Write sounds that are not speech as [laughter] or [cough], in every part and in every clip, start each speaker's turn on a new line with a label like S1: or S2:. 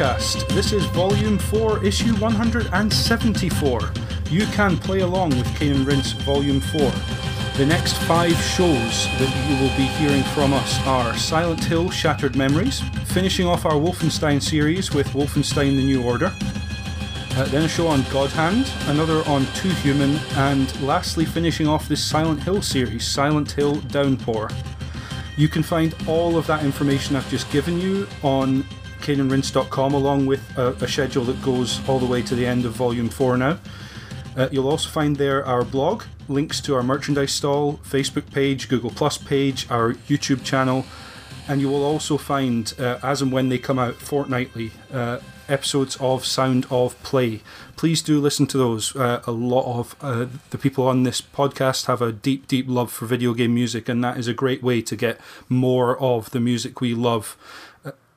S1: podcast. This is volume 4, issue 174. You can play along with Cane and Rinse volume 4. The next five shows that you will be hearing from us are Silent Hill Shattered Memories, finishing off our Wolfenstein series with Wolfenstein The New Order, uh, then a show on God Hand, another on Too Human, and lastly finishing off this Silent Hill series, Silent Hill Downpour. You can find all of that information I've just given you on caneandrinse.com along with a, a, schedule that goes all the way to the end of Volume 4 now. Uh, you'll also find there our blog, links to our merchandise stall, Facebook page, Google Plus page, our YouTube channel, and you will also find, uh, as and when they come out fortnightly, uh, episodes of Sound of Play. Please do listen to those. Uh, a lot of uh, the people on this podcast have a deep, deep love for video game music, and that is a great way to get more of the music we love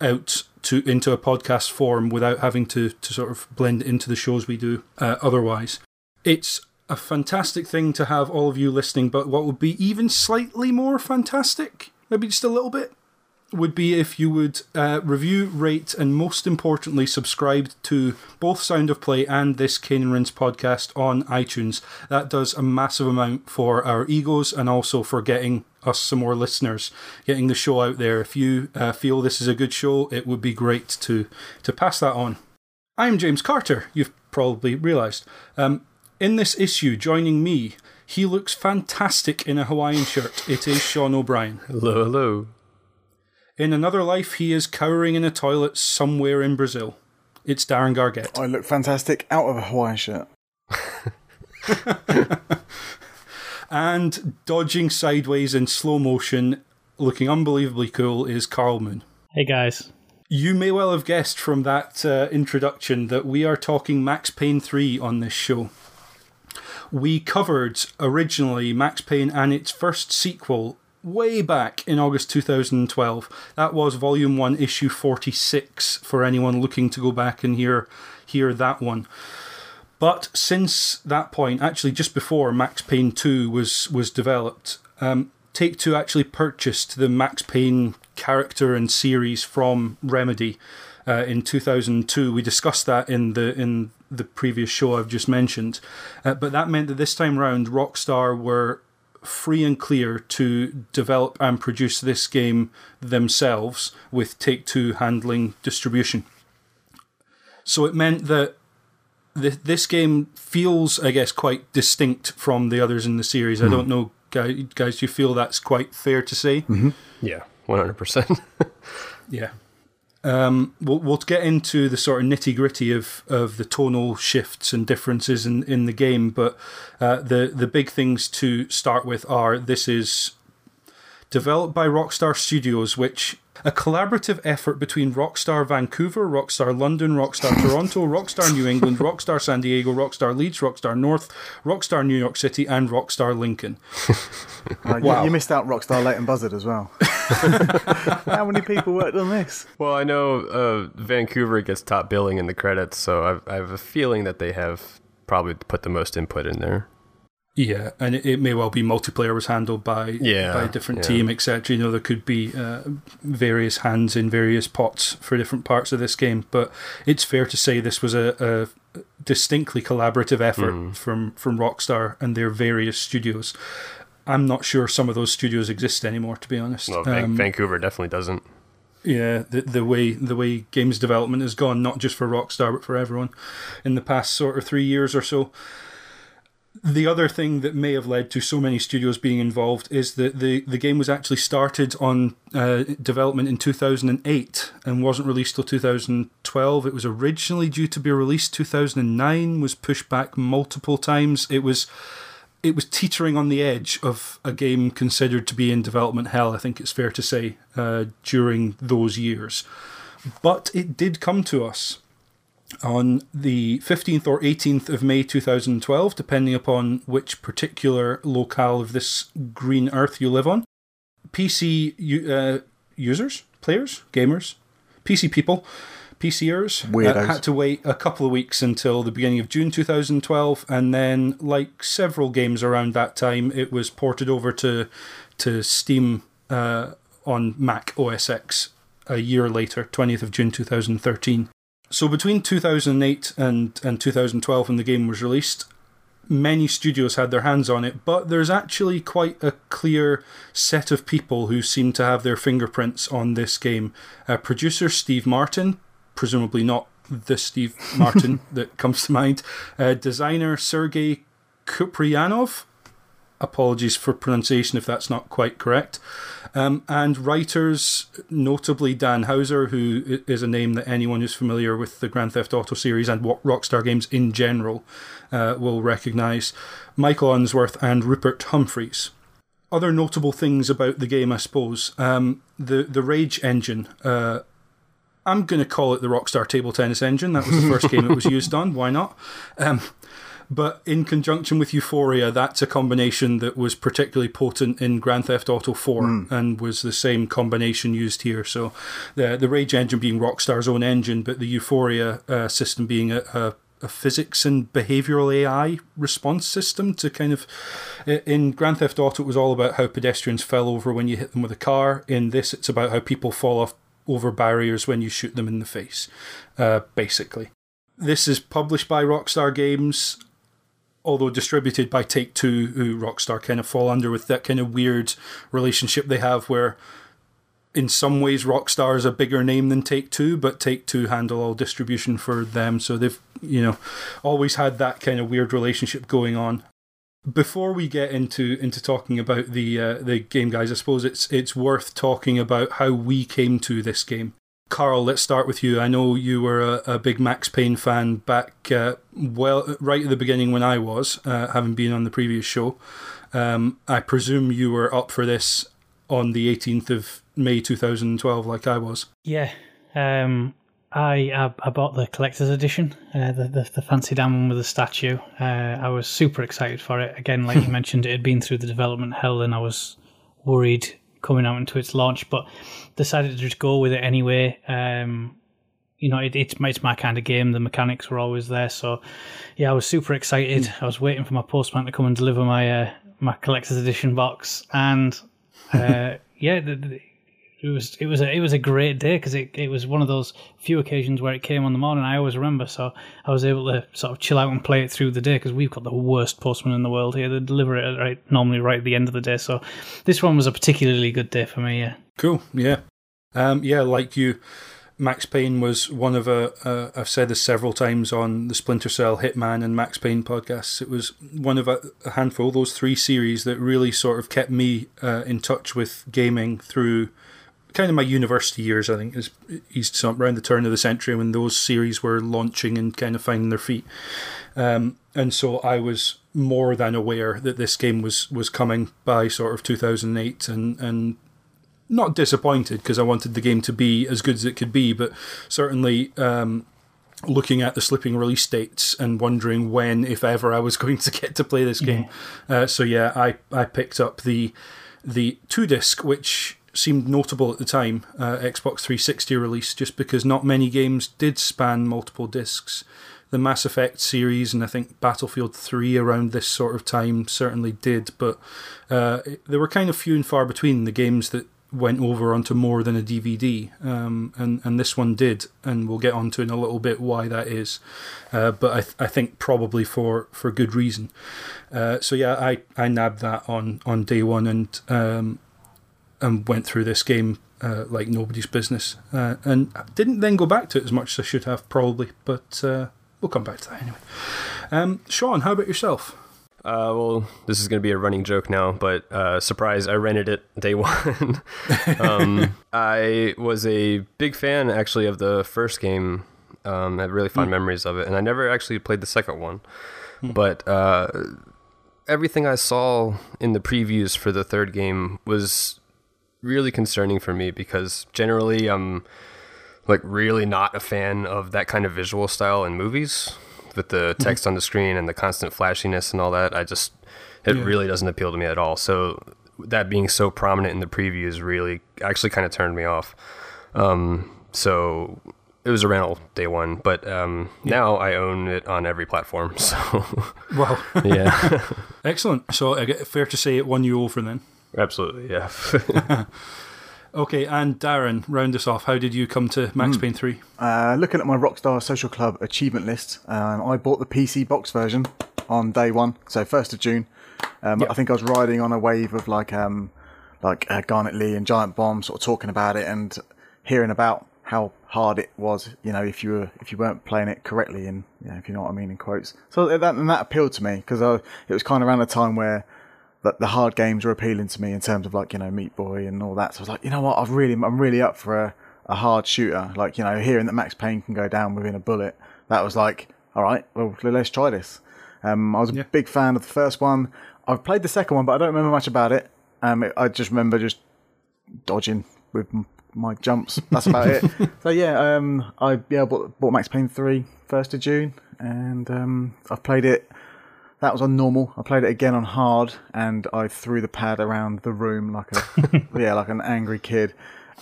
S1: out to into a podcast form without having to, to sort of blend into the shows we do uh, otherwise. It's a fantastic thing to have all of you listening, but what would be even slightly more fantastic, maybe just a little bit, would be if you would uh, review, rate, and most importantly, subscribe to both Sound of Play and this Cane and Rinse podcast on iTunes. That does a massive amount for our egos and also for getting us some more listeners, getting the show out there. If you uh, feel this is a good show, it would be great to, to pass that on. I'm James Carter, you've probably realised. Um, in this issue, joining me, he looks fantastic in a Hawaiian shirt. It is Sean O'Brien.
S2: Hello, hello.
S1: In another life, he is cowering in a toilet somewhere in Brazil. It's Darren Gargett.
S3: I look fantastic out of a Hawaiian shirt. [laughs]
S1: and dodging sideways in slow motion, looking unbelievably cool, is Karl Moon.
S4: Hey guys.
S1: You may well have guessed from that uh, introduction that we are talking Max Payne 3 on this show. We covered originally Max Payne and its first sequel, way back in August 2012. That was Volume 1, Issue 46, for anyone looking to go back and hear, hear that one. But since that point, actually just before Max Payne 2 was, was developed, um, Take Two actually purchased the Max Payne character and series from Remedy uh, in 2002. We discussed that in the in the previous show I've just mentioned, uh, but that meant that this time round, Rockstar were free and clear to develop and produce this game themselves with Take Two handling distribution. So it meant that this this game feels, I guess, quite distinct from the others in the series. Mm. I hmm. don't know, guys, guys, do you feel that's quite fair to say?
S2: Mm-hmm. Yeah, 100%. [laughs]
S1: yeah. Um, we'll, we'll get into the sort of nitty gritty of, of the tonal shifts and differences in, in the game, but uh, the the big things to start with are this is developed by Rockstar Studios, which a collaborative effort between Rockstar Vancouver, Rockstar London, Rockstar Toronto, [laughs] Rockstar New England, Rockstar San Diego, Rockstar Leeds, Rockstar North, Rockstar New York City, and Rockstar Lincoln. [laughs]
S3: Uh, wow. you, you, missed out Rockstar Leighton Buzzard as well. [laughs] How many people worked on this?
S2: Well, I know uh, Vancouver gets top billing in the credits, so I've, I have a feeling that they have probably put the most input in there.
S1: Yeah, and it, it, may well be multiplayer was handled by
S2: yeah,
S1: by a different
S2: yeah.
S1: team, etc. You know, there could be uh, various hands in various pots for different parts of this game, but it's fair to say this was a, a distinctly collaborative effort mm. from from Rockstar and their various studios. I'm not sure some of those studios exist anymore, to be honest.
S2: No, um, Vancouver definitely doesn't.
S1: Yeah, the the way the way games development has gone, not just for Rockstar but for everyone, in the past sort of three years or so the other thing that may have led to so many studios being involved is that the, the game was actually started on uh, development in 2008 and wasn't released till 2012. It was originally due to be released 2009, was pushed back multiple times. It was it was teetering on the edge of a game considered to be in development hell. I think it's fair to say uh, during those years, but it did come to us on the 15th or 18th of May 2012, depending upon which particular locale of this green earth you live on. PC uh, users, players, gamers, PC people, PCers uh, had to wait a couple of weeks until the beginning of June 2012, and then, like several games around that time, it was ported over to to Steam uh, on Mac OS X a year later, 20th of June 2013. So between 2008 and, and 2012, when the game was released, many studios had their hands on it, but there's actually quite a clear set of people who seem to have their fingerprints on this game. Uh, producer Steve Martin, presumably not the Steve Martin [laughs] that comes to mind, uh, designer Sergei Kupriyanov. Apologies for pronunciation if that's not quite correct. Um, and writers, notably Dan Houser, who is a name that anyone who's familiar with the Grand Theft Auto series and what Rockstar games in general uh, will recognise, Michael Unsworth and Rupert Humphreys. Other notable things about the game, I suppose. Um, the, the Rage engine. Uh, I'm going to call it the Rockstar Table Tennis engine. That was the first game it was [laughs] used on. Why not? Um, but in conjunction with Euphoria, that's a combination that was particularly potent in Grand Theft Auto 4 mm. and was the same combination used here. So the the Rage engine being Rockstar's own engine, but the Euphoria uh, system being a, a a physics and behavioral AI response system to kind of. In Grand Theft Auto, it was all about how pedestrians fell over when you hit them with a car. In this, it's about how people fall off over barriers when you shoot them in the face, uh, basically. This is published by Rockstar Games although distributed by Take Two, who Rockstar kind of fall under with that kind of weird relationship they have where in some ways Rockstar is a bigger name than Take Two, but Take Two handle all distribution for them. So they've, you know, always had that kind of weird relationship going on. Before we get into into talking about the uh, the game, guys, I suppose it's it's worth talking about how we came to this game. Karl, let's start with you. I know you were a, a big Max Payne fan back, uh, well, right at the beginning when I was, uh, having been on the previous show. Um, I presume you were up for this on the 18th of May 2012, like I was.
S4: Yeah, um, I, I, I bought the collector's edition, uh, the, the, the fancy damn one with the statue. Uh, I was super excited for it. Again, like you [laughs] mentioned, it had been through the development hell, and I was worried coming out into its launch, but decided to just go with it anyway. Um, you know, it, it's, it's my kind of game. The mechanics were always there, so yeah, I was super excited. I was waiting for my postman to come and deliver my uh, my collector's edition box, and uh, [laughs] yeah, the, the, it was it was a it was a great day because it, it was one of those few occasions where it came on the morning. I always remember, so I was able to sort of chill out and play it through the day because we've got the worst postman in the world here. They deliver it right normally right at the end of the day. So this one was a particularly good day for me. Yeah.
S1: Cool. Yeah. Um, yeah, like you, Max Payne was one of a. Uh, I've said this several times on the Splinter Cell, Hitman, and Max Payne podcasts. It was one of a, a handful, those three series that really sort of kept me uh, in touch with gaming through kind of my university years, I think, is he's around the turn of the century when those series were launching and kind of finding their feet. Um, and so I was more than aware that this game was was coming by sort of 2008, and and not disappointed because I wanted the game to be as good as it could be, but certainly. Um, looking at the slipping release dates and wondering when, if ever, I was [laughs] going to get to play this game. Yeah. Uh, so yeah, I, I picked up the the two disc, which seemed notable at the time, uh, Xbox 360 release, just because not many games did span multiple discs. The Mass Effect series and I think Battlefield 3 around this sort of time certainly did, but uh, there were kind of few and far between the games that went over onto more than a DVD, um, and and this one did, and we'll get onto in a little bit why that is, uh, but I th- I think probably for for good reason. Uh, so yeah, I, I nabbed that on on day one, and um, and went through this game uh, like nobody's business, uh, and didn't then go back to it as much as I should have probably. But uh, we'll come back to that anyway. Um, Sean, how about yourself?
S2: Uh, well, this is going to be a running joke now, but uh, surprise, I rented it day [laughs] one. um, [laughs] I was a big fan, actually, of the first game. Um, I had really fond mm. memories of it, and I never actually played the second one. Mm. But uh, everything I saw in the previews for the third game was really concerning for me because generally I'm like really not a fan of that kind of visual style in movies with the mm-hmm. text mm-hmm. on the screen and the constant flashiness and all that. I just it yeah. really doesn't appeal to me at all. So that being so prominent in the previews really actually kind of turned me off. Um, so it was a rental day one, but um, yeah. now I own it on every platform. [laughs] So,
S1: wow, [laughs]
S2: yeah, [laughs]
S1: excellent. So, I get fair to say it won you over then.
S2: Absolutely, yeah. [laughs]
S1: Okay, and Darren, round us off. How did you come to Max mm. Payne 3?
S3: Uh, looking at my Rockstar Social Club achievement list, um, I bought the PC box version on day one, so 1st of June. Um, yep. I think I was riding on a wave of like um, like uh, Garnett Lee and Giant Bomb sort of talking about it and hearing about how hard it was, you know, if you were if you weren't playing it correctly, and you know, if you know what I mean in quotes. So that and that appealed to me because it was kind of around the time where that the hard games were appealing to me in terms of like you know Meat Boy and all that. So I was like, you know what, I've really I'm really up for a, a hard shooter. Like you know, hearing that Max Payne can go down within a bullet, that was like, all right, well let's try this. Um, I was a yeah. big fan of the first one. I've played the second one, but I don't remember much about it. Um, it, I just remember just dodging with my jumps. That's about it. [laughs] So yeah, um, I yeah bought, bought Max Payne 3 1st of June, and um, I've played it that was on normal. I played it again on hard, and I threw the pad around the room like a [laughs] yeah, like an angry kid.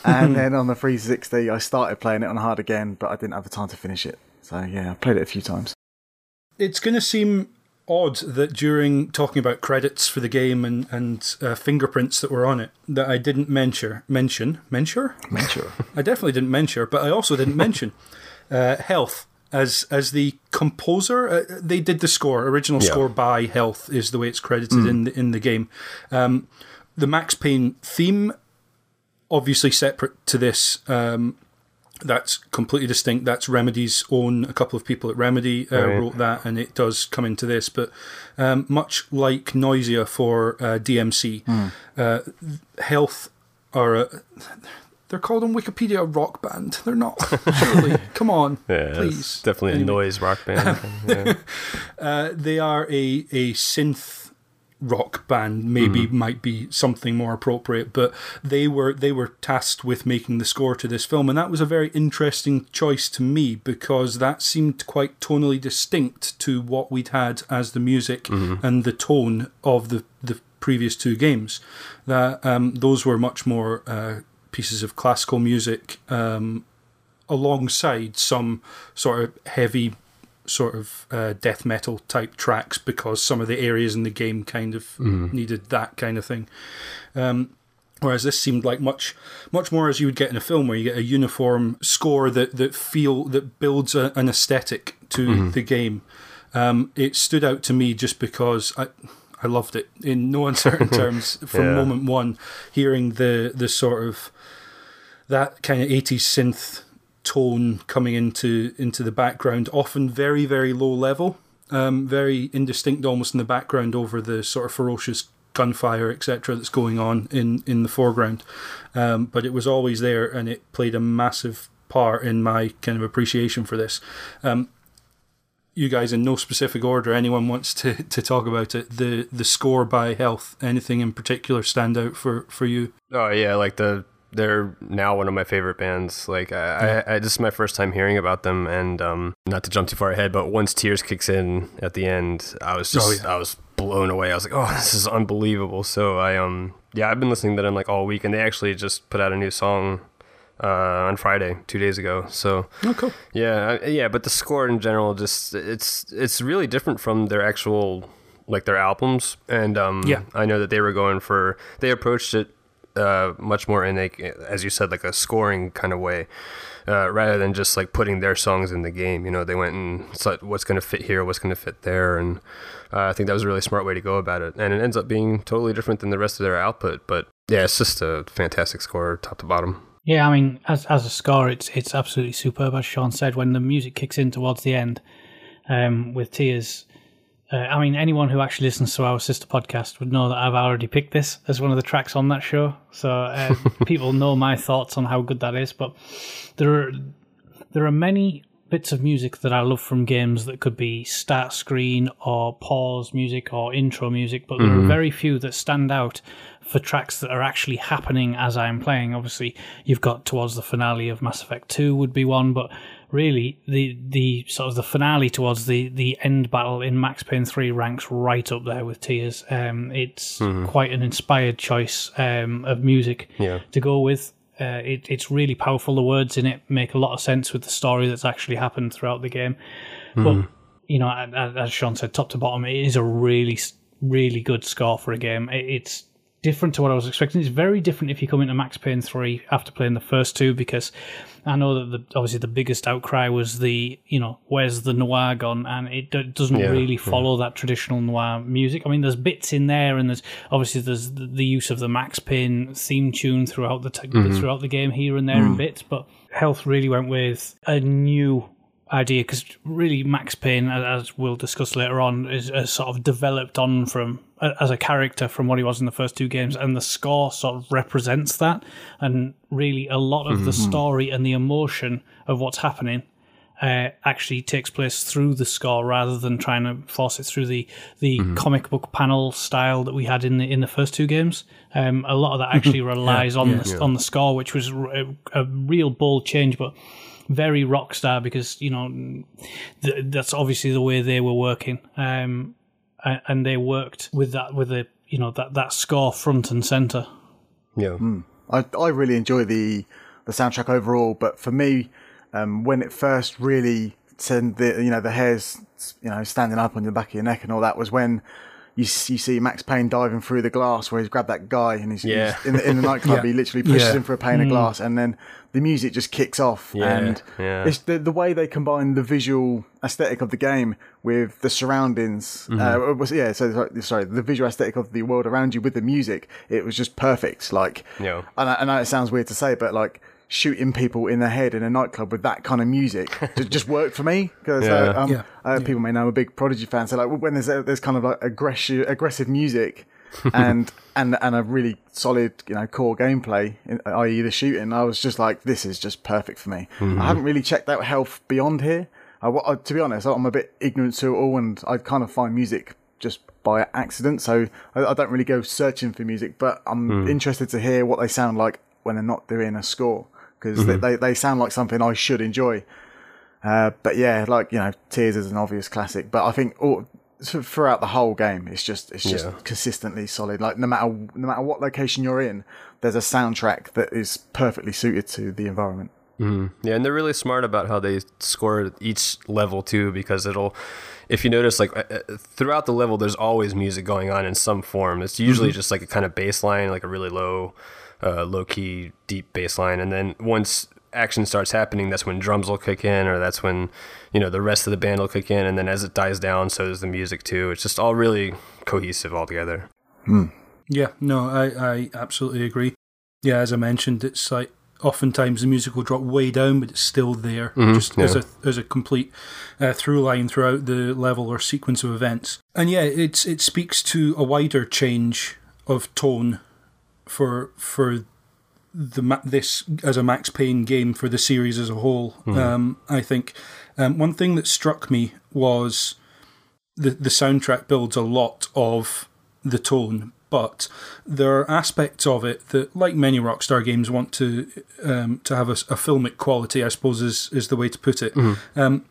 S3: And [laughs] then on the 360, I started playing it on hard again, but I didn't have the time to finish it. So yeah, I played it a few times.
S1: It's going to seem odd that during talking about credits for the game and and uh, fingerprints that were on it, that I didn't mention mention mention
S3: mention. [laughs]
S1: I definitely didn't mention, but I also didn't mention uh, health as as the composer. Uh, they did the score, original yeah. score by Health is the way it's credited mm. in the, in the game. Um, the Max Payne theme, obviously separate to this. Um, that's completely distinct. That's Remedy's own. A couple of people at Remedy uh, right. wrote that, and it does come into this. But um, much like Noisia for uh, DMC, mm. Uh, Health are a, they're called on Wikipedia a rock band. They're not. [laughs] Surely, come on, yeah, please.
S2: definitely anyway. a noise rock band. [laughs]
S1: yeah. uh, they are a a synth rock band. Maybe mm. might be something more appropriate, but they were they were tasked with making the score to this film, and that was a very interesting choice to me because that seemed quite tonally distinct to what we'd had as the music mm-hmm. and the tone of the the previous two games. That um, those were much more. Uh, pieces of classical music um, alongside some sort of heavy sort of uh, death metal type tracks because some of the areas in the game kind of mm. needed that kind of thing. Um, whereas this seemed like much much more as you would get in a film where you get a uniform score that that feel that builds a, an aesthetic to mm. the game. Um, it stood out to me just because I I loved it in no uncertain [laughs] terms from yeah. moment one. Hearing the the sort of that kind of 80s synth tone coming into into the background, often very very low level, um, very indistinct almost in the background over the sort of ferocious gunfire etc. that's going on in in the foreground. Um, but it was always there, and it played a massive part in my kind of appreciation for this. Um, you guys, in no specific order, anyone wants to, to talk about it. The the score by Health, anything in particular stand out for, for you?
S2: Oh yeah, like the they're now one of my favorite bands. Like I, I, I, this is my first time hearing about them, and um, not to jump too far ahead, but once Tears kicks in at the end, I was just oh, yeah. I was blown away. I was like, oh, this is unbelievable. So I um yeah, I've been listening to them like all week, and they actually just put out a new song. Uh, on Friday, two days ago. So,
S1: oh, cool.
S2: Yeah, I, yeah, but the score in general, just it's it's really different from their actual like their albums. And um, yeah, I know that they were going for they approached it uh, much more in a, as you said, like a scoring kind of way, uh, rather than just like putting their songs in the game. You know, they went and saw what's going to fit here, what's going to fit there, and uh, I think that was a really smart way to go about it. And it ends up being totally different than the rest of their output. But yeah, it's just a fantastic score, top to bottom.
S4: Yeah, I mean, as as a score, it's it's absolutely superb. As Sean said, when the music kicks in towards the end, um, with tears uh, I mean, anyone who actually listens to our sister podcast would know that I've already picked this as one of the tracks on that show. So uh, [laughs] people know my thoughts on how good that is. But there are there are many bits of music that I love from games that could be start screen or pause music or intro music, but mm-hmm. there are mm-hmm. very few that stand out for tracks that are actually happening as I'm playing. Obviously, you've got towards the finale of Mass Effect 2 would be one, but really the the sort of the finale towards the the end battle in Max Payne 3 ranks right up there with Tears. Um, it's mm-hmm. quite an inspired choice um, of music yeah. to go with. Uh, it, it's really powerful. The words in it make a lot of sense with the story that's actually happened throughout the game. Mm-hmm. But you know, as Sean said, top to bottom, it is a really really good score for a game. It's different to what I was expecting. It's very different if you come into Max Payne 3 after playing the first two because I know that the, obviously the biggest outcry was the, you know, where's the noir gone? And it d- doesn't
S2: Yeah,
S4: really follow that traditional noir music. I mean, there's bits in there and there's obviously there's the, use of the Max Payne theme tune throughout the, t- mm-hmm. throughout the game here and there in mm. bits, but Health really went with a new idea because really Max Payne, as we'll discuss later on, is, is sort of developed on from as a character from what he was in the first two games, and the score sort of represents that. And really, a lot of the story and the emotion of what's happening uh, actually takes place through the score rather than trying to force it through the the comic book panel style that we had in the in the first two games. Um, a lot of that actually [laughs] relies on the on the score, which was a, a real bold change, but very Rockstar because you know th- that's obviously the way they were working, um, and they worked with that with the you know that that score front and center.
S2: Yeah.
S3: I, I really enjoy the the soundtrack overall, but for me, um, when it first really sent the you know the hairs you know standing up on the back of your neck and all that was when you you see Max Payne diving through the glass where he's grabbed that guy and he's,
S2: Yeah.
S3: he's in the in the nightclub [laughs]
S1: Yeah.
S3: he literally pushes
S1: Yeah.
S3: him for a pane of glass and then the music just kicks off
S2: Yeah,
S3: and
S2: yeah.
S3: it's the the way they combine the visual aesthetic of the game with the surroundings
S2: Mm-hmm.
S3: uh, was yeah so sorry, sorry the visual aesthetic of the world around you with the music it was just perfect like
S2: Yeah.
S3: and I, I know it sounds weird to say, but like shooting people in the head in a nightclub with that kind of music [laughs] just, just worked for me because
S2: Yeah.
S3: uh, um,
S1: Yeah.
S3: uh, people may know I'm a big Prodigy fan. So like when there's there's kind of like aggressive aggressive music [laughs] and and and a really solid you know core gameplay, i.e. the shooting, I was just like this is just perfect for me. I haven't really checked out health beyond here. I, I- to be honest, I'm a bit ignorant to it all, and I kind of find music just by accident. So I, I don't really go searching for music, but I'm interested to hear what they sound like when they're not doing a score because they, they they sound like something I should enjoy. Uh, but yeah, like you know, Tears is an obvious classic, but I think all, throughout the whole game, it's just it's just
S2: Yeah.
S3: consistently solid. Like no matter no matter what location you're in, there's a soundtrack that is perfectly suited to the environment.
S2: Yeah, and they're really smart about how they score each level too, because it'll, if you notice, like uh, uh, throughout the level, there's always music going on in some form. It's usually just like a kind of bass line, like a really low, uh, low key, deep bass line, and then once action starts happening, that's when drums will kick in, or that's when, you know, the rest of the band will kick in, and then as it dies down, so does the music too. It's just all really cohesive altogether.
S1: Yeah, no, I, I absolutely agree. Yeah, as I mentioned, it's like oftentimes the music will drop way down, but it's still there, just as a as a complete uh, through line throughout the level or sequence of events. And yeah, it's it speaks to a wider change of tone for for the this as a Max Payne game for the series as a whole. Um, I think um, one thing that struck me was the the soundtrack builds a lot of the tone, but there are aspects of it that, like many Rockstar games, want to um, to have a, a filmic quality. I suppose is is the way to put it. Um,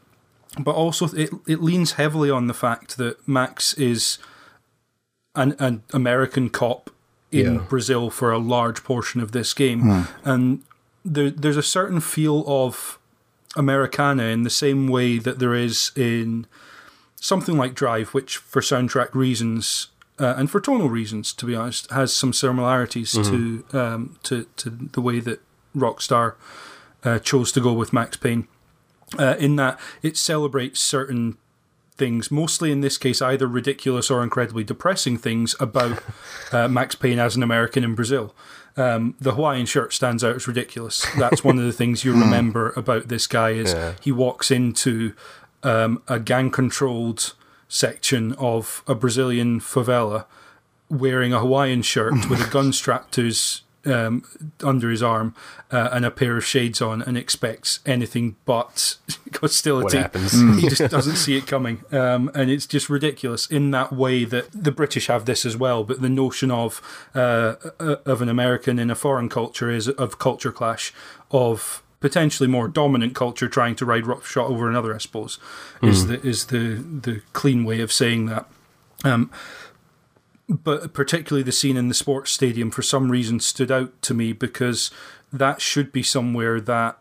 S1: but also, it it leans heavily on the fact that Max is an an American cop in
S2: Yeah.
S1: Brazil for a large portion of this game, and there, there's a certain feel of Americana in the same way that there is in something like Drive, which for soundtrack reasons uh, and for tonal reasons, to be honest, has some similarities to um, to to the way that Rockstar uh, chose to go with Max Payne. Uh, in that it celebrates certain things, mostly in this case either ridiculous or incredibly depressing things about [laughs] uh, Max Payne as an American in Brazil. Um, the Hawaiian shirt stands out as ridiculous. That's one of the things you remember about this guy is
S2: Yeah.
S1: he walks into um, a gang-controlled section of a Brazilian favela wearing a Hawaiian shirt with a gun strapped to his um, under his arm uh, and a pair of shades on, and expects anything but [laughs] hostility.
S2: What happens?
S1: he just doesn't see it coming, um, and it's just ridiculous in that way that the British have this as well. But the notion of uh, uh, of an American in a foreign culture is of culture clash of potentially more dominant culture trying to ride roughshod over another. I suppose is the is the the clean way of saying that. Um, but particularly the scene in the sports stadium for some reason stood out to me because that should be somewhere that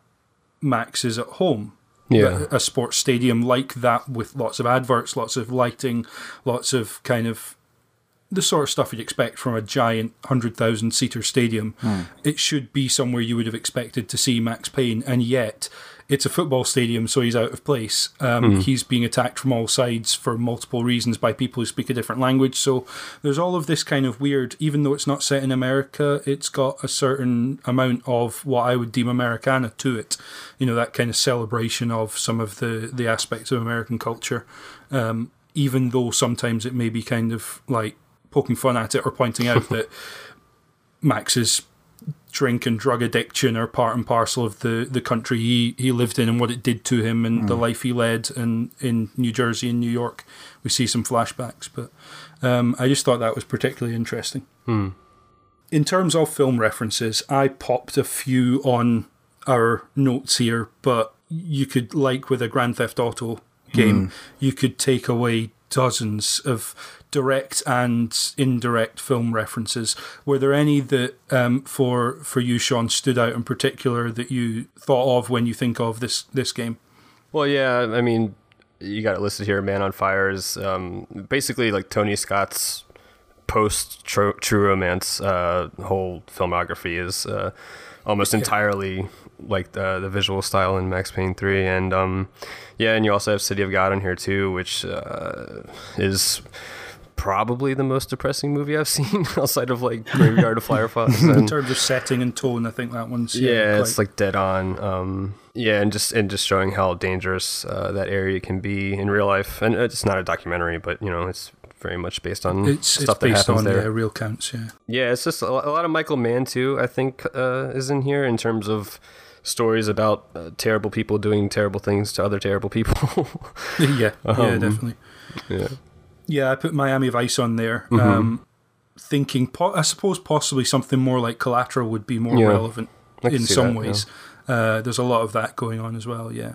S1: Max is at home.
S2: Yeah.
S1: A, a sports stadium like that with lots of adverts, lots of lighting, lots of kind of the sort of stuff you'd expect from a giant 100,000 seater stadium. Hmm. It should be somewhere you would have expected to see Max Payne, and yet it's a football stadium, so he's out of place. Um, He's being attacked from all sides for multiple reasons by people who speak a different language. So there's all of this kind of weird, even though it's not set in America, it's got a certain amount of what I would deem Americana to it. You know, that kind of celebration of some of the, the aspects of American culture. Um, even though sometimes it may be kind of like poking fun at it or pointing out [laughs] that Max's drink and drug addiction are part and parcel of the, the country he, he lived in and what it did to him and the mm. life he led and in New Jersey and New York. We see some flashbacks, but um, I just thought that was particularly interesting. Hmm. In terms of film references, I popped a few on our notes here, but you could, like with a Grand Theft Auto game, hmm. you could take away dozens of direct and indirect film references. Were there any that, um, for for you, Sean, stood out in particular that you thought of when you think of this this game?
S2: Well, yeah, I mean, you got it listed here. Man on Fire is um, basically like Tony Scott's post True Romance uh, whole filmography is uh, almost entirely like the the visual style in Max Payne three, and um, yeah, and you also have City of God on here too, which uh, is probably the most depressing movie I've [laughs] seen outside of like Graveyard of Fireflies.
S1: In terms of setting and tone, I think that one's
S2: yeah,
S1: quite-
S2: it's like dead on. Um, yeah, and just and just showing how dangerous uh, that area can be in real life. And it's not a documentary, but you know, it's very much based on
S1: it's, it's
S2: stuff that
S1: based
S2: happens
S1: on
S2: there.
S1: yeah, real counts. Yeah,
S2: Yeah, it's just a, a lot of Michael Mann too. I think uh, is in here in terms of stories about uh, terrible people doing terrible things to other terrible people. [laughs] [laughs]
S1: yeah, yeah,
S2: Um,
S1: definitely.
S2: yeah.
S1: Yeah, I put Miami Vice on there.
S2: Mm-hmm.
S1: Um, thinking, po- I suppose possibly something more like Collateral would be more
S2: Yeah.
S1: relevant in some
S2: that,
S1: ways. Uh, there's a lot of that going on as well. Yeah.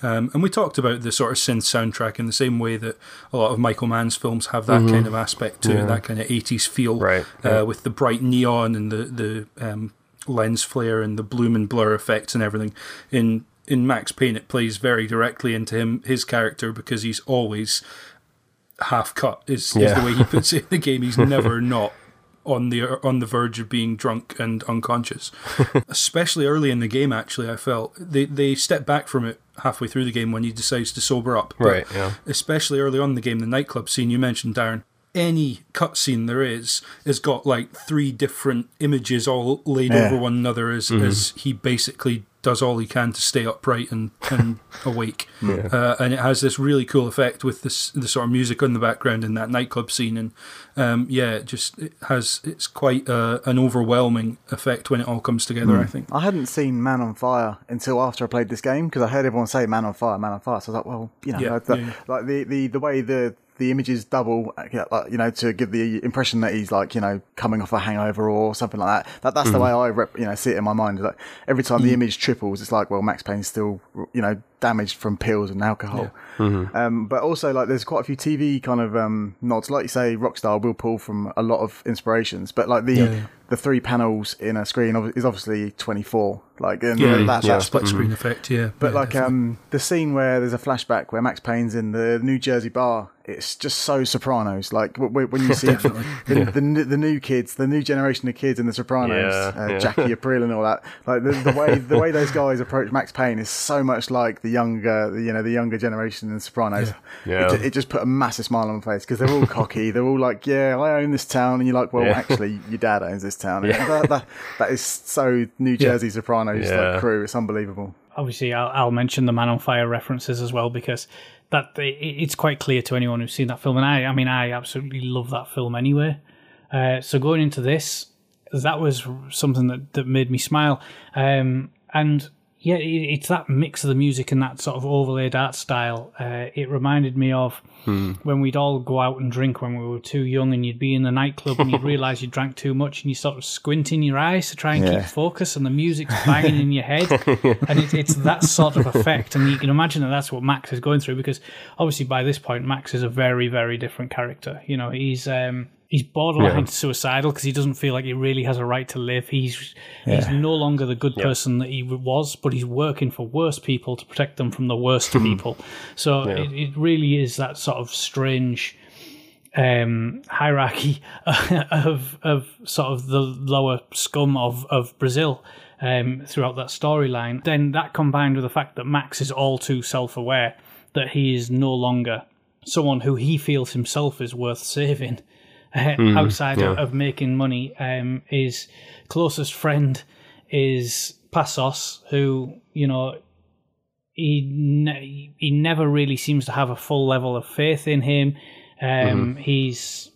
S1: Um, and we talked about the sort of synth soundtrack in the same way that a lot of Michael Mann's films have that kind of aspect to it, that kind of 80s feel,
S2: Mm-hmm. Right,
S1: Uh,
S2: yeah.
S1: with the bright neon and the the um, lens flare and the bloom and blur effects and everything. In in Max Payne, it plays very directly into him his character because he's always half cut. Is, is the way he puts it in the game. He's [laughs] never not on the on the verge of being drunk and unconscious. [laughs] Especially early in the game, actually, I felt they they step back from it halfway through the game when he decides to sober up. But
S2: Right, yeah.
S1: Especially early on in the game, the nightclub scene you mentioned, Darren. Any cutscene there is has got like three different images all laid
S3: Yeah.
S1: over one another as mm-hmm. as he basically does all he can to stay upright and, and [laughs] awake. Uh, and it has this really cool effect with this the sort of music in the background in that nightclub scene. And um, yeah, it just it has it's quite uh, an overwhelming effect when it all comes together. I think.
S3: I hadn't seen Man on Fire until after I played this game because I heard everyone say Man on Fire, Man on Fire. So I was like, well, you know,
S1: Yeah,
S3: like, the,
S1: yeah, yeah.
S3: like the, the the way the the images double, uh, yeah, you know, to give the impression that he's like, you know, coming off a hangover or something like that. That that's the way I, rep, you know, see it in my mind. Like every time the image triples, it's like, well, Max Payne's still, you know, damaged from pills and alcohol. Um, but also, like, there's quite a few TV kind of um, nods. Like you say, Rockstar will pull from a lot of inspirations, but like the
S1: yeah.
S3: The three panels in a screen is obviously 24. Like, and
S1: Yeah,
S3: that,
S1: yeah,
S3: that's
S1: split screen effect. Yeah,
S3: but
S1: yeah,
S3: like um, the scene where there's a flashback where Max Payne's in the New Jersey bar, it's just so Sopranos. Like w- w- when you see [laughs] the, the, new- the new kids, the new generation of kids in the Sopranos,
S2: Yeah,
S3: uh,
S2: yeah.
S3: Jackie [laughs] Aprile and all that. Like the, the way the way those guys approach Max Payne is so much like the younger, you know, the younger generation in the Sopranos.
S2: Yeah.
S3: It, it just put a massive smile on my face because they're all cocky. They're all like, "Yeah, I own this town," and you're like, "Well,
S2: Yeah.
S3: actually, your dad owns this town."
S2: Yeah.
S3: That, that, that is so New Jersey Sopranos
S2: Yeah.
S3: like crew. It's unbelievable.
S4: obviously I'll, I'll mention the Man on Fire references as well because that it, it's quite clear to anyone who's seen that film, and I, I mean, I absolutely love that film anyway. Uh, so going into this, that was something that, that made me smile, um, and yeah, it's that mix of the music and that sort of overlaid art style. Uh, it reminded me of when we'd all go out and drink when we were too young, and you'd be in the nightclub and you'd [laughs] realise you drank too much, and you sort of squinting your eyes to try and
S3: Yeah.
S4: keep focus, and the [laughs] music's banging in your head, [laughs] and it, it's that sort of effect. And you can imagine that that's what Max is going through because obviously by this point Max is a very very different character. You know, he's um, he's borderline suicidal because he doesn't feel like he really has a right to live. He's he's no longer the good person that he was, but he's working for worse people to protect them from the worst people. So it, it really is that sort of strange um, hierarchy [laughs] of of sort of the lower scum of of Brazil um, throughout that storyline. Then that combined with the fact that Max is all too self aware that he is no longer someone who he feels himself is worth saving uh,
S2: Mm-hmm.
S4: outside of, of making money. Um, his closest friend is Passos, who you know he ne- he never really seems to have a full level of faith in him. Um, He's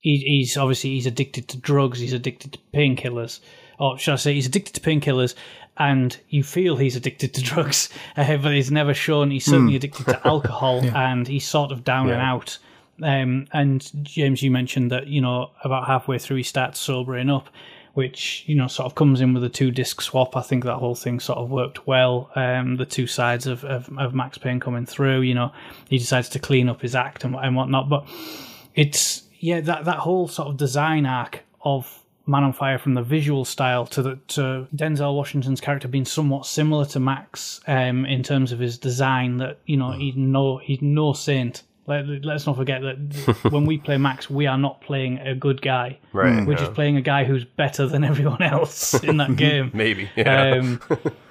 S4: he, he's obviously he's addicted to drugs. He's addicted to painkillers, or should I say, he's addicted to painkillers. And you feel he's addicted to [laughs] drugs, uh, but he's never shown. He's certainly addicted to alcohol, [laughs] and he's sort of down and out. Um, and James, you mentioned that you know about halfway through he starts sobering up, which you know sort of comes in with a two disc swap. I think that whole thing sort of worked well. Um, the two sides of, of, of Max Payne coming through. You know, he decides to clean up his act and, and whatnot. But it's yeah that that whole sort of design arc of Man on Fire from the visual style to the to Denzel Washington's character being somewhat similar to Max um, in terms of his design. That you know he's no he's no saint. Let, let's not forget that [laughs] when we play Max, we are not playing a good guy.
S2: Right.
S4: We're
S2: yeah.
S4: just playing a guy who's better than [laughs] everyone else in that [laughs] game.
S2: Maybe. Yeah.
S4: Um,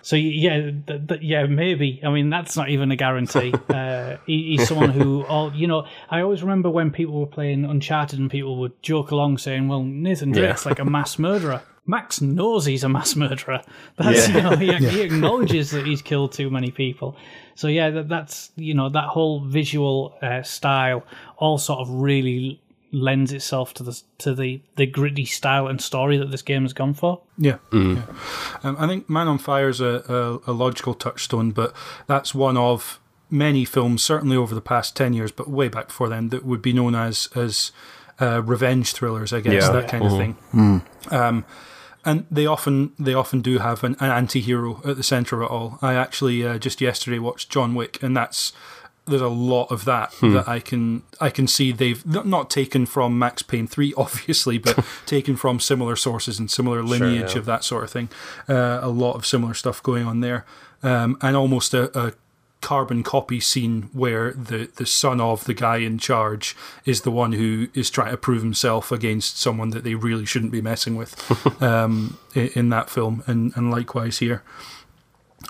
S4: so yeah, th- th- yeah, maybe. I mean, that's not even a guarantee. Uh, he, he's someone who, all you know, I always remember when people were playing Uncharted and people would joke along saying, "Well, Nathan Drake's like a mass murderer." Max knows he's a mass murderer. [laughs] That's
S2: Yeah.
S4: you know, he, he [laughs] acknowledges that he's killed too many people. So yeah, that, that's you know that whole visual uh, style all sort of really lends itself to the to the the gritty style and story that this game has gone for.
S1: Yeah, yeah. Um, I think Man on Fire is a, a, a logical touchstone, but that's one of many films, certainly over the past ten years, but way back before then, that would be known as as uh, revenge thrillers, I guess,
S2: Yeah.
S1: that kind of thing. Um, and they often they often do have an, an anti-hero at the center of it all. I actually uh, just yesterday watched John Wick, and that's there's a lot of that that I can I can see they've not taken from Max Payne three, [laughs] obviously, but [laughs] taken from similar sources and similar lineage
S2: yeah.
S1: of that sort of thing. Uh, a lot of similar stuff going on there, um, and almost a, a carbon copy scene where the the son of the guy in charge is the one who is trying to prove himself against someone that they really shouldn't be messing with [laughs] um, i- in that film, and and likewise here.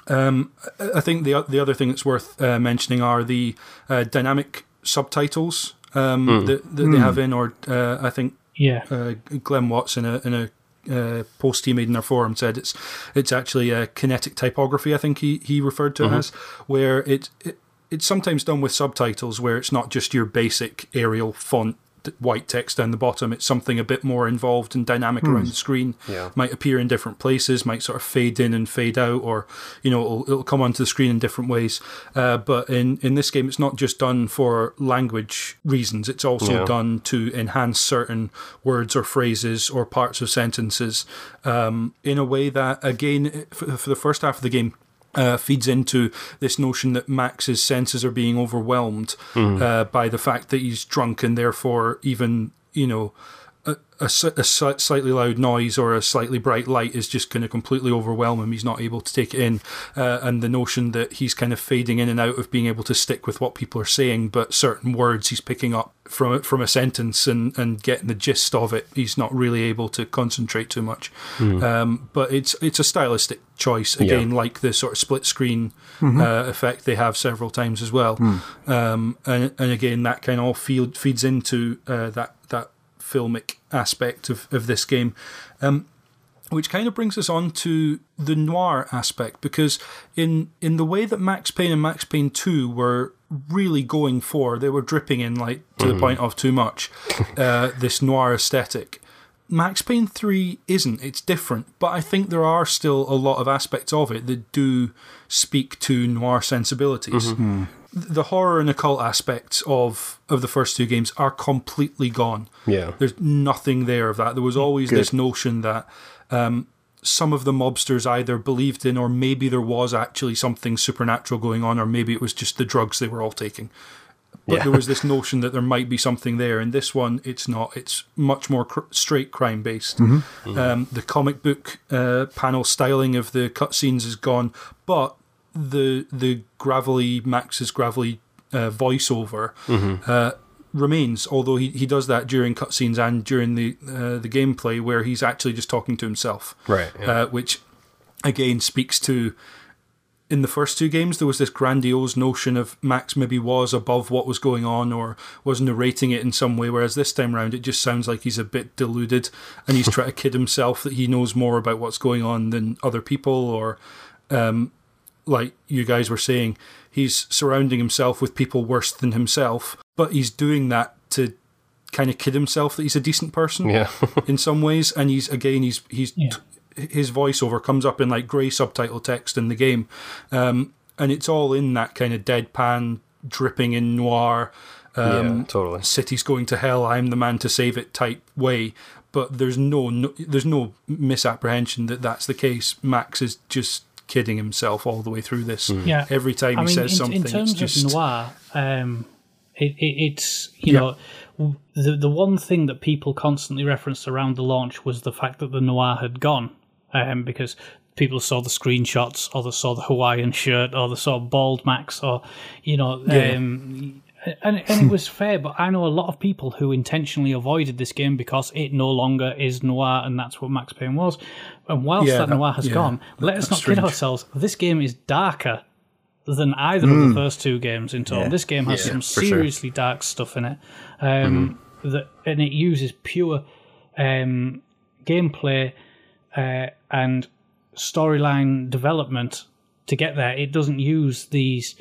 S1: Um, I I think the the other thing that's worth uh, mentioning are the uh, dynamic subtitles um, that, that they have in, or uh, I think
S4: Yeah,
S1: uh, Glenn Watts in a in a uh, post he made in their forum said it's it's actually a kinetic typography. I think he he referred to it as where it, it it's sometimes done with subtitles where it's not just your basic Arial font white text down the bottom. It's something a bit more involved and dynamic around the screen.
S2: Yeah.
S1: Might appear in different places, might sort of fade in and fade out, or you know, it'll, it'll come onto the screen in different ways. Uh, but in in this game, it's not just done for language reasons. It's also
S2: Yeah.
S1: done to enhance certain words or phrases or parts of sentences um, in a way that, again, for, for the first half of the game. Uh, feeds into this notion that Max's senses are being overwhelmed uh, by the fact that he's drunk and therefore even you know a, a, s- a sli- slightly loud noise or a slightly bright light is just going to completely overwhelm him. He's not able to take it in. Uh, and the notion that he's kind of fading in and out of being able to stick with what people are saying, but certain words he's picking up from from a sentence and, and getting the gist of it, he's not really able to concentrate too much. Um, but it's it's a stylistic choice again, like the sort of split screen uh, effect they have several times as well. Um, and and again, that kind of all feed, feeds into uh, that that filmic aspect of, of this game. Um, which kind of brings us on to the noir aspect because in in the way that Max Payne and Max Payne 2 were really going for they were dripping in like to the point of too much [laughs] uh, this noir aesthetic. Max Payne 3 isn't. It's different but I think there are still a lot of aspects of it that do speak to noir sensibilities the horror and occult aspects of of the first two games are completely gone
S2: Yeah.
S1: there's nothing there of that. There was always this notion that um, some of the mobsters either believed in, or maybe there was actually something supernatural going on, or maybe it was just the drugs they were all taking. But
S2: Yeah.
S1: there was this notion that there might be something there. In this one, it's not. It's much more cr- straight crime based. Um, the comic book uh, panel styling of the cutscenes is gone, but the the gravelly Max's gravelly uh, voiceover uh, remains, although he, he does that during cutscenes and during the uh, the gameplay, where he's actually just talking to himself,
S2: Right, yeah.
S1: Uh, which again speaks to. In the first two games, there was this grandiose notion of Max maybe was above what was going on or was narrating it in some way, whereas this time round it just sounds like he's a bit deluded and he's trying to kid himself that he knows more about what's going on than other people or um, like you guys were saying, he's surrounding himself with people worse than himself, but he's doing that to kind of kid himself that he's a decent person
S2: Yeah. [laughs]
S1: in some ways. And he's again, he's he's
S4: Yeah.
S1: his voiceover comes up in like grey subtitle text in the game, um, and it's all in that kind of deadpan, dripping in noir. Um,
S2: yeah, totally.
S1: city's going to hell. I'm the man to save it type way. But there's no, no there's no misapprehension that that's the case. Max is just kidding himself all the way through this.
S4: Yeah.
S1: Every time
S4: I
S1: he
S4: mean,
S1: says
S4: in,
S1: something,
S4: in terms
S1: it's just
S4: of noir, um, it, it, it's you
S1: Yeah.
S4: know the the one thing that people constantly referenced around the launch was the fact that the noir had gone, um, because people saw the screenshots or they saw the Hawaiian shirt or they saw bald Max or you know.
S1: Yeah.
S4: Um, and, and it was fair, but I know a lot of people who intentionally avoided this game because it no longer is noir, and that's what Max Payne was. And whilst
S1: Yeah,
S4: that
S1: that-
S4: noir has
S1: yeah,
S4: gone, let us not
S1: strange.
S4: kid ourselves. This game is darker than either of the first two games in total.
S3: Yeah.
S4: This game has
S2: Yeah,
S4: some
S2: for sure.
S4: seriously dark stuff in it, um, that and it uses pure um, gameplay uh, and storyline development to get there. It doesn't use these.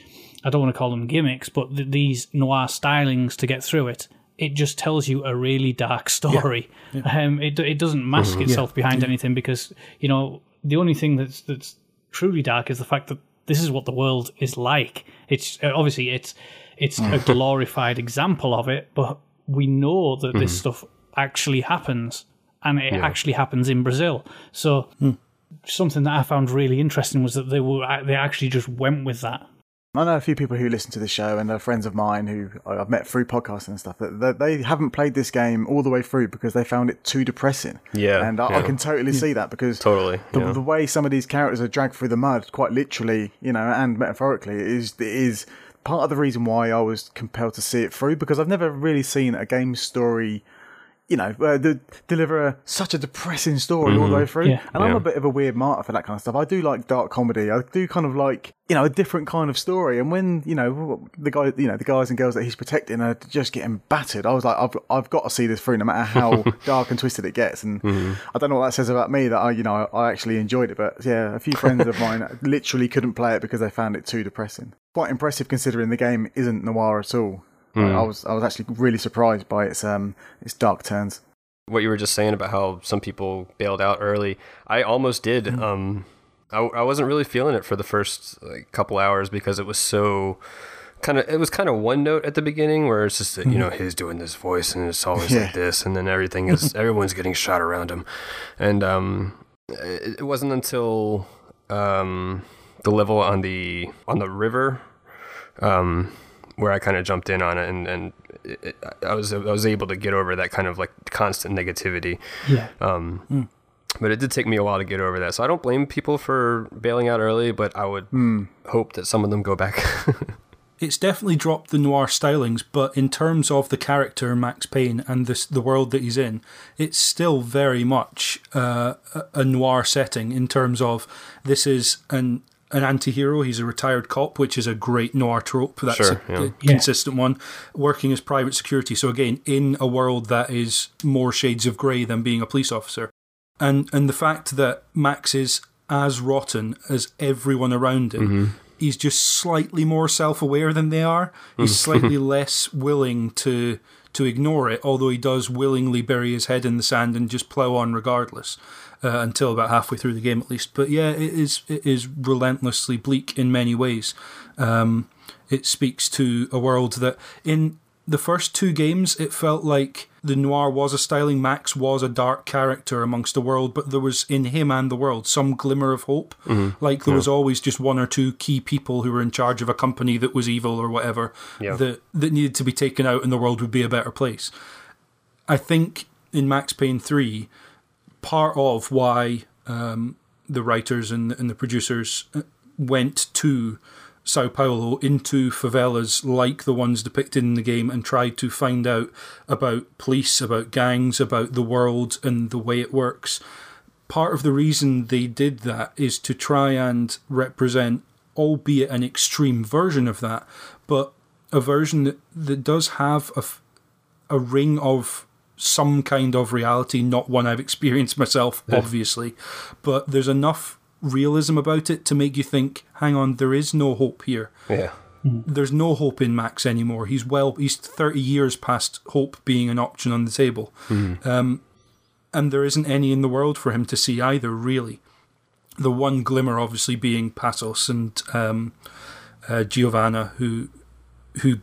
S4: I don't want to call them gimmicks, but th- these noir stylings to get through it. It just tells you a really dark story. Um, it it doesn't mask itself behind anything because you know the only thing that's that's truly dark is the fact that this is what the world is like. It's uh, obviously it's it's a glorified example of it, but we know that this stuff actually happens, and it actually happens in Brazil. So something that I found really interesting was that they were they actually just went with that.
S3: I know a few people who listen to the show and are friends of mine who I've met through podcasting and stuff that that they haven't played this game all the way through because they found it too depressing.
S2: Yeah,
S3: and I, I can totally see that because
S2: Totally,
S3: the,
S2: yeah.
S3: the way some of these characters are dragged through the mud, quite literally, you know, and metaphorically, is is part of the reason why I was compelled to see it through because I've never really seen a game story. You know, uh, de- deliver a, such a depressing story all the way through.
S4: Yeah.
S3: And I'm a bit of a weird martyr for that kind of stuff. I do like dark comedy. I do kind of like, you know, a different kind of story. And when, you know, the guy, you know, the guys and girls that he's protecting are just getting battered, I was like, I've, I've got to see this through no matter how [laughs] dark and twisted it gets. And I don't know what that says about me that I, you know, I actually enjoyed it. But yeah, a few friends of mine [laughs] literally couldn't play it because they found it too depressing. Quite impressive considering the game isn't noir at all. Like, I was, I was actually really surprised by its, um, its dark turns.
S2: what you were just saying about how some people bailed out early. I almost did. Um, I, I wasn't really feeling it for the first like, couple hours because it was so kind of. It was kind of one note at the beginning where it's just you know he's doing this voice and it's always
S3: Yeah.
S2: like this, and then everything is [laughs] everyone's getting shot around him, and um, it, it wasn't until um, the level on the on the river um, where I kind of jumped in on it, and and it, I was I was able to get over that kind of like constant negativity.
S4: Yeah.
S2: Um, But it did take me a while to get over that, so I don't blame people for bailing out early. But I would hope that some of them go back. [laughs]
S1: it's definitely dropped the noir stylings, but in terms of the character Max Payne and this, the world that he's in, it's still very much uh, a noir setting in terms of this is an an anti-hero he's a retired cop which is a great noir trope that's
S2: Sure,
S1: a,
S2: yeah.
S1: a consistent one working as private security so again in a world that is more shades of grey than being a police officer and and the fact that Max is as rotten as everyone around him. Mm-hmm. He's just slightly more self-aware than they are. He's mm. [laughs] slightly less willing to to ignore it, although he does willingly bury his head in the sand and just plow on regardless. Uh, until about halfway through the game, at least. But yeah, it is it is relentlessly bleak in many ways. Um, it speaks to a world that in the first two games it felt like the noir was a styling max was a dark character amongst the world but there was in him and the world some glimmer of hope like there was always just one or two key people who were in charge of a company that was evil or whatever
S2: Yeah.
S1: that that needed to be taken out and the world would be a better place i think in max payne 3 part of why um, the writers and, and the producers uh, went to Sao Paulo into favelas like the ones depicted in the game and tried to find out about police, about gangs, about the world and the way it works. Part of the reason they did that is to try and represent, albeit an extreme version of that, but a version that, that does have a, a ring of some kind of reality, not one I've experienced myself, obviously, but there's enough realism about it to make you think, hang on, there is no hope here.
S2: Yeah.
S1: There's no hope in Max anymore. He's well, he's 30 years past hope being an option on the table. Um, and there isn't any in the world for him to see either, really. The one glimmer, obviously, being Passos and um, uh, Giovanna, who who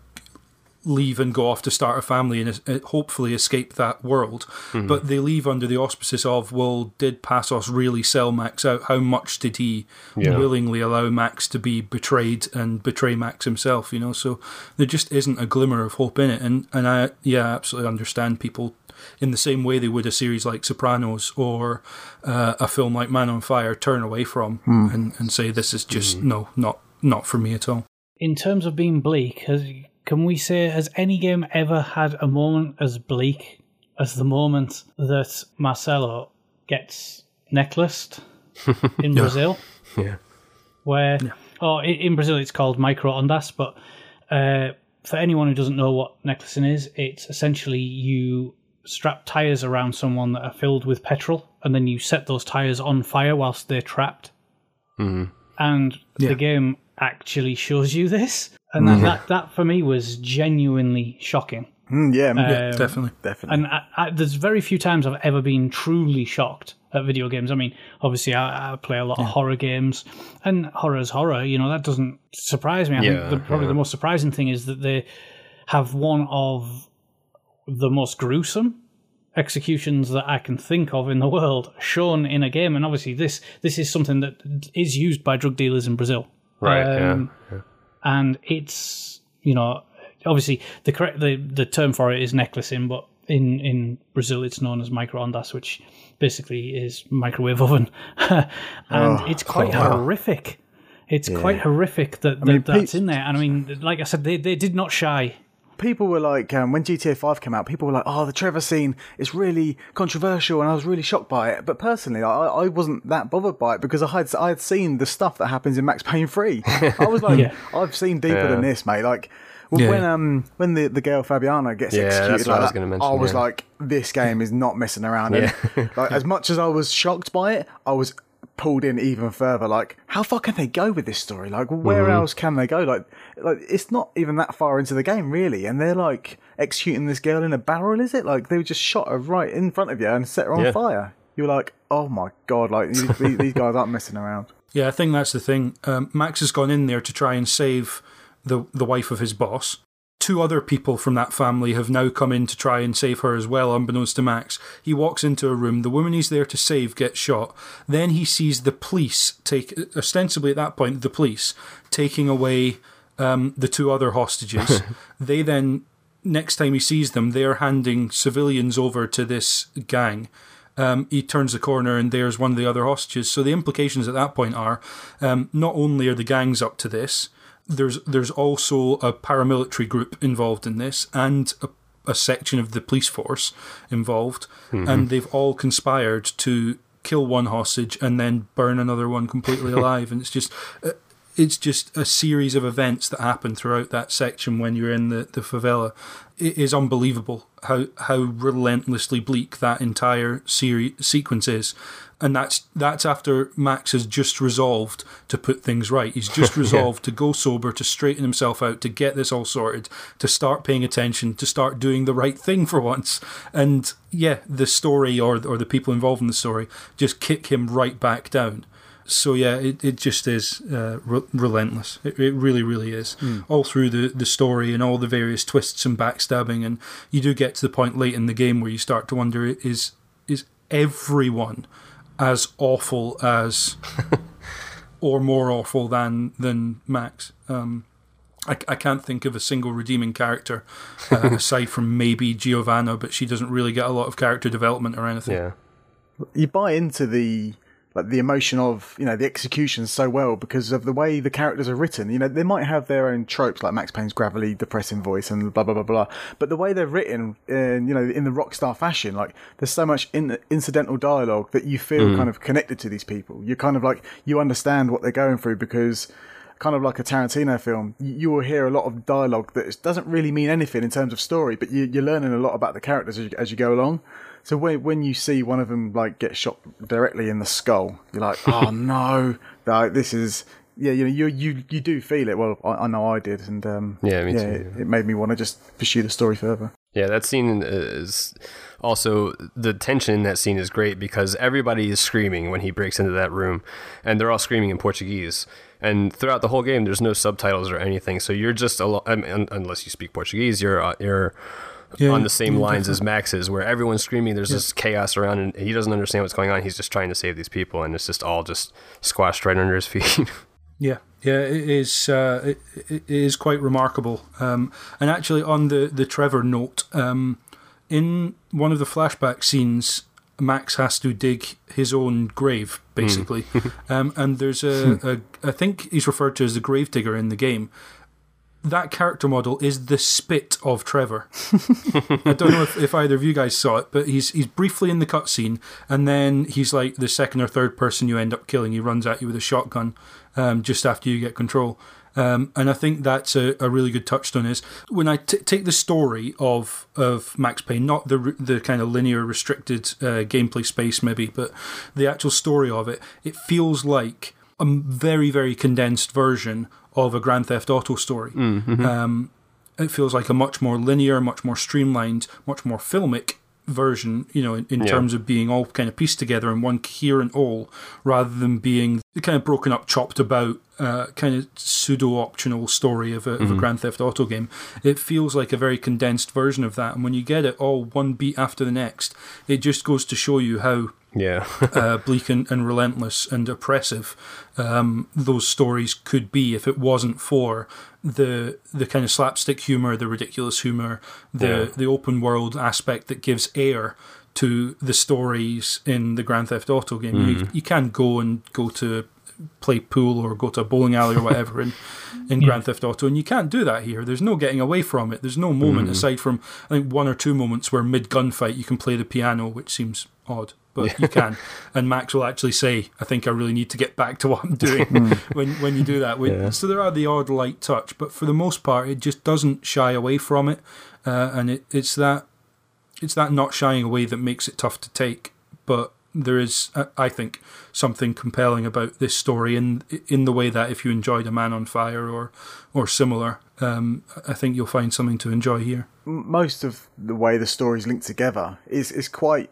S1: leave and go off to start a family and uh, hopefully escape that world. But they leave under the auspices of, well, did Passos really sell Max out? How much did he
S2: Yeah.
S1: willingly allow Max to be betrayed and betray Max himself? You know, so there just isn't a glimmer of hope in it. And and I yeah, I absolutely understand people in the same way they would a series like Sopranos or uh, a film like Man on Fire turn away from and, and say this is just no, not not for me at all.
S4: In terms of being bleak, has, can we say has any game ever had a moment as bleak as the moment that Marcelo gets necklaced [laughs] in Brazil?
S2: Yeah.
S4: where oh in Brazil it's called micro ondas, but uh, for anyone who doesn't know what necklacing is, it's essentially you strap tires around someone that are filled with petrol, and then you set those tires on fire whilst they're trapped. And
S1: Yeah.
S4: the game actually shows you this, and that, that that for me was genuinely shocking.
S3: Mm, yeah,
S1: Yeah,
S4: Um,
S1: definitely.
S3: definitely.
S4: And I, I, there's very few times I've ever been truly shocked at video games. I mean, obviously, I, I play a lot of horror games, and horror is horror. You know, that doesn't surprise me. I
S2: Yeah,
S4: think the, probably
S2: yeah.
S4: the most surprising thing is that they have one of the most gruesome executions that I can think of in the world shown in a game. And obviously, this this is something that is used by drug dealers in Brazil
S2: Right.
S4: Um, and it's you know obviously the correct the, the term for it is necklacing, but in in Brazil it's known as microondas, which basically is microwave [laughs] oven, and
S3: Oh,
S4: it's quite horrific. It's quite horrific that, that
S3: mean,
S4: that's
S3: Pete-
S4: in there, and I mean, like I said, they they did not shy.
S3: People were like, um, when GTA 5 came out, people were like, oh, the Trevor scene is really controversial, and I was really shocked by it. But personally, I, I wasn't that bothered by it because I had I had seen the stuff that happens in Max Payne 3. I was like, [laughs]
S4: Yeah.
S3: I've seen deeper than this, mate. Like, well,
S1: Yeah.
S3: when um when the, the girl Fabiana gets
S2: Yeah,
S3: executed
S2: that's what
S3: like
S2: I was
S3: that,
S2: mention,
S3: I was
S2: yeah.
S3: like, this game is not messing around. And, [laughs] like, as much as I was shocked by it, I was pulled in even further. Like, how far can they go with this story? Like, where
S2: Mm-hmm.
S3: else can they go? Like, like it's not even that far into the game, really. And they're like executing this girl in a barrel. Is it like they were just shot her right in front of you and set her on
S2: Yeah.
S3: fire? You're like, oh my god! Like these, [laughs] these these guys aren't messing around.
S1: Yeah, I think that's the thing. Um, Max has gone in there to try and save the the wife of his boss. Two other people from that family have now come in to try and save her as well, unbeknownst to Max. He walks into a room. The woman he's there to save gets shot. Then he sees the police take, ostensibly at that point, the police taking away um, the two other hostages. [laughs] they then, next time he sees them, they're handing civilians over to this gang um, he turns the corner and there's one of the other hostages. So the implications at that point are um, not only are the gangs up to this, there's there's also a paramilitary group involved in this and a, a section of the police force involved, and they've all conspired to kill one hostage and then burn another one completely [laughs] alive. And it's just. It's just a series of events that happen throughout that section when you're in the, the favela. It is unbelievable how how relentlessly bleak that entire series sequence is. And that's that's after Max has just resolved to put things right. He's just [laughs] resolved to go sober, to straighten himself out, to get this all sorted, to start paying attention, to start doing the right thing for once. And yeah, the story or or the people involved in the story just kick him right back down. So yeah, it, it just is uh, re- relentless. It, it really, really is. All through the, the story and all the various twists and backstabbing, and you do get to the point late in the game where you start to wonder: is is everyone as awful as, [laughs] or more awful than than Max? Um, I, I can't think of a single redeeming character uh, [laughs] aside from maybe Giovanna, but she doesn't really get a lot of character development or anything.
S2: Yeah.
S3: you buy into the like the emotion of you know the execution so well because of the way the characters are written. You know, they might have their own tropes like Max Payne's gravelly, depressing voice and blah blah blah blah. But the way they're written, in, you know, in the rockstar fashion, like there's so much in, incidental dialogue that you feel mm. kind of connected to these people. You're kind of like you understand what they're going through because. Kind of like a Tarantino film, you, will hear a lot of dialogue that doesn't really mean anything in terms of story, but you, you're learning a lot about the characters as you, as you go along. So when when you see one of them like get shot directly in the skull, you're like, oh [laughs] no, like this is yeah, you know, you you you do feel it. Well, I, I know I did, and um,
S2: Yeah, me too,
S3: It, it made me want to just pursue the story further.
S2: Yeah, that scene is also the tension in that scene is great because everybody is screaming when he breaks into that room, and they're all screaming in Portuguese. And throughout the whole game, there's no subtitles or anything, so you're just alo- I mean, unless you speak Portuguese, you're uh, you're
S1: Yeah,
S2: on the same
S1: yeah,
S2: lines as Max is, where everyone's screaming. There's just chaos around, and he doesn't understand what's going on. He's just trying to save these people, and it's just all just squashed right under his [laughs] feet.
S1: Yeah, yeah, it is. Uh, it, it is quite remarkable. Um, and actually, on the the Trevor note, um, in one of the flashback scenes, Max has to dig his own grave, basically. [laughs] um, and there's a, a, I think he's referred to as the gravedigger in the game. That character model is the spit of Trevor. [laughs] I don't know if, if either of you guys saw it, but he's he's briefly in the cutscene, and then he's like the second or third person you end up killing. He runs at you with a shotgun um, just after you get control. Um, and I think that's a, a really good touchstone. Is when I t- take the story of of Max Payne, not the the kind of linear restricted uh, gameplay space maybe, but the actual story of it, it feels like a very very condensed version of a Grand Theft Auto story. Um, it feels like a much more linear, much more streamlined, much more filmic version, you know, in, in
S2: Yeah.
S1: terms of being all kind of pieced together in one coherent whole, rather than being the kind of broken up, chopped about, uh, kind of pseudo optional story of a, of a Grand Theft Auto game. It feels like a very condensed version of that. And when you get it all one beat after the next, it just goes to show you how
S2: yeah, [laughs]
S1: uh, bleak and, and relentless and oppressive um, those stories could be if it wasn't for the the kind of slapstick humor, the ridiculous humor, the
S2: Yeah.
S1: the open world aspect that gives air to the stories in the Grand Theft Auto game. You, mm-hmm. you can go and go to play pool or go to a bowling alley or whatever in, [laughs] in Grand Theft Auto, and you can't do that here. There's no getting away from it. There's no moment mm-hmm. aside from I think one or two moments where mid gunfight you can play the piano, which seems odd, but you can. And Max will actually say, "I think I really need to get back to what I'm doing." [laughs] when when you do that, When-
S2: Yeah.
S1: so there are the odd light touch, but for the most part, it just doesn't shy away from it, uh, and it, it's that it's that not shying away that makes it tough to take. But there is, uh, I think, something compelling about this story in in the way that if you enjoyed A Man on Fire or or similar, um, I think you'll find something to enjoy here.
S3: most of the way the stories link together is is quite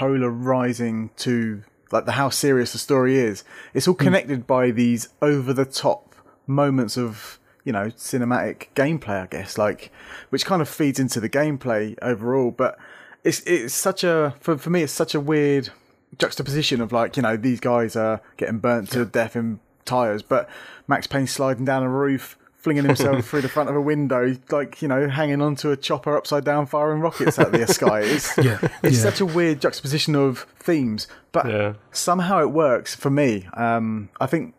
S3: polarizing to like the how serious the story is. It's all hmm. connected by these over the top moments of you know cinematic gameplay, I guess, like which kind of feeds into the gameplay overall. But it's it's such a for for me it's such a weird juxtaposition of like you know these guys are getting burnt to death in tires, but Max Payne sliding down a roof, flinging himself [laughs] through the front of a window, like you know hanging onto a chopper upside down, firing rockets out of the sky. [laughs] It's
S1: Yeah,
S3: it's
S1: yeah.
S3: such a weird juxtaposition of themes, but
S2: Yeah.
S3: somehow it works for me. Um, I think.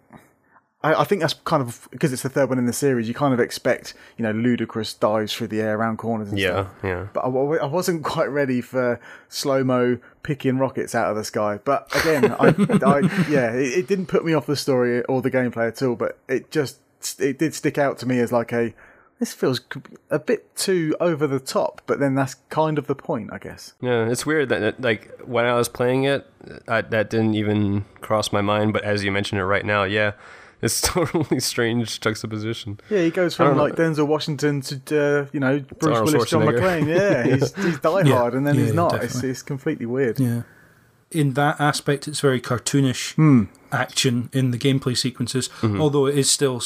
S3: I, I think that's kind of because it's the third one in the series. You kind of expect, you know, ludicrous dives through the air around corners and
S2: yeah,
S3: stuff
S2: yeah.
S3: but I, I wasn't quite ready for slow mo picking rockets out of the sky. But again, I, [laughs] I yeah, it, it didn't put me off the story or the gameplay at all. But it just it did stick out to me as like a this feels a bit too over the top. But then that's kind of the point, I guess.
S2: Yeah, it's weird that, that, like when I was playing it, I, that didn't even cross my mind. But as you mentioned it right now, yeah, [laughs] it's totally strange juxtaposition.
S3: Yeah, he goes from
S2: don't
S3: like Denzel Washington to uh, you know Bruce Willis, John
S2: Schwarzenegger.
S3: McClane. Yeah, he's he's [laughs] Die
S1: Yeah.
S3: Hard, and then
S1: Yeah,
S3: he's not. It's, it's completely weird.
S1: Yeah. In that aspect, it's very cartoonish action in the gameplay sequences, although it is still.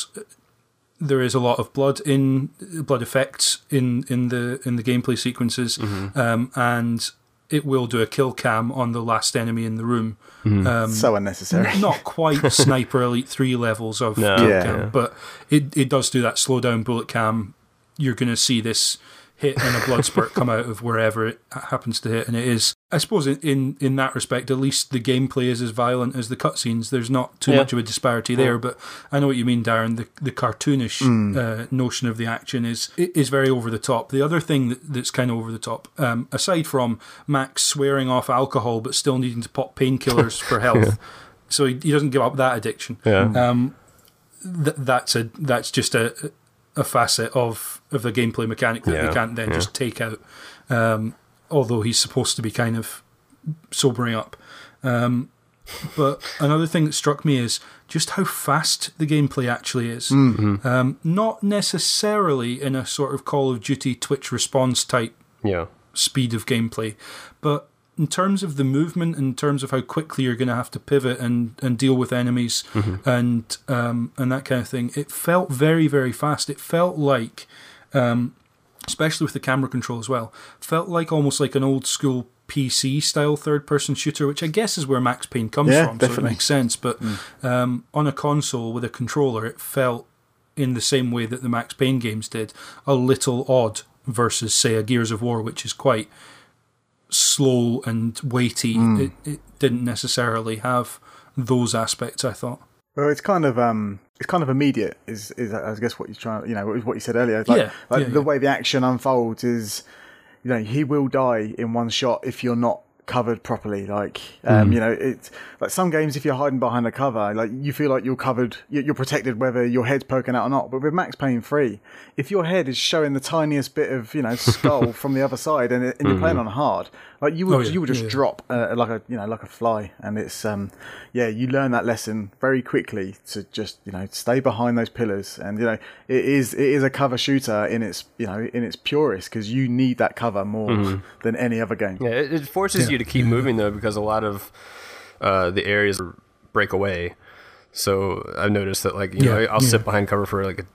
S1: There is a lot of blood in blood effects in, in the in the gameplay sequences, um, and it will do a kill cam on the last enemy in the room. Um,
S3: So unnecessary.
S1: not quite [laughs] Sniper Elite 3 levels of
S2: No.
S1: kill
S3: Yeah.
S1: cam,
S2: Yeah.
S1: but it, it does do that slow down bullet cam. You're going to see this hit and a blood spurt come out of wherever it happens to hit. And it is, I suppose, in, in, in that respect, at least the gameplay is as violent as the cutscenes. There's not too
S2: Yeah.
S1: much of a disparity there. But I know what you mean, Darren. The, the cartoonish uh, notion of the action is is very over the top. The other thing that, that's kind of over the top, um, aside from Max swearing off alcohol but still needing to pop painkillers for [laughs] health, so he, he doesn't give up that addiction
S2: Yeah.
S1: um, th- that's a that's just a a facet of of the gameplay mechanic that
S2: Yeah,
S1: they can't then
S2: yeah.
S1: just take out. Um, although he's supposed to be kind of sobering up. Um, but another thing that struck me is just how fast the gameplay actually is. Um, not necessarily in a sort of Call of Duty Twitch response type
S2: yeah.
S1: speed of gameplay. But in terms of the movement, in terms of how quickly you're going to have to pivot and, and deal with enemies and um, and that kind of thing, it felt very very fast. It felt like, um, especially with the camera control as well, felt like almost like an old school PC style third person shooter, which I guess is where Max Payne comes
S3: Yeah,
S1: from. So
S3: definitely.
S1: it makes sense. But um, on a console with a controller, it felt in the same way that the Max Payne games did, a little odd versus, say, a Gears of War, which is quite slow and weighty. It, it didn't necessarily have those aspects. I thought.
S3: Well, it's kind of um, it's kind of immediate. Is is I guess what you're trying, you know, what you said earlier. Like,
S1: Yeah,
S3: like
S1: yeah,
S3: the
S1: yeah.
S3: way the action unfolds is, you know, he will die in one shot if you're not covered properly. Like, um, you know, it's like some games if you're hiding behind a cover, like you feel like you're covered, you're you're protected whether your head's poking out or not. But with Max Payne Three, if your head is showing the tiniest bit of you know skull [laughs] from the other side, and, and you're playing on hard, like you would
S1: Oh, yeah,
S3: you would just
S1: yeah, yeah.
S3: drop uh, like a you know like a fly, and it's um yeah you learn that lesson very quickly to just you know stay behind those pillars, and you know it is it is a cover shooter in its you know in its purest because you need that cover more than any other game.
S2: Yeah, it, it forces
S1: Yeah.
S2: you to keep moving though because a lot of uh, the areas break away. So I've noticed that like you know I'll
S1: yeah.
S2: sit behind cover for like a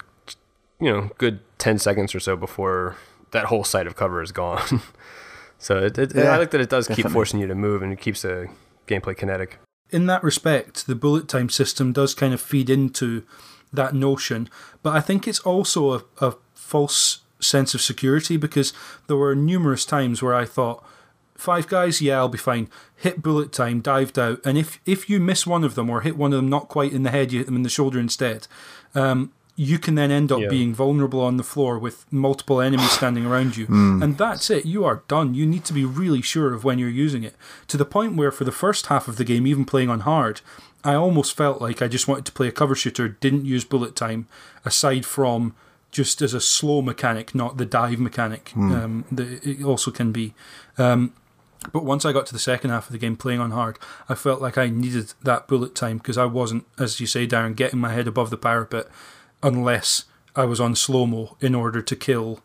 S2: you know good ten seconds or so before that whole side of cover is gone. [laughs] so it, it,
S3: Yeah,
S2: I like that it does keep forcing you to move and it keeps the gameplay kinetic.
S1: in that respect, the bullet time system does kind of feed into that notion, but I think it's also a, a false sense of security because there were numerous times where I thought, five guys, yeah, I'll be fine. Hit bullet time, dived out, and if if you miss one of them or hit one of them not quite in the head, you hit them in the shoulder instead. Um, you can then end up
S2: Yeah.
S1: being vulnerable on the floor with multiple enemies standing around you. [sighs] And that's it. You are done. You need to be really sure of when you're using it. To the point where, for the first half of the game, even playing on hard, I almost felt like I just wanted to play a cover shooter, didn't use bullet time, aside from just as a slow mechanic, not the dive mechanic um, that it also can be. Um, but once I got to the second half of the game playing on hard, I felt like I needed that bullet time because I wasn't, as you say, Darren, getting my head above the parapet unless I was on slow mo in order to kill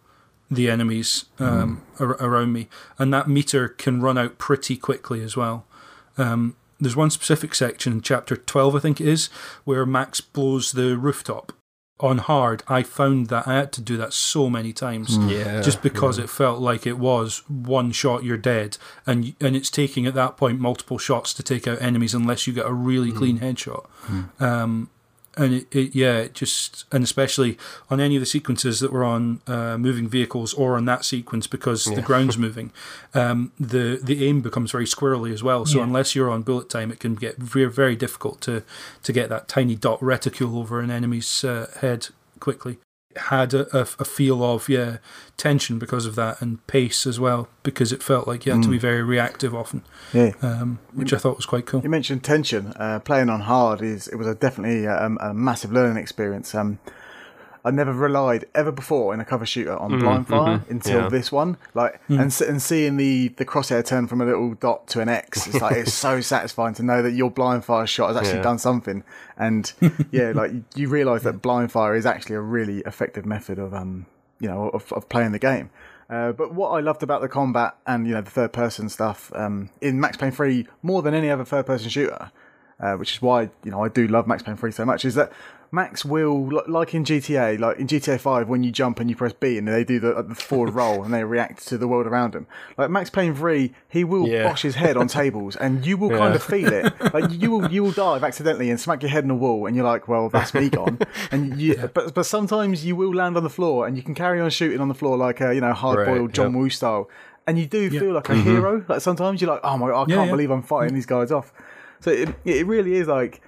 S1: the enemies um, ar- around me. And that meter can run out pretty quickly as well. Um, there's one specific section, in chapter 12, I think it is, where Max blows the rooftop. On hard, I found that I had to do that so many times mm.
S2: Yeah,
S1: just because it felt like it was one shot you're dead. And and it's taking at that point multiple shots to take out enemies unless you get a really mm. clean headshot. Mm. Um and it, it yeah it just and especially on any of the sequences that were on uh, moving vehicles or on that sequence because the ground's moving um the the aim becomes very squirrely as well. So
S4: Yeah.
S1: unless you're on bullet time it can get very very difficult to to get that tiny dot reticule over an enemy's uh, head quickly had a, a, a feel of yeah tension because of that and pace as well because it felt like you had to be very reactive often
S3: Yeah.
S1: um, which I thought was quite cool
S3: You mentioned tension. Uh, playing on hard is it was a definitely a, a massive learning experience. Um, I never relied ever before in a cover shooter on blind fire until
S2: yeah.
S3: this one. Like and and seeing the the crosshair turn from a little dot to an X, it's like it's so [laughs] satisfying to know that your blind fire shot has actually
S2: Yeah.
S3: done something. And yeah, [laughs] like you- you realise that blind fire is actually a really effective method of um you know of, of playing the game. Uh, but what I loved about the combat and you know the third person stuff um, in Max Payne 3 more than any other third person shooter, uh, which is why you know I do love Max Payne 3 so much, is that Max will like in GTA, like in GTA Five, when you jump and you press B and they do the, uh, the forward [laughs] roll and they react to the world around them. Like Max Payne Three, he will
S2: Yeah.
S3: bosh his head on tables and you will kind of feel it. [laughs] Like you will you will dive accidentally and smack your head in a wall and you're like, well, that's me gone. And you, [laughs] but but sometimes you will land on the floor and you can carry on shooting on the floor like a you know hard boiled
S2: Right,
S3: John
S2: yeah.
S3: Woo style. And you do feel like a mm-hmm. hero. Like sometimes you're like, oh my, god, I
S1: Yeah,
S3: can't
S1: yeah.
S3: believe I'm fighting these guys off. So it, it really is like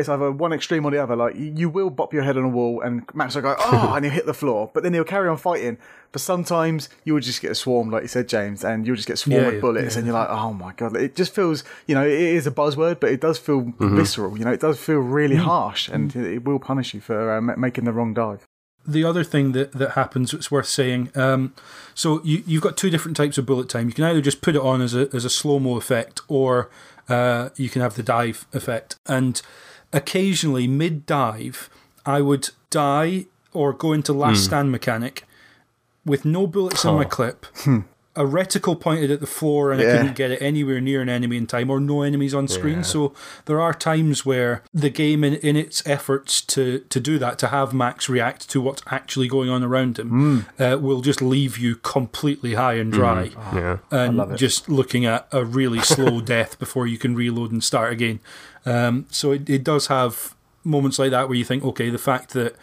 S3: it's either one extreme or the other. Like you, you will bop your head on a wall, and Max will go, "Oh," and he'll hit the floor, but then he'll carry on fighting. But sometimes you will just get swarmed, like you said, James, and you'll just get swarmed
S1: Yeah,
S3: with
S1: yeah,
S3: bullets, and you're like, "Oh my god!" It just feels, you know, it is a buzzword, but it does feel visceral. You know, it does feel really harsh, and it, will punish you for uh, making the wrong dive.
S1: the other thing that, that happens it's worth saying um, so you, you've got two different types of bullet time you can either just put it on as a, as a slow-mo effect or uh, you can have the dive effect and occasionally mid-dive i would die or go into last hmm. stand mechanic with no bullets in my clip hmm. A reticle pointed at the floor and I couldn't get it anywhere near an enemy in time or no enemies on screen. So there are times where the game, in, in its efforts to, to do that, to have Max react to what's actually going on around him, uh, will just leave you completely high and dry
S2: Yeah.
S1: and just looking at a really slow [laughs] death before you can reload and start again. Um, so it, it does have moments like that where you think, okay, the fact that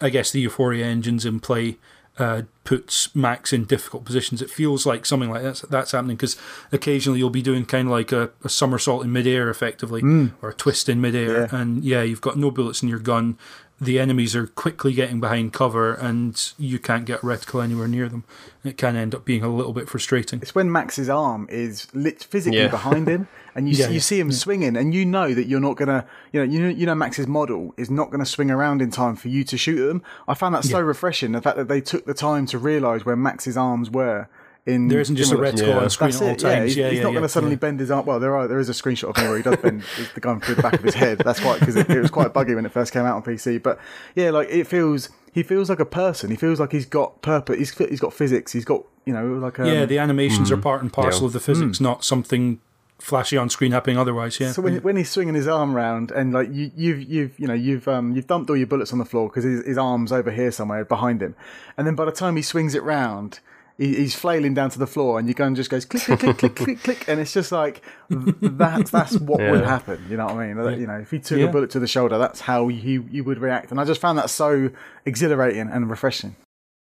S1: I guess the Euphoria engine's in play uh, puts Max in difficult positions. It feels like something like that's that's happening because occasionally you'll be doing kind of like a, a somersault in midair, effectively, or a twist in midair,
S3: Yeah.
S1: and yeah, you've got no bullets in your gun. The enemies are quickly getting behind cover, and you can't get a reticle anywhere near them. It can end up being a little bit frustrating.
S3: It's when Max's arm is lit physically
S2: Yeah.
S3: behind him, [laughs] and you
S1: Yeah,
S3: see, you
S1: yeah,
S3: see him swinging, and you know that you're not gonna, you know, you know, you know Max's model is not gonna swing around in time for you to shoot at them. I found that so refreshing. The fact that they took the time to realise where Max's arms were. In
S1: There isn't just a
S3: red
S1: reticle
S2: Yeah.
S1: on screen
S3: That's
S1: at all
S3: it. Yeah, he's,
S1: Yeah,
S3: he's
S1: yeah,
S3: not
S1: yeah,
S3: going to suddenly
S1: yeah.
S3: bend his arm. Well, there are there is a screenshot of him where he does bend [laughs] the gun through the back of his head. That's why because it, it was quite buggy when it first came out on PC. But yeah, like it feels he feels like a person. He feels like he's got purpose. He's he's got physics. He's got you know like um,
S1: yeah, the animations are part and parcel
S2: Yeah.
S1: of the physics, not something flashy on screen happening otherwise. Yeah.
S3: So when, when he's swinging his arm around and like you, you've you've you know you've um you've dumped all your bullets on the floor because his, his arm's over here somewhere behind him, and then by the time he swings it round, he, he's flailing down to the floor, and your gun just goes click click click click click click, and it's just like th- that's that's what would happen. You know what I mean? You know, if he took
S1: Yeah.
S3: a bullet to the shoulder, that's how he you would react, and I just found that so exhilarating and refreshing.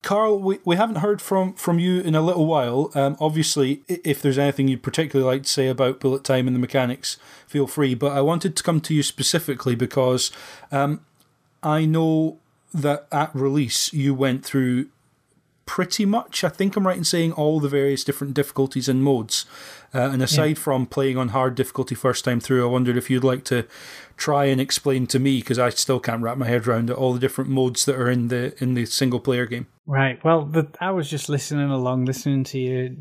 S1: Karl, we, we haven't heard from, from you in a little while. Um, obviously, if there's anything you'd particularly like to say about bullet time and the mechanics, feel free. But I wanted to come to you specifically because um, I know that at release you went through pretty much, I think I'm right in saying, all the various different difficulties and modes. Uh, and aside from playing on hard difficulty first time through, I wondered if you'd like to try and explain to me, because I still can't wrap my head around it, all the different modes that are in the in the single player game.
S4: Right. Well, the, I was just listening along, listening to you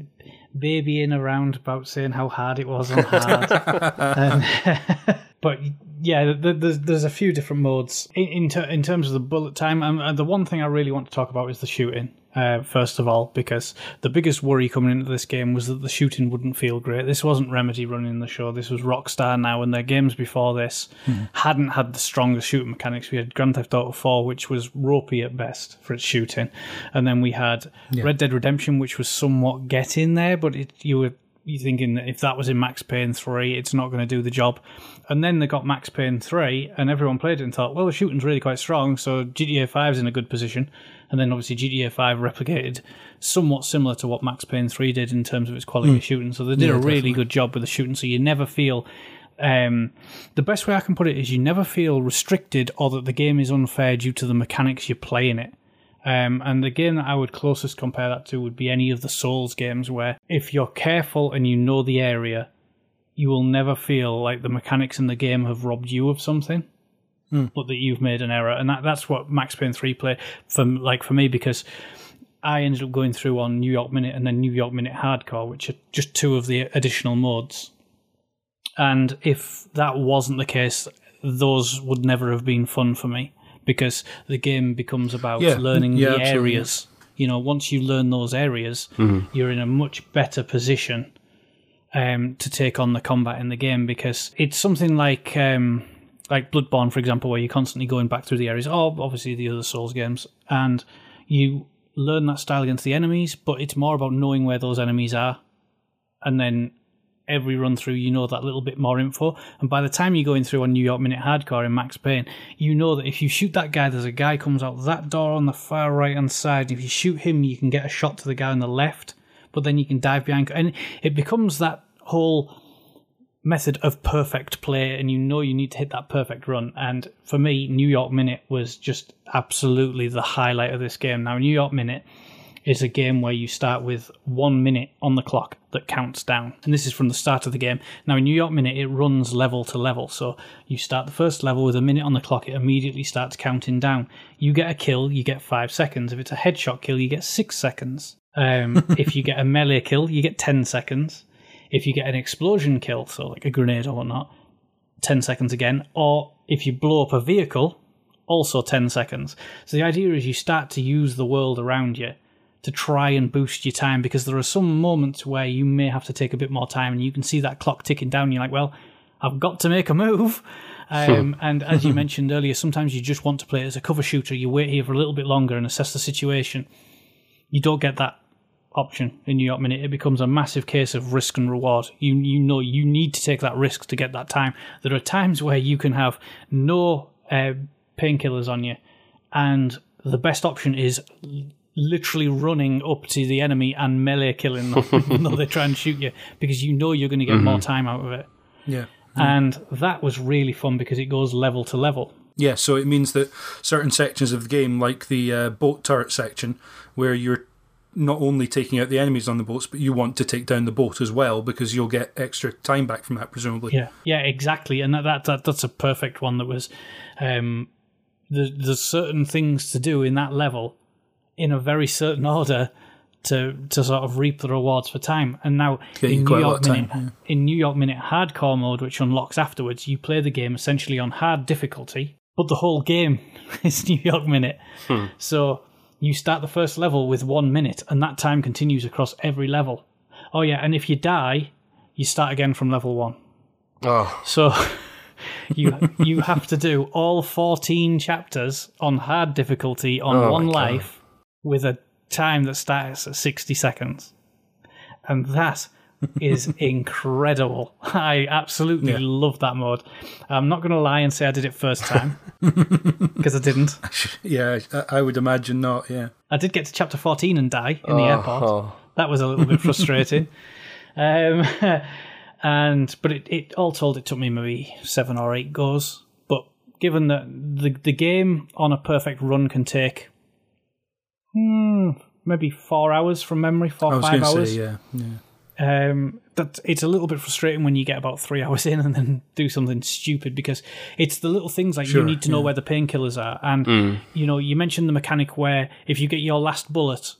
S4: babying around about saying how hard it was on hard. [laughs] um, [laughs] but yeah, th- th- there's there's a few different modes in in, ter- in terms of the bullet time. And, and the one thing I really want to talk about is the shooting. Uh, first of all, because the biggest worry coming into this game was that the shooting wouldn't feel great. This wasn't Remedy running the show. This was Rockstar now, and their games before this hadn't had the strongest shooting mechanics. We had Grand Theft Auto 4, which was ropey at best for its shooting, and then we had Red Dead Redemption, which was somewhat getting there, but it, you were you thinking that if that was in Max Payne 3, it's not going to do the job. And then they got Max Payne 3, and everyone played it and thought, well, the shooting's really quite strong, so GTA 5's in a good position. And then obviously GTA 5 replicated somewhat similar to what Max Payne 3 did in terms of its quality of shooting. So they did a really good job with the shooting, so you never feel. Um, the best way I can put it is you never feel restricted or that the game is unfair due to the mechanics you're playing it. Um, and the game that I would closest compare that to would be any of the Souls games, where if you're careful and you know the area, you will never feel like the mechanics in the game have robbed you of something, but that you've made an error. And that, that's what Max Payne Three play for like for me because I ended up going through on New York Minute and then New York Minute Hardcore, which are just two of the additional modes. And if that wasn't the case, those would never have been fun for me because the game becomes about
S1: Yeah,
S4: learning
S1: yeah,
S4: the
S1: absolutely,
S4: areas. You know, once you learn those areas, you're in a much better position um, to take on the combat in the game because it's something like um, like Bloodborne, for example, where you're constantly going back through the areas, or obviously the other Souls games, and you learn that style against the enemies, but it's more about knowing where those enemies are, and then every run through you know that little bit more info and by the time you're going through on new york minute hardcore in max payne you know that if you shoot that guy there's a guy comes out that door on the far right hand side if you shoot him you can get a shot to the guy on the left but then you can dive behind and it becomes that whole method of perfect play and you know you need to hit that perfect run and for me new york minute was just absolutely the highlight of this game now new york minute is a game where you start with one minute on the clock that counts down. And this is from the start of the game. Now, in New York Minute, it runs level to level. So you start the first level with a minute on the clock, it immediately starts counting down. You get a kill, you get five seconds. If it's a headshot kill, you get six seconds. Um, [laughs] if you get a melee kill, you get 10 seconds. If you get an explosion kill, so like a grenade or whatnot, 10 seconds again. Or if you blow up a vehicle, also 10 seconds. So the idea is you start to use the world around you to try and boost your time because there are some moments where you may have to take a bit more time and you can see that clock ticking down. You're like, well, I've got to make a move. [laughs] Um, and as you [laughs] mentioned earlier, sometimes you just want to play it as a cover shooter. You wait here for a little bit longer and assess the situation. You don't get that option in New York Minute. It becomes a massive case of risk and reward. You you know you need to take that risk to get that time. There are times where you can have no uh, painkillers on you, and the best option is literally running up to the enemy and melee killing them [laughs] even though they try and shoot you because you know you're going to get mm-hmm. more time out of it.
S1: Yeah.
S4: And that was really fun because it goes level to level.
S1: Yeah, so it means that certain sections of the game, like the uh, boat turret section, where you're not only taking out the enemies on the boats, but you want to take down the boat as well because you'll get extra time back from that, presumably.
S4: Yeah, yeah, exactly, and that, that, that that's a perfect one. That was um, the, there's certain things to do in that level in a very certain order to to sort of reap the rewards for time. And now in New York Minute, yeah. in New York Minute Hardcore mode, which unlocks afterwards, you play the game essentially on hard difficulty, but the whole game [laughs] is New York Minute. Hmm. So you start the first level with one minute, and that time continues across every level. Oh yeah, and if you die, you start again from level one.
S2: Oh,
S4: so. [laughs] you you have to do all 14 chapters on hard difficulty on oh one life with a time that starts at 60 seconds. And that is [laughs] incredible. I absolutely yeah. love that mode. I'm not going to lie and say I did it first time [laughs] because I didn't.
S1: Yeah, I would imagine not. Yeah,
S4: I did get to chapter 14 and die in the oh, airport. Oh. That was a little bit frustrating. [laughs] um, and but it, it all told it took me maybe seven or eight goes. But given that the the game on a perfect run can take hmm, maybe four hours from memory, four or five hours.
S1: Say, yeah, yeah.
S4: Um, that it's a little bit frustrating when you get about three [laughs] hours in and then do something stupid because it's the little things like sure, you need to know yeah. where the painkillers are, and mm. you know you mentioned the mechanic where if you get your last bullet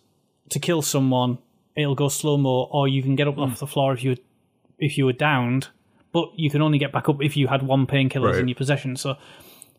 S4: to kill someone, it'll go slow mo, or you can get up mm. off the floor if you if you were downed, but you can only get back up if you had one painkiller right. in your possession. So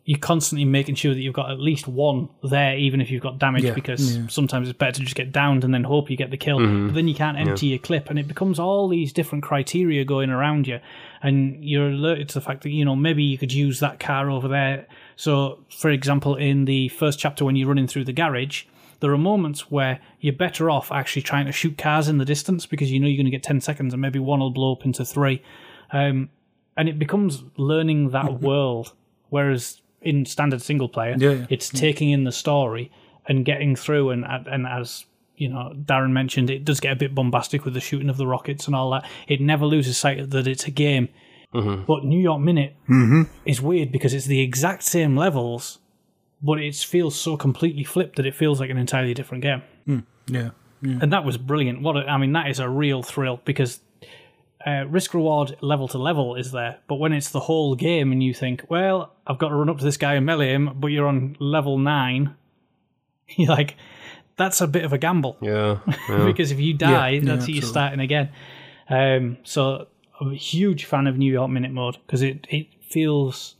S4: you're constantly making sure that you've got at least one there, even if you've got damage, yeah, because yeah. sometimes it's better to just get downed and then hope you get the kill. Mm-hmm. But then you can't empty yeah. your clip, and it becomes all these different criteria going around you, and you're alerted to the fact that you know maybe you could use that car over there. So, for example, in the first chapter when you're running through the garage. There are moments where you're better off actually trying to shoot cars in the distance because you know you're going to get 10 seconds and maybe one will blow up into three. Um, and it becomes learning that [laughs] world. Whereas in standard single player.
S1: Yeah, yeah.
S4: It's taking in the story and getting through, and and as you know, Darren mentioned, it does get a bit bombastic with the shooting of the rockets and all that. It never loses sight that it's a game. Mm-hmm. But New York Minute
S1: mm-hmm.
S4: is weird because it's the exact same levels, but it feels so completely flipped that it feels like an entirely different game.
S1: Mm. Yeah. Yeah.
S4: And that was brilliant. What a, I mean, that is a real thrill because uh, risk reward level to level is there, but when it's the whole game and you think, well, I've got to run up to this guy and melee him, but you're on level nine, [laughs] you're like, that's a bit of a gamble.
S2: Yeah. yeah. [laughs]
S4: because if you die, yeah, that's yeah, you starting again. Um, so I'm a huge fan of New York Minute Mode because it, it feels.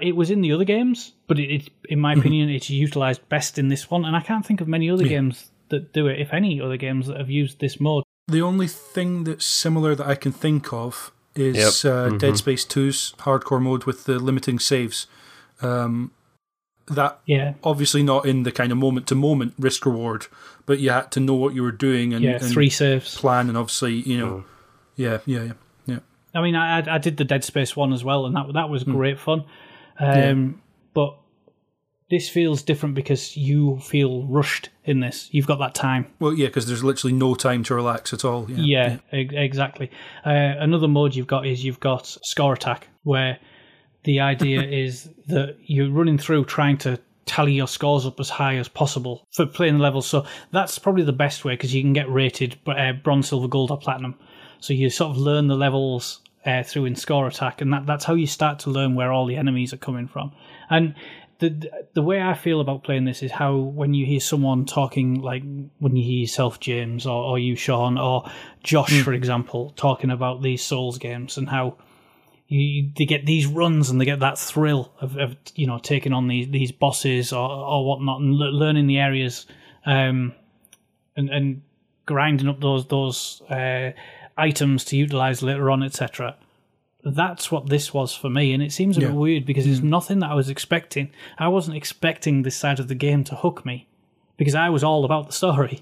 S4: It was in the other games, but it, it in my mm-hmm. opinion, it's utilized best in this one. And I can't think of many other games that do it, if any other games that have used this mode.
S1: The only thing that's similar that I can think of is uh, Dead Space 2's hardcore mode with the limiting saves. Um, that
S4: Yeah.
S1: obviously not in the kind of moment to moment risk reward, but you had to know what you were doing and,
S4: Yeah,
S1: and
S4: three saves.
S1: plan, and obviously you know, yeah, yeah, yeah, yeah.
S4: I mean, I I I did the Dead Space one as well, and that that was great fun. Um, But this feels different because you feel rushed in this. You've got that time.
S1: Well, yeah, because there's literally no time to relax at all. Yeah,
S4: Yeah, e- exactly. Uh, another mode you've got is you've got score attack, where the idea [laughs] is that you're running through trying to tally your scores up as high as possible for playing the levels. So that's probably the best way because you can get rated uh, bronze, silver, gold, or platinum. So you sort of learn the levels uh, through in score attack, and that, that's how you start to learn where all the enemies are coming from. And the the way I feel about playing this is how when you hear someone talking, like when you hear yourself, James, or, or you, Sean, or Josh, for example, talking about these Souls games and how you they get these runs and they get that thrill of, of you know taking on these these bosses or or whatnot and le- learning the areas, um, and and grinding up those those uh, items to utilize later on, etc that's what this was for me. And it seems a bit
S1: Yeah.
S4: weird because it's nothing that I was expecting. I wasn't expecting this side of the game to hook me because I was all about the story.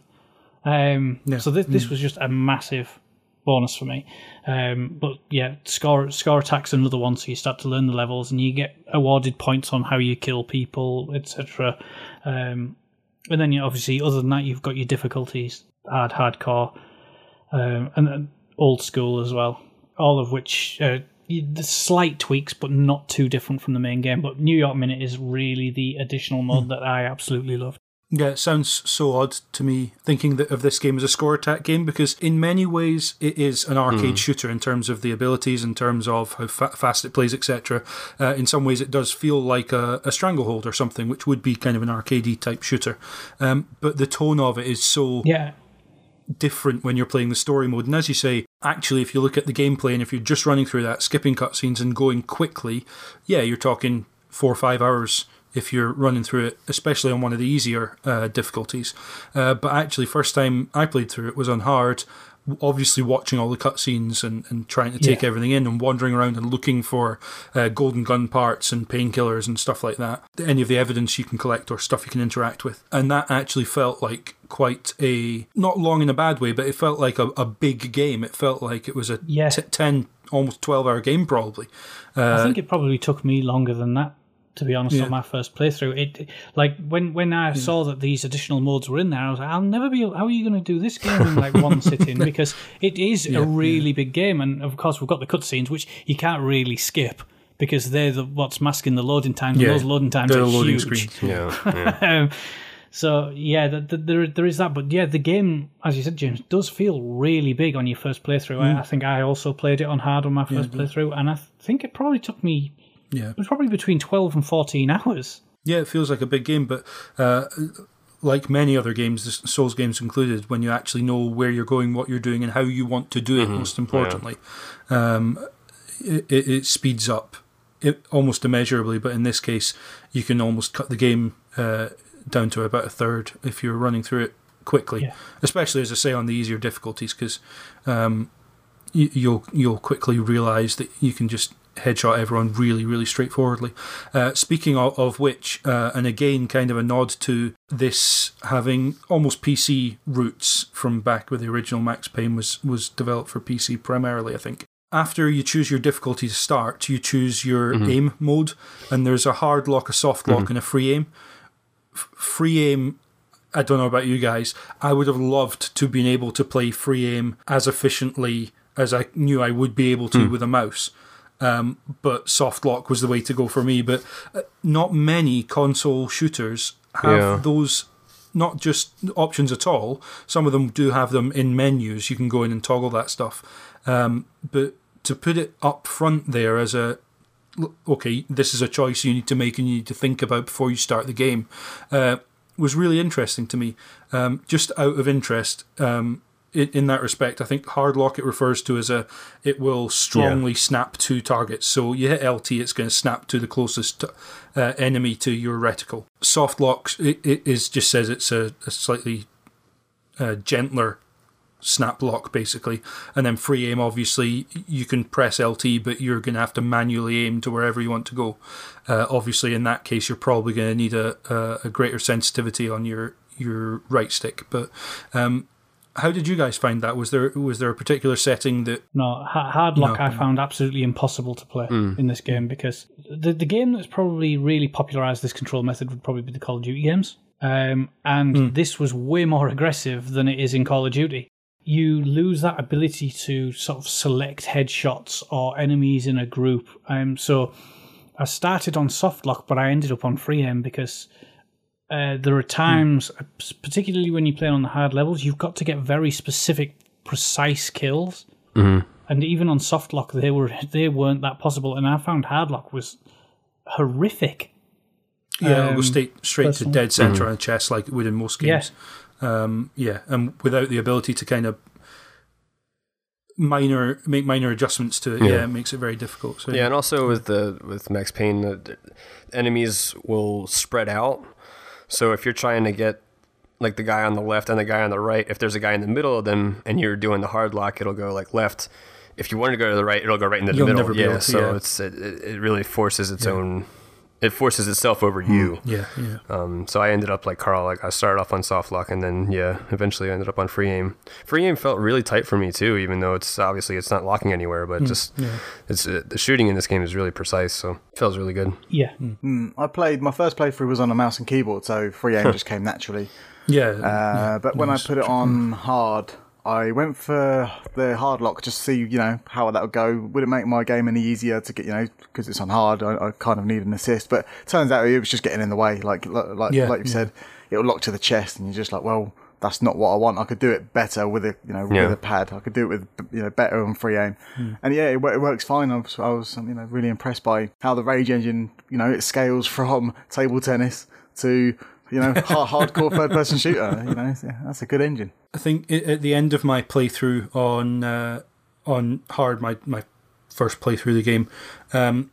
S4: Um,
S1: Yeah.
S4: So this, this was just a massive bonus for me. Um, but yeah, score score attack's another one. So you start to learn the levels and you get awarded points on how you kill people, etc. Um, and then you obviously, other than that, you've got your difficulties: hard, hardcore, um, and then old school as well. All of which uh, the slight tweaks, but not too different from the main game. But New York Minute is really the additional mode that I absolutely love.
S1: Yeah, it sounds so odd to me thinking that of this game as a score attack game because in many ways it is an arcade shooter in terms of the abilities, in terms of how fa- fast it plays, etc. Uh, in some ways, it does feel like a, a Stranglehold or something, which would be kind of an arcadey type shooter. Um, but the tone of it is so
S4: Yeah,
S1: different when you're playing the story mode. And as you say, actually, if you look at the gameplay and if you're just running through that, skipping cutscenes and going quickly, yeah, you're talking four or five hours if you're running through it, especially on one of the easier uh, difficulties. Uh, but actually, first time I played through it was on hard. Obviously, watching all the cutscenes and, and trying to take
S4: Yeah.
S1: everything in and wandering around and looking for uh, golden gun parts and painkillers and stuff like that. Any of the evidence you can collect or stuff you can interact with. And that actually felt like quite a, not long in a bad way, but it felt like a, a big game. It felt like it was a
S4: Yeah.
S1: t- 10, almost 12 hour game, probably.
S4: I think it probably took me longer than that. To be honest,
S1: Yeah.
S4: on my first playthrough, it like when when I saw that these additional modes were in there, I was like, I'll never be. How are you going to do this game in like one [laughs] sitting? Because it is a really big game, and of course we've got the cutscenes, which you can't really skip because they're the, what's masking the loading times. and
S1: Yeah,
S4: those loading times
S1: they're
S4: are
S1: loading
S4: huge.
S1: screens.
S2: Yeah. [laughs] yeah.
S4: um, so yeah, th th there there is that, but yeah, the game, as you said, James, does feel really big on your first playthrough. I, I think I also played it on hard on my first playthrough, and I th- think it probably took me.
S1: Yeah.
S4: It was probably between twelve and fourteen hours.
S1: Yeah, it feels like a big game, but uh, like many other games, Souls games included, when you actually know where you're going, what you're doing, and how you want to do it, most importantly, um, it, it, it speeds up it almost immeasurably. But in this case, you can almost cut the game uh, down to about a third if you're running through it quickly,
S4: Yeah.
S1: especially as I say on the easier difficulties, because um, you, you'll you'll quickly realise that you can just headshot everyone really, really straightforwardly. Uh, speaking of, of which, uh, and again, kind of a nod to this having almost PC roots from back where the original Max Payne was was developed for PC primarily, I think. After you choose your difficulty to start, you choose your aim mode, and there's a hard lock, a soft lock, and a free aim. F- free aim I don't know about you guys. I would have loved to have been able to play free aim as efficiently as I knew I would be able to with a mouse. Um, but soft lock was the way to go for me. But uh, not many console shooters have
S2: Yeah.
S1: those. Not just options at all. Some of them do have them in menus. You can go in and toggle that stuff. Um, but to put it up front there as a okay, this is a choice you need to make and you need to think about before you start the game, uh, was really interesting to me. Um, just out of interest, um, in, that respect, I think hard lock it refers to as a it will strongly snap to targets. So you hit LT, it's going to snap to the closest uh, enemy to your reticle. Soft lock it, it is just says it's a, a slightly uh, gentler snap lock basically, and then free aim. Obviously, you can press LT, but you're going to have to manually aim to wherever you want to go. Uh, obviously, in that case, you're probably going to need a, a, a greater sensitivity on your your right stick. But um, how did you guys find that? Was there was there a particular setting that?
S4: No, ha- hard lock
S1: No.
S4: I found absolutely impossible to play in this game because the the game that's probably really popularized this control method would probably be the Call of Duty games. Um, and this was way more [laughs] aggressive than it is in Call of Duty. You lose that ability to sort of select headshots or enemies in a group. Um, so I started on soft lock, but I ended up on free aim because uh, there are times, particularly when you play on the hard levels, you've got to get very specific, precise kills.
S2: Mm-hmm.
S4: And even on soft lock, they were [laughs] they weren't that possible. And I found hard lock was horrific.
S1: Yeah, it'll go
S4: Um,
S1: straight straight to dead center on the chest like it would in most
S4: Yeah.
S1: games. Um, yeah, and without the ability to kind of minor make minor adjustments to it, yeah,
S2: Yeah.
S1: it makes it very difficult. So
S2: Yeah, and also with the with Max Payne, the, the enemies will spread out. So if you're trying to get like the guy on the left and the guy on the right, if there's a guy in the middle of them and you're doing the hard lock, it'll go like left. If you want to go to the right, it'll go right into the
S1: You'll
S2: middle. yeah,
S1: to,
S2: so
S1: yeah.
S2: it's it, it it really forces its own. It forces itself over you.
S1: yeah, yeah.
S2: Um, so I ended up like Karl. Like I started off on soft lock, and then yeah, eventually I ended up on free aim. Free aim felt really tight for me too, even though it's obviously it's not locking anywhere, but just it's uh, the shooting in this game is really precise, so it feels really good.
S4: Yeah.
S3: I played my first playthrough was on a mouse and keyboard, so free aim [laughs] just came naturally.
S1: Yeah,
S3: Uh, but when I put it on hard, I went for the hard lock just to see, you know, how that would go. Would it make my game any easier to get, you know, because it's on hard, I, I kind of need an assist. But turns out it was just getting in the way, like like
S1: Yeah,
S3: like you
S1: yeah.
S3: said, it will lock to the chest, and you're just like, well, that's not what I want. I could do it better with a, you know,
S2: Yeah.
S3: with a pad. I could do it with, you know, better on free aim. Hmm. And yeah, it, it works fine. I was, I was, you know, really impressed by how the Rage engine, you know, it scales [laughs] from table tennis to you know, [laughs] hard, hardcore third person shooter. You know, that's a good engine.
S1: I think at the end of my playthrough on uh, on hard, my my first playthrough of the game, um,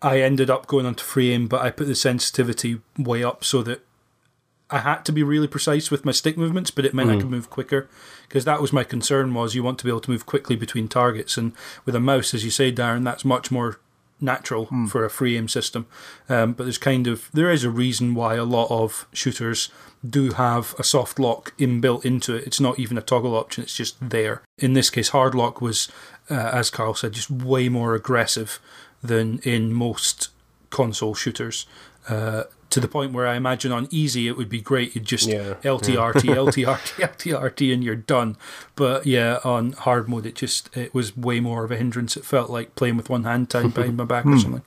S1: I ended up going onto free aim, but I put the sensitivity way up so that I had to be really precise with my stick movements, but it meant I could move quicker because that was my concern. Was you want to be able to move quickly between targets, and with a mouse, as you say, Darren, that's much more natural for a free aim system. Um, but there's kind of there is a reason why a lot of shooters do have a soft lock inbuilt into it. It's not even a toggle option; it's just there. In this case, hard lock was, uh, as Karl said, just way more aggressive than in most console shooters. Uh, to the point where I imagine on easy it would be great. You'd just
S2: Yeah,
S1: LTRT, LTRT, [laughs] LTRT, and you're done. But yeah, on hard mode, it just it was way more of a hindrance. It felt like playing with one hand tied behind my back or [laughs] something.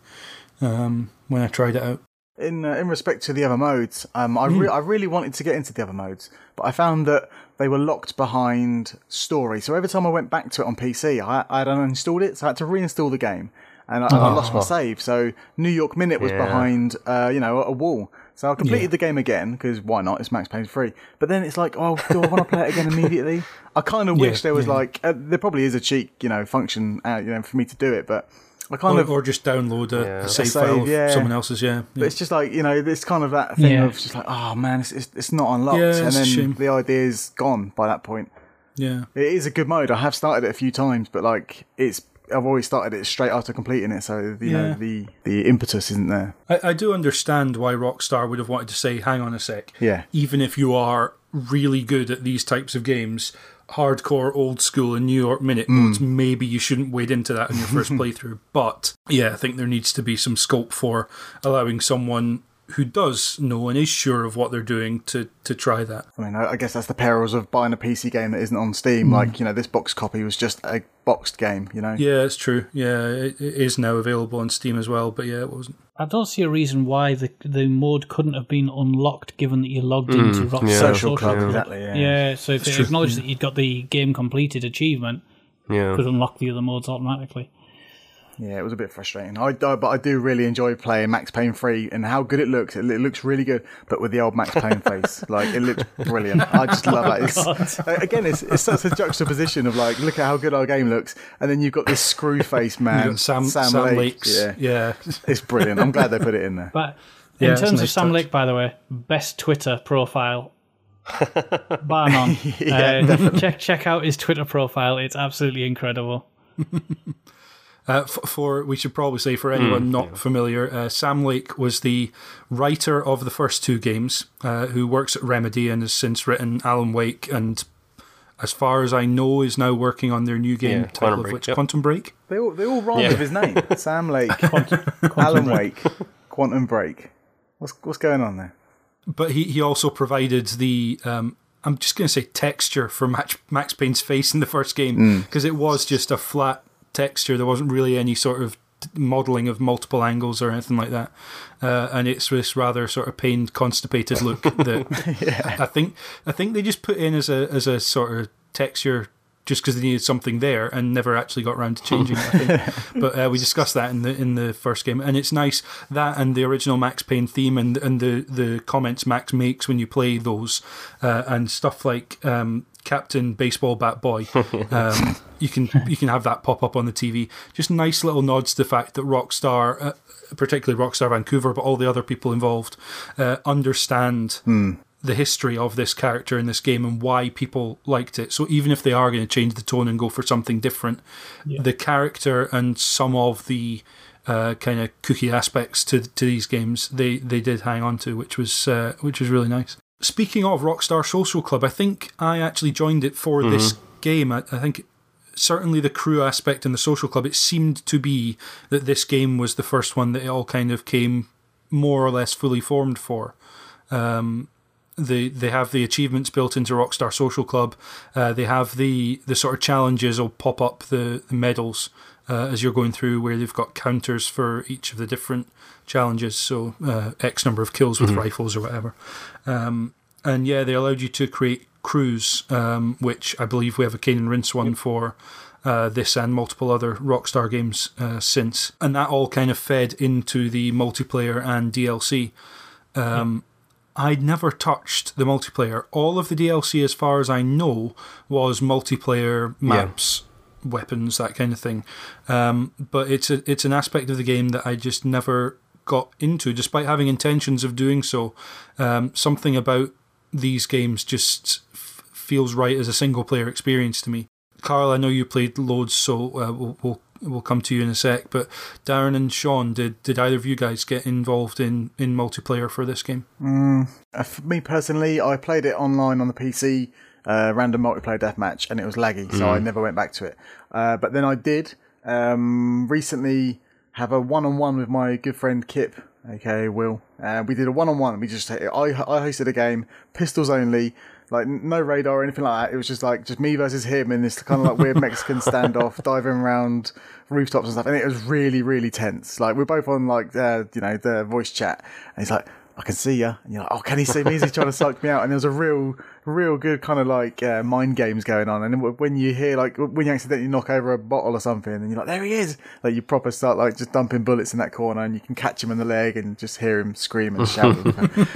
S1: Um, when I tried it out,
S3: In uh, in respect to the other modes, um, I re- I really wanted to get into the other modes, but I found that they were locked behind story. So every time I went back to it on PC, I, I had uninstalled it, so I had to reinstall the game, and I, I lost my save. So New York Minute was
S2: Yeah.
S3: behind, uh, you know, a wall. So I completed the game again because why not? It's Max Payne free. But then it's like, oh, do I want to play it again [laughs] immediately? I kind of
S1: Yeah,
S3: wish there was
S1: yeah.
S3: like, uh, there probably is a cheat, you know, function, uh, you know, for me to do it, but. I kind
S1: or,
S3: of
S1: or just download a,
S2: Yeah.
S1: a save
S3: A save,
S1: file of
S3: yeah.
S1: someone else's. Yeah,
S3: But it's just like you know, it's kind of that thing
S4: Yeah.
S3: of just like, oh man, it's it's, it's not unlocked,
S1: Yeah,
S3: and
S1: it's a
S3: then
S1: shame.
S3: the idea is gone by that point.
S1: yeah.
S3: It is a good mode. I have started it a few times, but like it's I've always started it straight after completing it, so you know the the impetus isn't there.
S1: I, I do understand why Rockstar would have wanted to say, hang on a sec.
S3: Yeah.
S1: Even if you are really good at these types of games, hardcore, old school, and New York Minute
S3: Hmm.
S1: modes, maybe you shouldn't wade into that in your first [laughs] playthrough. But yeah, I think there needs to be some scope for allowing someone who does know and is sure of what they're doing to, to try that.
S3: I mean, I, I guess that's the perils of buying a PC game that isn't on Steam. Mm. Like you know, this box copy was just a boxed game. You know,
S1: Yeah, it's true. Yeah, it, it is now available on Steam as well, but yeah, it wasn't.
S4: I don't see a reason why the the mode couldn't have been unlocked, given that you logged mm, into Rockstar
S2: yeah.
S3: Social Club, exactly, yeah.
S4: so if
S1: That's
S4: it
S1: true,
S4: acknowledged that you'd got the game completed achievement,
S2: Yeah.
S4: could unlock the other modes automatically.
S3: Yeah, it was a bit frustrating. I, I but I do really enjoy playing Max Payne free and how good it looks. It, it looks really good, but with the old Max Payne face, [laughs] like it looks brilliant. [laughs] I just love that. It's, uh, again, it's, it's such a juxtaposition of like, look at how good our game looks, and then you've got this screw face [laughs] man,
S1: Sam, Sam,
S3: Lake.
S1: Lakes.
S3: Yeah,
S1: yeah.
S3: it's brilliant. I'm glad they put it in there.
S4: But
S1: Yeah,
S4: in terms of Sam
S1: touch.
S4: Lake, by the way, best Twitter profile bar none. uh, check check out his Twitter profile; it's absolutely incredible.
S1: Uh, f- for we should probably say for anyone not familiar, uh, Sam Lake was the writer of the first two games, uh, who works at Remedy and has since written Alan Wake, and as far as I know, is now working on their new game
S2: Yeah,
S1: title
S2: Quantum
S1: of
S2: Break,
S1: which
S2: yep.
S1: Quantum Break.
S3: They all they all rhyme
S2: Yeah.
S3: with his name. [laughs] Sam Lake, Alan Wake, Quantum Break. What's what's going on there?
S1: But he, he also provided the um, I'm just going to say texture for Max, Max Payne's face in the first game because it was just a flat texture. There wasn't really any sort of modeling of multiple angles or anything like that, uh, and it's this rather sort of pained, constipated look [laughs] that I think I think they just put in as a as a sort of texture. Just because they needed something there and never actually got around to changing it, [laughs] but uh, we discussed that in the in the first game, and it's nice that and the original Max Payne theme and and the the comments Max makes when you play those, uh, and stuff like um, Captain Baseball Bat Boy. [laughs] Um, you can you can have that pop up on the TV. Just nice little nods to the fact that Rockstar, uh, particularly Rockstar Vancouver, but all the other people involved, uh, understand the history of this character in this game and why people liked it. So even if they are going to change the tone and go for something different, the character and some of the uh, kind of cookie aspects to to these games they they did hang on to, which was uh, which was really nice. Speaking of Rockstar Social Club, I think I actually joined it for this game. I, I think certainly the crew aspect and the social club. It seemed to be that this game was the first one that it all kind of came more or less fully formed for. Um, they they have the achievements built into Rockstar Social Club. Uh, they have the the sort of challenges will pop up the, the medals uh, as you're going through, where they've got counters for each of the different challenges. So uh, X number of kills with rifles or whatever. Um, and yeah, they allowed you to create crews, um, which I believe we have a Cane and Rinse one for. Uh, this and multiple other Rockstar games uh, since, and that all kind of fed into the multiplayer and DLC. Um, I'd never touched the multiplayer. All of the DLC, as far as I know, was multiplayer maps, weapons, that kind of thing. Um, but it's a it's an aspect of the game that I just never got into, despite having intentions of doing so. Um, something about these games just f- feels right as a single player experience to me. Karl, I know you played loads, so uh, we'll, we'll we'll come to you in a sec. But Darren and Sean, did did either of you guys get involved in in multiplayer for this game?
S3: Uh, for me personally, I played it online on the PC, uh, random multiplayer deathmatch, and it was laggy, so I never went back to it. Uh, but then I did um, recently have a one-on-one with my good friend Kip, aka Will. Uh, we did a one-on-one. We just I, I hosted a game, pistols only. Like no radar or anything like that. It was just like just me versus him in this kind of like weird Mexican standoff, [laughs] diving around rooftops and stuff. And it was really, really tense. Like we're both on like uh, you know the voice chat, and he's like, "I can see you," and you're like, "Oh, can he see me?" Is he trying to suck me out? And there was a real, real good kind of like uh, mind games going on. And then when you hear like when you accidentally knock over a bottle or something, and you're like, "There he is!" Like you proper start like just dumping bullets in that corner, and you can catch him in the leg and just hear him scream and shout.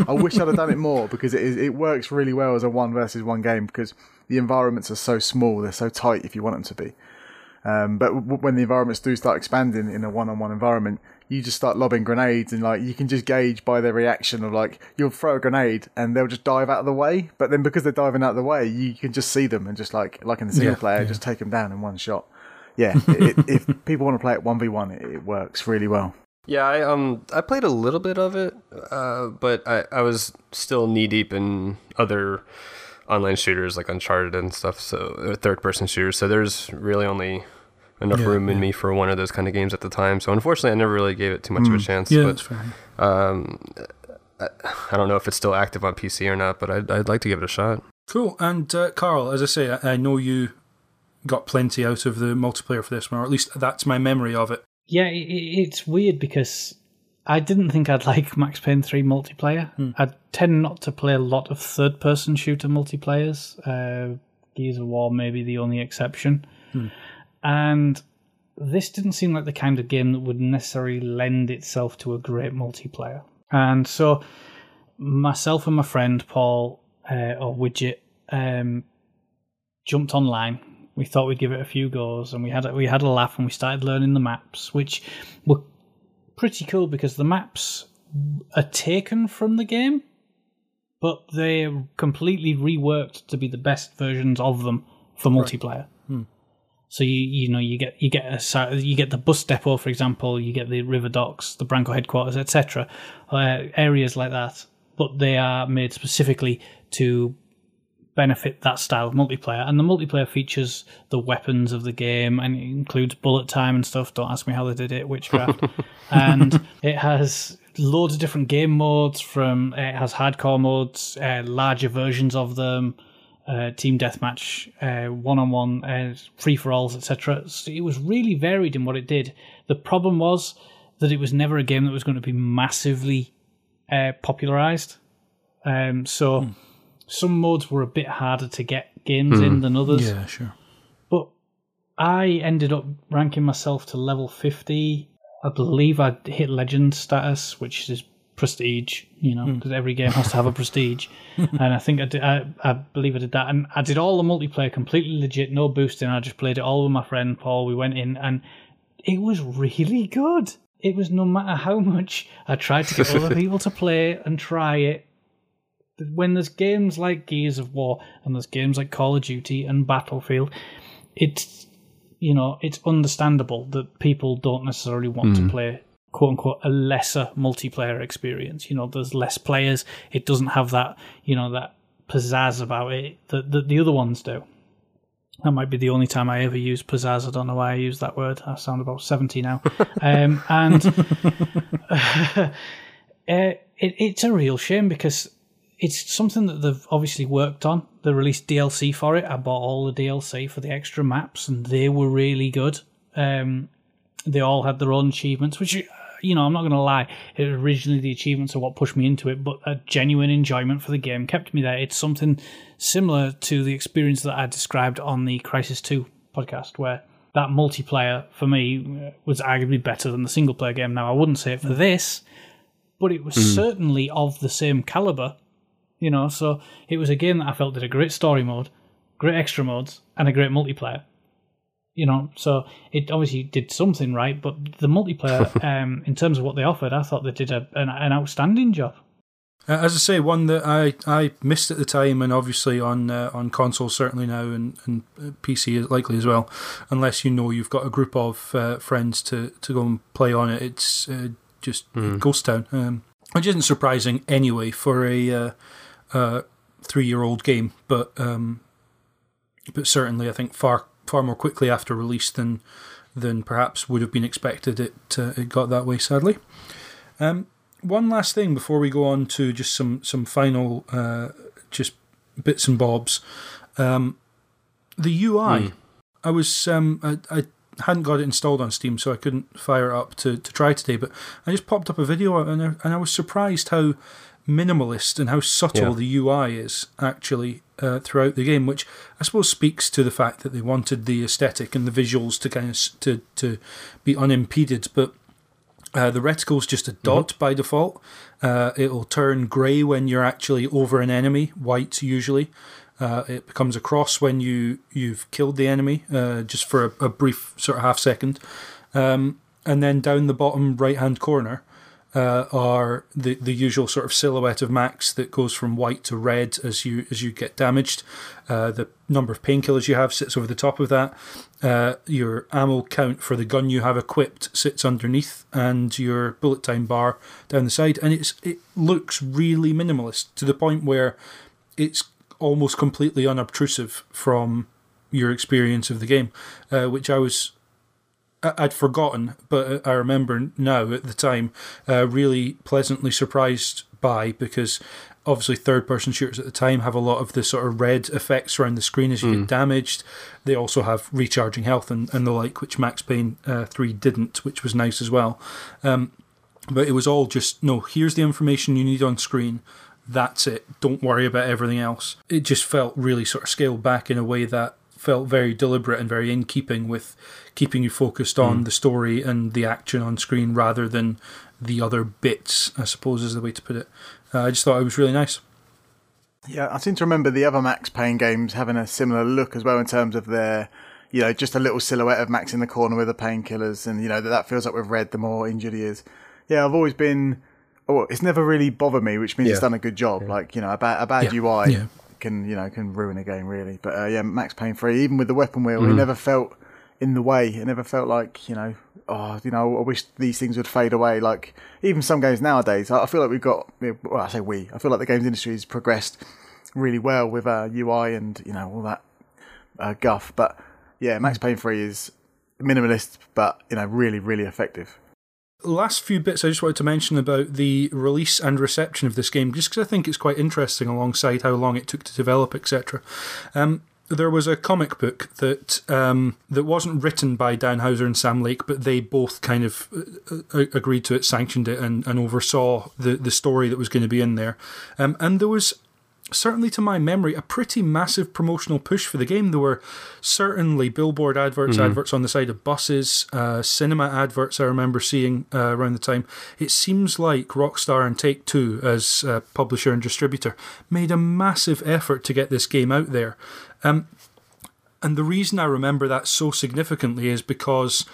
S3: [laughs] I wish I'd have done it more because it is it works really well as a one versus one game because the environments are so small, they're so tight if you want them to be. Um, but w- when the environments do start expanding in a one-on-one environment, you just start lobbing grenades, and like you can just gauge by their reaction of like you'll throw a grenade and they'll just dive out of the way. But then because they're diving out of the way, you can just see them and just like like in the single
S1: Yeah,
S3: player,
S1: yeah.
S3: just take them down in one shot. Yeah, it, [laughs] if people want to play it one v one, it, it works really well.
S2: Yeah, I um I played a little bit of it, uh, but I, I was still knee deep in other online shooters like Uncharted and stuff. So third person shooters. So there's really only enough
S1: Yeah,
S2: room in
S1: yeah.
S2: me for one of those kind of games at the time. So unfortunately, I never really gave it too much of a chance.
S1: Yeah,
S2: but
S1: that's fair.
S2: um, I, I don't know if it's still active on PC or not. But I'd I'd like to give it a shot.
S1: Cool. And uh, Karl, as I say, I, I know you got plenty out of the multiplayer for this one, or at least that's my memory of it.
S4: Yeah, it, it- it's weird because I didn't think I'd like Max Payne 3 multiplayer. I tend not to play a lot of third person shooter multiplayers. Uh, Gears of War may be the only exception. And this didn't seem like the kind of game that would necessarily lend itself to a great multiplayer. And so, myself and my friend Paul, uh, or Widget, um, jumped online. We thought we'd give it a few goes, and we had a, we had a laugh, and we started learning the maps, which were pretty cool because the maps are taken from the game, but they're completely reworked to be the best versions of them for multiplayer. So you you know you get you get a you get the bus depot for example, you get the river docks, the Branco headquarters, etc. Uh, areas like that, but they are made specifically to benefit that style of multiplayer. And the multiplayer features the weapons of the game and it includes bullet time and stuff. Don't ask me how they did it, witchcraft. [laughs] and it has loads of different game modes. From it has hardcore modes, uh, larger versions of them uh, team deathmatch, one on one, free for alls, etc. So it was really varied in what it did. The problem was that it was never a game that was going to be massively uh, popularized. Um, so mm. some modes were a bit harder to get games mm. in than others.
S1: Yeah, sure.
S4: But I ended up ranking myself to level 50. I believe I hit legend status, which is prestige, you know, because mm. every game has to have a prestige. [laughs] and I think I, did, I, I believe I did that. And I did all the multiplayer completely legit, no boosting. I just played it all with my friend Paul. We went in and it was really good. It was no matter how much I tried to get [laughs] other people to play and try it. When there's games like Gears of War and there's games like Call of Duty and Battlefield, it's you know it's understandable that people don't necessarily want mm. to play quote unquote a lesser multiplayer experience. You know, there's less players. It doesn't have that you know that pizzazz about it that, that the other ones do. That might be the only time I ever use pizzazz. I don't know why I use that word. I sound about seventy now, [laughs] um, and [laughs] [laughs] uh, it, it's a real shame because it's something that they've obviously worked on. They released DLC for it. I bought all the DLC for the extra maps, and they were really good. Um, they all had their own achievements, which you know, I'm not going to lie, it was originally the achievements are what pushed me into it, but a genuine enjoyment for the game kept me there. It's something similar to the experience that I described on the Crysis 2 podcast, where that multiplayer for me was arguably better than the single player game. Now, I wouldn't say it for this, but it was mm. certainly of the same caliber, you know, so it was a game that I felt did a great story mode, great extra modes, and a great multiplayer you know, so it obviously did something right. But the multiplayer, [laughs] um, in terms of what they offered, I thought they did a, an, an outstanding job.
S1: Uh, as I say, one that I, I missed at the time, and obviously on uh, on console certainly now, and, and PC likely as well. Unless you know you've got a group of uh, friends to, to go and play on it, it's uh, just mm. Ghost Town, um, which isn't surprising anyway for a uh, uh, three year old game, but um, but certainly I think far far more quickly after release than than perhaps would have been expected. It uh, it got that way, sadly. Um, one last thing before we go on to just some some final uh, just bits and bobs. Um, the UI, mm. I was um, I, I hadn't got it installed on Steam, so I couldn't fire it up to, to try today. But I just popped up a video and I, and I was surprised how minimalist and how subtle yeah. the UI is actually uh, throughout the game, which I suppose speaks to the fact that they wanted the aesthetic and the visuals to kind of to to be unimpeded. But uh, the is just a dot mm-hmm. by default. Uh, it'll turn grey when you're actually over an enemy, white usually. Uh, it becomes a cross when you you've killed the enemy, uh, just for a, a, brief sort of half second. Um, and then down the bottom right hand corner, uh, are the the usual sort of silhouette of Max that goes from white to red as you as you get damaged. Uh, the number of painkillers you have sits over the top of that. Uh, your ammo count for the gun you have equipped sits underneath, and your bullet time bar down the side. And it's it looks really minimalist to the point where it's almost completely unobtrusive from your experience of the game, uh, which I was I'd forgotten, but I remember now at the time, uh, really pleasantly surprised by because obviously third person shooters at the time have a lot of the sort of red effects around the screen as you mm. get damaged. They also have recharging health and, and the like, which Max Payne uh, 3 didn't, which was nice as well. Um, but it was all just no, here's the information you need on screen. That's it. Don't worry about everything else. It just felt really sort of scaled back in a way that felt very deliberate and very in keeping with keeping you focused on mm. the story and the action on screen rather than the other bits, I suppose is the way to put it. Uh, I just thought it was really nice.
S3: Yeah, I seem to remember the other Max Payne games having a similar look as well in terms of their, you know, just a little silhouette of Max in the corner with the painkillers, and you know that that feels like we've read the more injured he is. Yeah, I've always been oh, it's never really bothered me, which means
S2: Yeah.
S3: it's done a good job. Like you know, a bad, a bad
S1: Yeah.
S3: UI
S1: Yeah.
S3: Can you know can ruin a game really. But uh, yeah, Max Payne three, even with the weapon wheel,
S2: Mm.
S3: it never felt in the way. It never felt like you know, oh, you know, I wish these things would fade away. Like even some games nowadays, I feel like we've got. Well, I say we. I feel like the games industry has progressed really well with uh, UI and you know all that uh, guff. But yeah, Max Payne three is minimalist, but you know, really, really effective.
S1: Last few bits I just wanted to mention about the release and reception of this game, just because I think it's quite interesting alongside how long it took to develop, etc. Um, there was a comic book that um, that wasn't written by Dan Houser and Sam Lake, but they both kind of uh, uh, agreed to it, sanctioned it, and, and oversaw the, the story that was going to be in there. Um, and there was certainly to my memory, a pretty massive promotional push for the game. There were certainly billboard adverts, adverts on the side of buses, uh, cinema adverts I remember seeing uh, around the time. It seems like Rockstar and Take Two, as uh, publisher and distributor, made a massive effort to get this game out there. Um, and the reason I remember that so significantly is because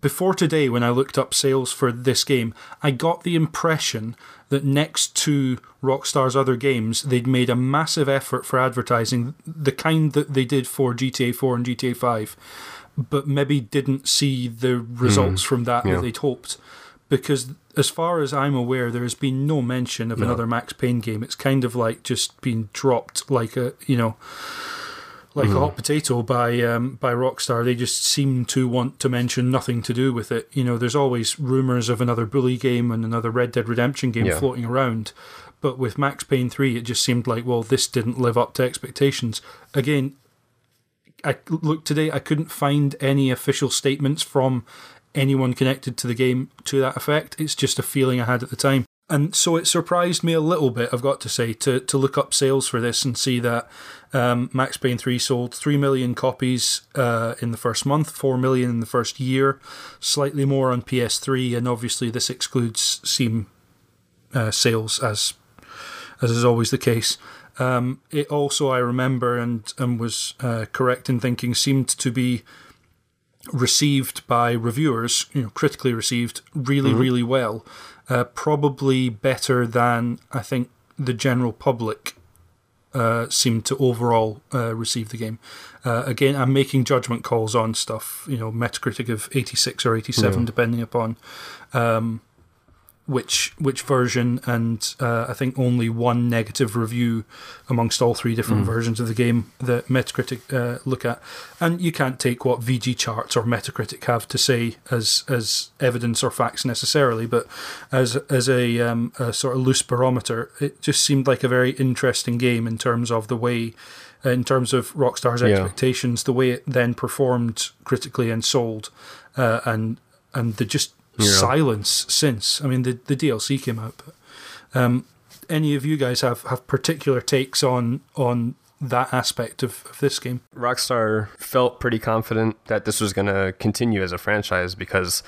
S1: before today, when I looked up sales for this game, I got the impression that next to Rockstar's other games, they'd made a massive effort for advertising, the kind that they did for GTA 4 and GTA 5, but maybe didn't see the results hmm. from that
S2: yeah.
S1: that they'd hoped. Because as far as I'm aware, there has been no mention of another Max Payne game. It's kind of like just been dropped like a, you know, like a hot potato by um, by Rockstar. They just seem to want to mention nothing to do with it. You know, there's always rumors of another Bully game and another Red Dead Redemption game
S2: Yeah.
S1: floating around, but with Max Payne three, it just seemed like well, this didn't live up to expectations. Again, I looked today. I couldn't find any official statements from anyone connected to the game to that effect. It's just a feeling I had at the time. And so it surprised me a little bit, I've got to say, to, to look up sales for this and see that um, Max Payne 3 sold 3 million copies uh, in the first month, 4 million in the first year, slightly more on PS3, and obviously this excludes Steam uh, sales, as as is always the case. Um, it also, I remember, and, and was uh, correct in thinking, seemed to be received by reviewers, you know, critically received really, really well. Uh, probably better than I think the general public uh, seemed to overall uh, receive the game. Uh, again, I'm making judgment calls on stuff, you know, Metacritic of 86 or 87, depending upon um, which which version, and uh, I think only one negative review amongst all three different versions of the game that Metacritic uh, look at. And you can't take what VGChartz or Metacritic have to say as as evidence or facts necessarily, but as as a, um, a sort of loose barometer, it just seemed like a very interesting game in terms of the way. In terms of Rockstar's
S2: Yeah.
S1: expectations, the way it then performed critically and sold, uh, and and the just silence since. I mean, the the DLC came out, but um, any of you guys have, have particular takes on on that aspect of, of this game?
S2: Rockstar felt pretty confident that this was going to continue as a franchise because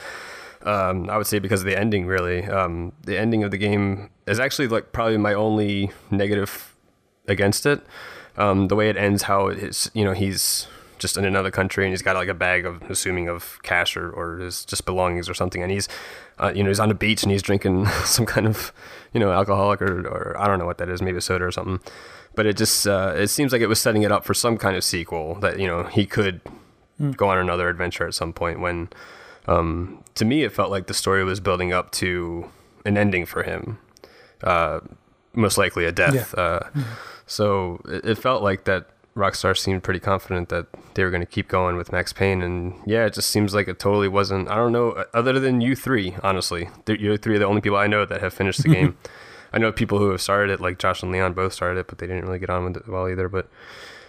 S2: um, I would say because of the ending. Really, um, the ending of the game is actually like probably my only negative against it. Um, the way it ends, how it is, you know, he's just in another country and he's got like a bag of assuming of cash or, or his just belongings or something and he's uh, you know he's on a beach and he's drinking [laughs] some kind of you know alcoholic or, or I don't know what that is maybe a soda or something. But it just uh, it seems like it was setting it up for some kind of sequel that you know he could go on another adventure at some point when um, to me it felt like the story was building up to an ending for him uh, most likely a death uh, so it, it felt like that Rockstar seemed pretty confident that they were going to keep going with Max Payne, and yeah, it just seems like it totally wasn't. I don't know, other than you three, honestly, you three are the only people I know that have finished the game. [laughs] I know people who have started it, like Josh and Leon both started it, but they didn't really get on with it well either. But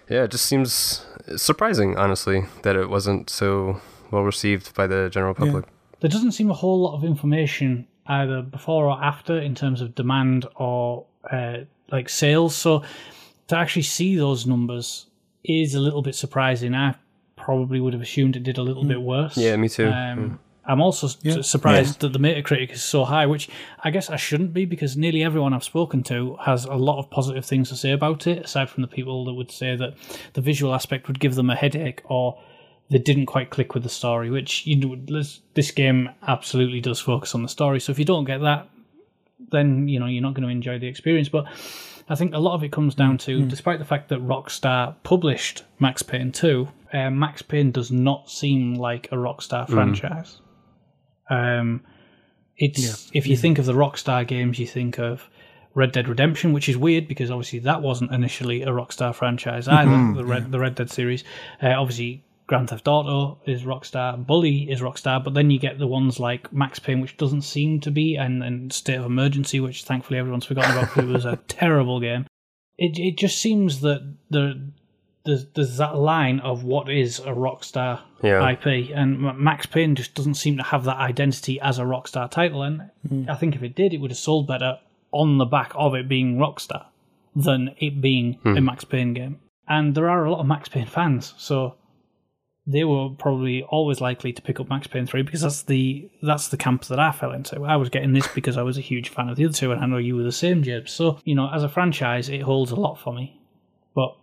S2: yeah, it just seems surprising, honestly, that it wasn't so well received by the general public.
S4: There doesn't seem a whole lot of information either before or after in terms of demand or uh, like sales. So to actually see those numbers is a little bit surprising. I probably would have assumed it did a little bit worse.
S2: Yeah, me too.
S4: Um, I'm also s- surprised that the Metacritic is so high, which I guess I shouldn't be because nearly everyone I've spoken to has a lot of positive things to say about it, aside from the people that would say that the visual aspect would give them a headache or they didn't quite click with the story, which you know, this, this game absolutely does focus on the story. So if you don't get that, then you know you're not going to enjoy the experience. But I think a lot of it comes down to,
S1: Mm-hmm.
S4: despite the fact that Rockstar published Max Payne 2, uh, Max Payne does not seem like a Rockstar franchise. Um, it's if you think of the Rockstar games, you think of Red Dead Redemption, which is weird because obviously that wasn't initially a Rockstar franchise either. The Red the Red Dead series, uh, obviously. Grand Theft Auto is Rockstar, Bully is Rockstar, but then you get the ones like Max Payne, which doesn't seem to be, and, and State of Emergency, which thankfully everyone's forgotten about because it was a [laughs] terrible game. It it just seems that the there's, there's that line of what is a Rockstar
S2: Yeah.
S4: IP, and Max Payne just doesn't seem to have that identity as a Rockstar title. And hmm. I think if it did, it would have sold better on the back of it being Rockstar than it being a hmm. Max Payne game. And there are a lot of Max Payne fans, so they were probably always likely to pick up Max Payne 3 because that's the that's the camp that I fell into. I was getting this because I was a huge fan of the other two and I know you were the same, Jibs. So, you know, as a franchise, it holds a lot for me. But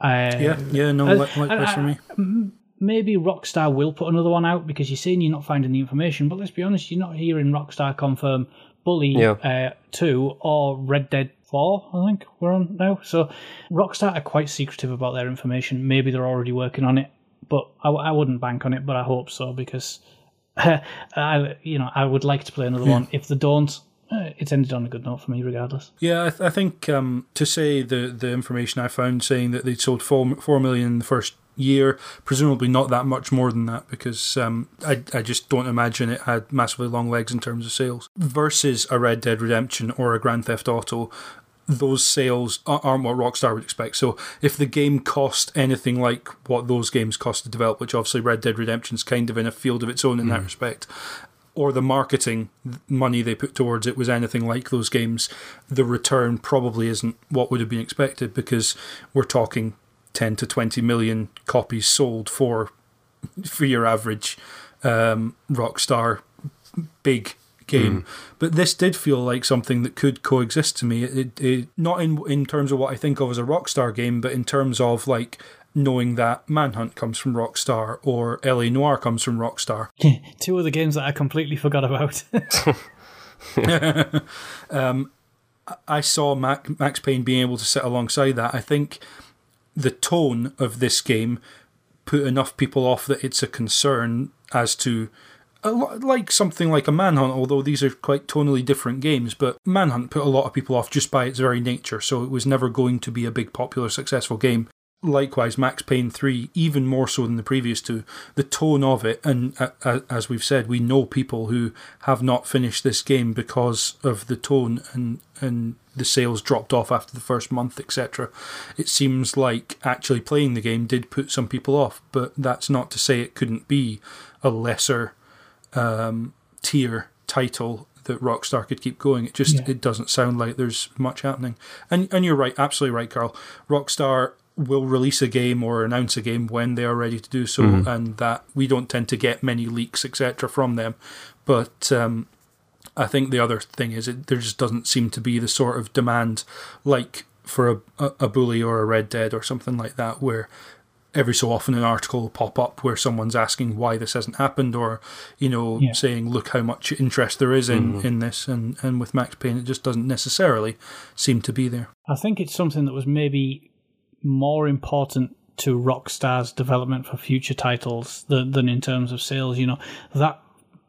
S4: uh,
S1: Yeah, yeah, no,
S4: Uh,
S1: li- likewise for me.
S4: maybe Rockstar will put another one out because you're saying you're not finding the information. But let's be honest, you're not hearing Rockstar confirm Bully
S2: Yeah.
S4: uh, 2 or Red Dead 4, I think we're on now. So Rockstar are quite secretive about their information. Maybe they're already working on it, but I, I wouldn't bank on it, but I hope so because [laughs] I, you know, I would like to play another one. If they don't, uh, it's ended on a good note for me regardless.
S1: Yeah, I, th- I think um, to say the the information I found saying that they'd sold four four million in the first year, presumably not that much more than that because um, I I just don't imagine it had massively long legs in terms of sales versus a Red Dead Redemption or a Grand Theft Auto. Those sales aren't what Rockstar would expect. So if the game cost anything like what those games cost to develop, which obviously Red Dead Redemption's kind of in a field of its own in that respect, or the marketing money they put towards it was anything like those games, the return probably isn't what would have been expected because we're talking 10 to 20 million copies sold for for your average um, Rockstar big game. Mm. But this did feel like something that could coexist to me. It, it, it not in in terms of what I think of as a Rockstar game, but in terms of like knowing that Manhunt comes from Rockstar or LA Noire comes from Rockstar. [laughs]
S4: Two of the games that I completely forgot about. [laughs] [laughs]
S1: Um, I saw Mac, Max Payne being able to sit alongside that. I think the tone of this game put enough people off that it's a concern as to a lo- like something like a Manhunt, although these are quite tonally different games. But Manhunt put a lot of people off just by its very nature, so it was never going to be a big, popular, successful game. Likewise, Max Payne 3, even more so than the previous two, the tone of it, and uh, uh, as we've said, we know people who have not finished this game because of the tone and, and the sales dropped off after the first month, etc. It seems like actually playing the game did put some people off, but that's not to say it couldn't be a lesser um, tier title that Rockstar could keep going. It just
S4: Yeah.
S1: it doesn't sound like there's much happening. And and you're right, absolutely right, Karl. Rockstar will release a game or announce a game when they are ready to do so, and that we don't tend to get many leaks, etc., from them. But um, I think the other thing is it, there just doesn't seem to be the sort of demand like for a, a, a bully or a Red Dead or something like that, where every so often an article will pop up where someone's asking why this hasn't happened or you know
S4: Yeah.
S1: saying look how much interest there is in, mm-hmm. in this and, and with Max Payne it just doesn't necessarily seem to be there.
S4: I think it's something that was maybe more important to Rockstar's development for future titles than, than in terms of sales. You know, that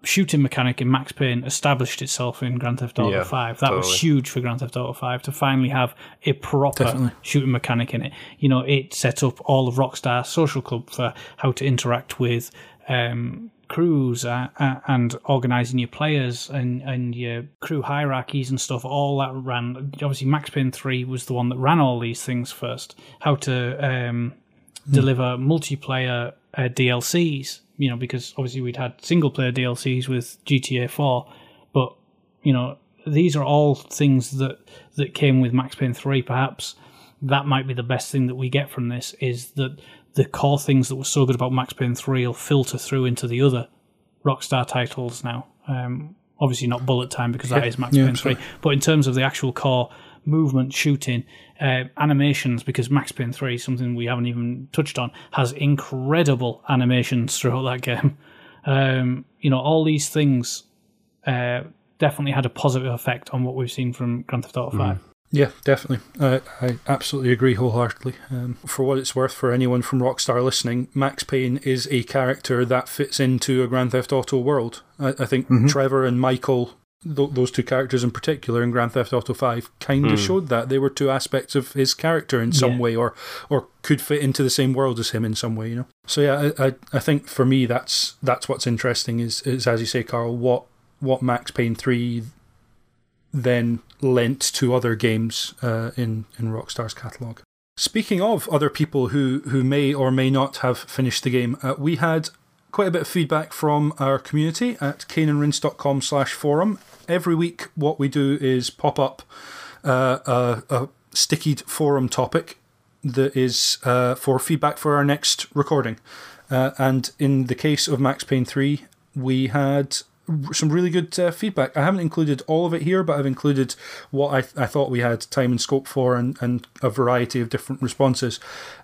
S4: shooting mechanic in Max Payne established itself in Grand Theft Auto
S2: Yeah,
S4: 5. That was huge for Grand Theft Auto 5 to finally have a proper
S1: Definitely.
S4: shooting mechanic in it. You know, it set up all of Rockstar Social Club for how to interact with um, crews uh, uh, and organizing your players and, and your crew hierarchies and stuff. All that ran. Obviously, Max Payne 3 was the one that ran all these things first. How to um, deliver multiplayer uh, DLCs, you know, because obviously we'd had single player DLCs with GTA 4, but, you know, these are all things that, that came with Max Payne 3, perhaps. That might be the best thing that we get from this is that the core things that were so good about Max Payne 3 will filter through into the other Rockstar titles now. Um, obviously not bullet time because that is Max
S1: Yeah,
S4: Payne 3, but in terms of the actual core movement, shooting, uh, animations, because Max Payne 3, something we haven't even touched on, has incredible animations throughout that game. [laughs] Um, you know, all these things uh, definitely had a positive effect on what we've seen from Grand Theft Auto 5.
S1: Yeah, definitely. Uh, I absolutely agree wholeheartedly. Um, for what it's worth, for anyone from Rockstar listening, Max Payne is a character that fits into a Grand Theft Auto world. I, I think Trevor and Michael, th- those two characters in particular in Grand Theft Auto 5, kind of showed that. They were two aspects of his character in some
S4: Yeah.
S1: way or, or could fit into the same world as him in some way, you know? So, yeah, I, I, I think for me, that's that's what's interesting is, is as you say, Karl, what, what Max Payne 3 then lent to other games uh, in in Rockstar's catalog. Speaking of other people who who may or may not have finished the game, uh, we had quite a bit of feedback from our community at caneandrinse.com slash forum. Every week, what we do is pop up uh, a, a stickied forum topic that is uh, for feedback for our next recording. Uh, and in the case of Max Payne 3, we had some really good uh, feedback. I haven't included all of it here, but I've included what I, I thought we had time and scope for and, and a variety of different responses,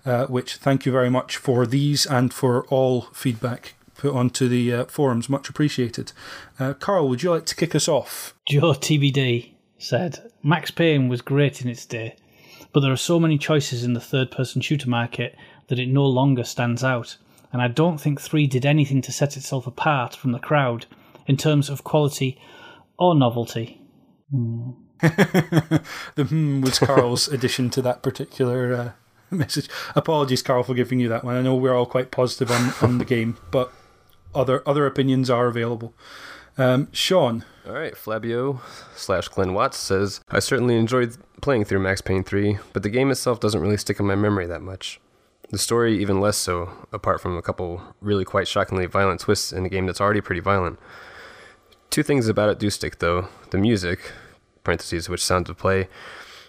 S1: uh, which thank you very much for these and for all feedback put onto the uh, forums. Much appreciated. Uh, Karl, would you like to kick us off?
S4: Joe TBD said Max Payne was great in its day, but there are so many choices in the third person shooter market that it no longer stands out. And I don't think 3 did anything to set itself apart from the crowd in terms of quality or novelty. [laughs]
S1: The hmm was Karl's addition to that particular uh, [laughs] message. Apologies, Karl, for giving you that one. I know we're all quite positive on, on the game, but other other opinions are available. Um, Sean,
S2: All right, Flabio slash Glenn Watts says, I certainly enjoyed playing through Max Payne 3, but the game itself doesn't really stick in my memory that much. The story, even less so, apart from a couple really quite shockingly violent twists in a game that's already pretty violent. Two things about it do stick, though the music, parentheses, which Sounds of Play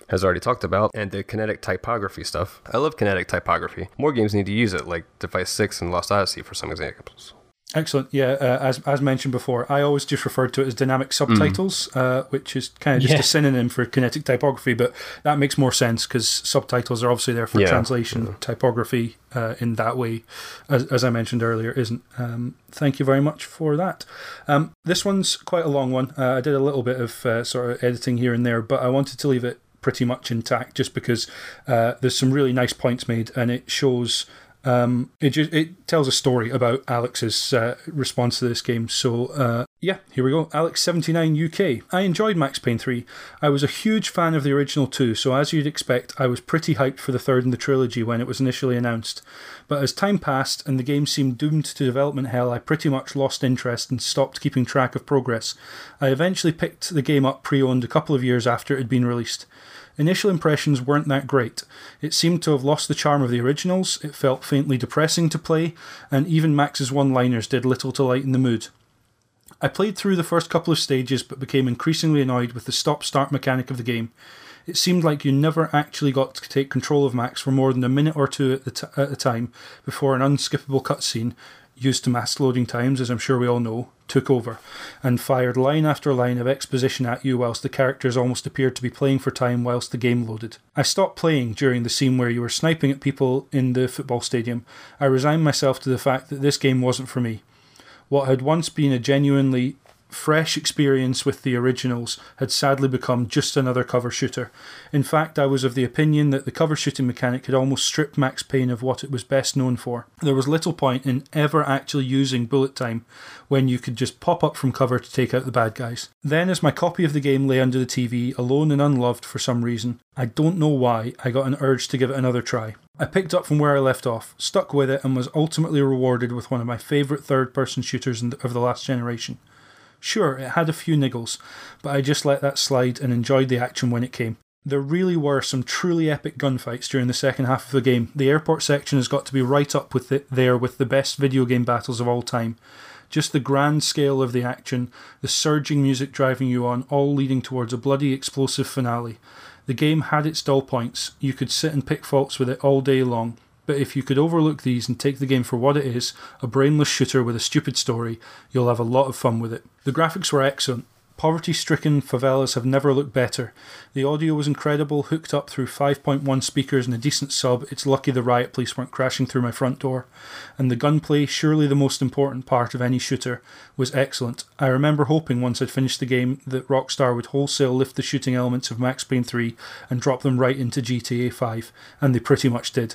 S2: has already talked about, and the kinetic typography stuff. I love kinetic typography. More games need to use it, like Device 6 and Lost Odyssey, for some examples.
S1: Excellent. Yeah, uh, as as mentioned before, I always just referred to it as dynamic subtitles, uh, which is kind of just
S4: Yeah.
S1: a synonym for kinetic typography, but that makes more sense because subtitles are obviously there for
S2: Yeah.
S1: translation. Typography uh, in that way, as, as I mentioned earlier, isn't. Um, thank you very much for that. Um, this one's quite a long one. Uh, I did a little bit of uh, sort of editing here and there, but I wanted to leave it pretty much intact just because uh, there's some really nice points made and it shows um, it just it tells a story about Alex's uh, response to this game. So uh, yeah, here we go. Alex seventy nine UK. I enjoyed Max Payne three. I was a huge fan of the original two, so as you'd expect, I was pretty hyped for the third in the trilogy when it was initially announced. But as time passed and the game seemed doomed to development hell, I pretty much lost interest and stopped keeping track of progress. I eventually picked the game up pre owned a couple of years after it had been released. Initial impressions weren't that great. It seemed to have lost the charm of the originals, it felt faintly depressing to play, and even Max's one liners did little to lighten the mood. I played through the first couple of stages but became increasingly annoyed with the stop start mechanic of the game. It seemed like you never actually got to take control of Max for more than a minute or two at, the t- at a time before an unskippable cutscene, used to mass loading times, as I'm sure we all know, took over and fired line after line of exposition at you whilst the characters almost appeared to be playing for time whilst the game loaded. I stopped playing during the scene where you were sniping at people in the football stadium. I resigned myself to the fact that this game wasn't for me. What had once been a genuinely fresh experience with the originals had sadly become just another cover shooter. In fact, I was of the opinion that the cover shooting mechanic had almost stripped Max Payne of what it was best known for. There was little point in ever actually using bullet time when you could just pop up from cover to take out the bad guys. Then, as my copy of the game lay under the TV, alone and unloved for some reason, I don't know why, I got an urge to give it another try. I picked up from where I left off, stuck with it, and was ultimately rewarded with one of my favourite third person shooters of the last generation. Sure, it had a few niggles, but I just let that slide and enjoyed the action when it came. There really were some truly epic gunfights during the second half of the game. The airport section has got to be right up with it there with the best video game battles of all time. Just the grand scale of the action, the surging music driving you on, all leading towards a bloody explosive finale. The game had its dull points. You could sit and pick faults with it all day long, but if you could overlook these and take the game for what it is a brainless shooter with a stupid story you'll have a lot of fun with it. The graphics were excellent, Poverty stricken favelas have never looked better. The audio was incredible, hooked up through 5.1 speakers and a decent sub. It's lucky the riot police weren't crashing through my front door. And the gunplay, surely the most important part of any shooter, was excellent. I remember hoping once I'd finished the game that Rockstar would wholesale lift the shooting elements of Max Payne 3 and drop them right into GTA 5, and they pretty much did.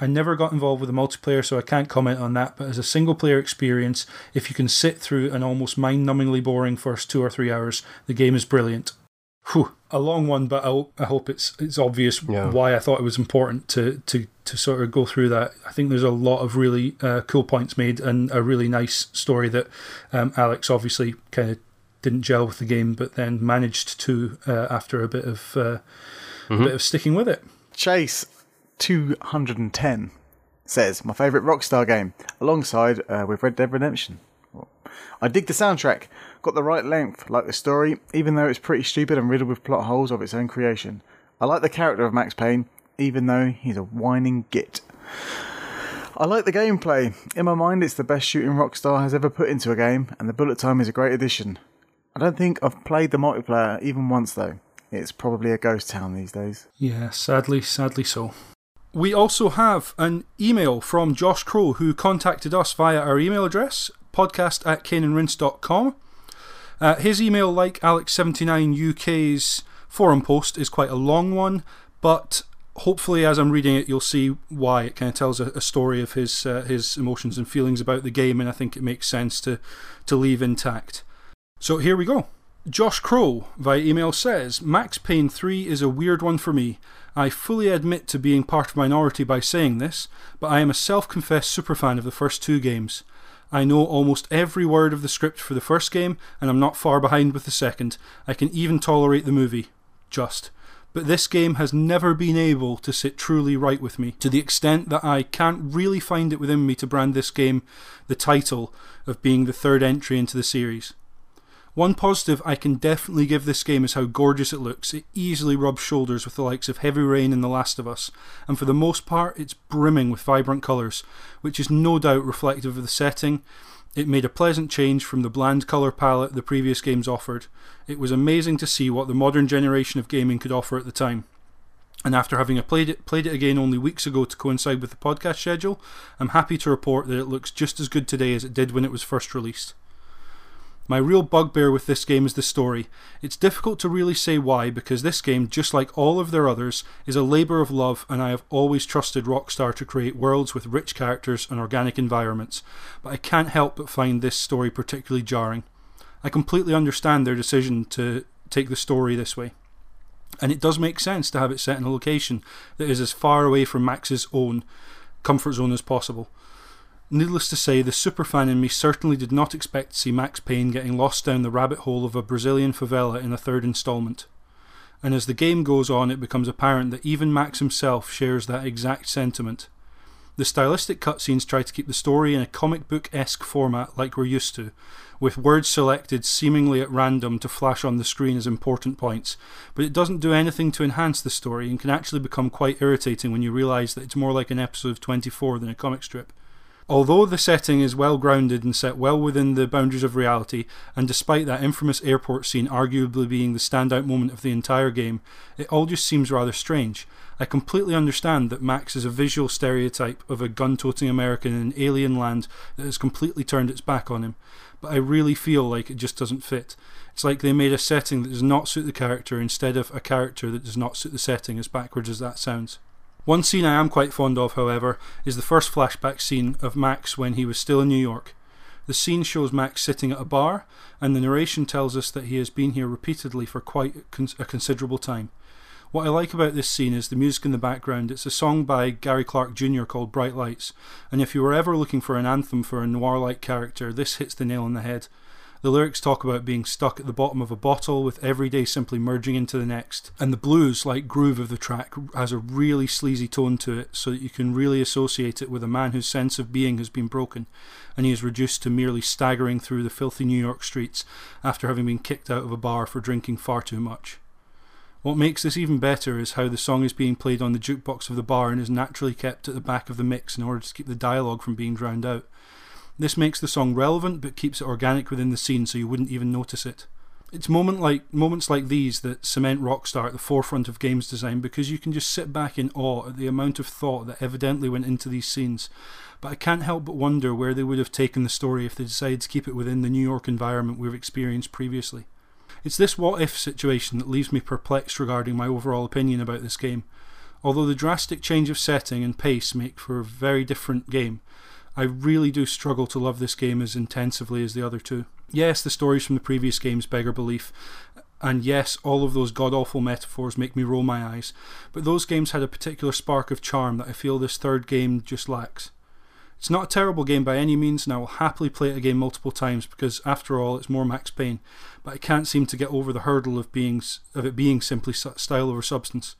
S1: I never got involved with the multiplayer, so I can't comment on that. But as a single player experience, if you can sit through an almost mind numbingly boring first two or three hours, the game is brilliant. Whew, a long one, but I, I hope it's it's obvious yeah. why I thought it was important to, to, to sort of go through that. I think there's a lot of really uh, cool points made and a really nice story that um, Alex obviously kind of didn't gel with the game, but then managed to uh, after a bit of uh, mm-hmm. a bit of sticking with it.
S3: Chase, 210 says, My favourite Rockstar game, alongside uh, with Red Dead Redemption. I dig the soundtrack, got the right length, like the story, even though it's pretty stupid and riddled with plot holes of its own creation. I like the character of Max Payne, even though he's a whining git. I like the gameplay. In my mind, it's the best shooting Rockstar has ever put into a game, and the bullet time is a great addition. I don't think I've played the multiplayer even once, though. It's probably a ghost town these days.
S1: Yeah, sadly, sadly so. We also have an email from Josh Crow who contacted us via our email address, podcast at caneandrinse.com. Uh, his email, like Alex79UK's forum post, is quite a long one, but hopefully, as I'm reading it, you'll see why. It kind of tells a, a story of his, uh, his emotions and feelings about the game, and I think it makes sense to, to leave intact. So here we go. Josh Crow via email says Max Payne 3 is a weird one for me. I fully admit to being part of minority by saying this, but I am a self confessed superfan of the first two games. I know almost every word of the script for the first game, and I'm not far behind with the second. I can even tolerate the movie. Just. But this game has never been able to sit truly right with me, to the extent that I can't really find it within me to brand this game the title of being the third entry into the series. One positive I can definitely give this game is how gorgeous it looks. It easily rubs shoulders with the likes of Heavy Rain and The Last of Us, and for the most part, it's brimming with vibrant colours, which is no doubt reflective of the setting. It made a pleasant change from the bland colour palette the previous games offered. It was amazing to see what the modern generation of gaming could offer at the time. And after having played it, played it again only weeks ago to coincide with the podcast schedule, I'm happy to report that it looks just as good today as it did when it was first released. My real bugbear with this game is the story. It's difficult to really say why, because this game, just like all of their others, is a labour of love, and I have always trusted Rockstar to create worlds with rich characters and organic environments, but I can't help but find this story particularly jarring. I completely understand their decision to take the story this way. And it does make sense to have it set in a location that is as far away from Max's own comfort zone as possible. Needless to say, the superfan in me certainly did not expect to see Max Payne getting lost down the rabbit hole of a Brazilian favela in a third installment. And as the game goes on, it becomes apparent that even Max himself shares that exact sentiment. The stylistic cutscenes try to keep the story in a comic book esque format like we're used to, with words selected seemingly at random to flash on the screen as important points, but it doesn't do anything to enhance the story and can actually become quite irritating when you realise that it's more like an episode of 24 than a comic strip. Although the setting is well grounded and set well within the boundaries of reality, and despite that infamous airport scene arguably being the standout moment of the entire game, it all just seems rather strange. I completely understand that Max is a visual stereotype of a gun toting American in an alien land that has completely turned its back on him, but I really feel like it just doesn't fit. It's like they made a setting that does not suit the character instead of a character that does not suit the setting, as backwards as that sounds. One scene I am quite fond of, however, is the first flashback scene of Max when he was still in New York. The scene shows Max sitting at a bar, and the narration tells us that he has been here repeatedly for quite a considerable time. What I like about this scene is the music in the background. It's a song by Gary Clark Jr. called Bright Lights, and if you were ever looking for an anthem for a noir like character, this hits the nail on the head. The lyrics talk about being stuck at the bottom of a bottle with every day simply merging into the next. And the blues like groove of the track has a really sleazy tone to it so that you can really associate it with a man whose sense of being has been broken and he is reduced to merely staggering through the filthy New York streets after having been kicked out of a bar for drinking far too much. What makes this even better is how the song is being played on the jukebox of the bar and is naturally kept at the back of the mix in order to keep the dialogue from being drowned out. This makes the song relevant but keeps it organic within the scene so you wouldn't even notice it. It's moment like moments like these that cement Rockstar at the forefront of games design because you can just sit back in awe at the amount of thought that evidently went into these scenes. But I can't help but wonder where they would have taken the story if they decided to keep it within the New York environment we've experienced previously. It's this what if situation that leaves me perplexed regarding my overall opinion about this game. Although the drastic change of setting and pace make for a very different game, I really do struggle to love this game as intensively as the other two. Yes, the stories from the previous games beggar belief, and yes, all of those god awful metaphors make me roll my eyes, but those games had a particular spark of charm that I feel this third game just lacks. It's not a terrible game by any means, and I will happily play it again multiple times because, after all, it's more Max Payne. But I can't seem to get over the hurdle of being of it being simply style over substance.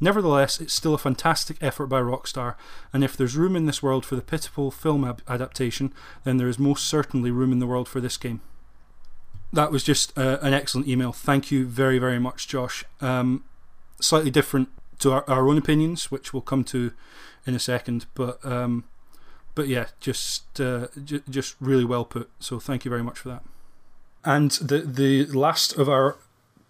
S1: Nevertheless, it's still a fantastic effort by Rockstar, and if there's room in this world for the pitiful film ab- adaptation, then there is most certainly room in the world for this game. That was just uh, an excellent email. Thank you very, very much, Josh. Um, slightly different to our, our, own opinions, which we'll come to in a second, but um, but yeah, just uh, j- just really well put. So thank you very much for that. And the the last of our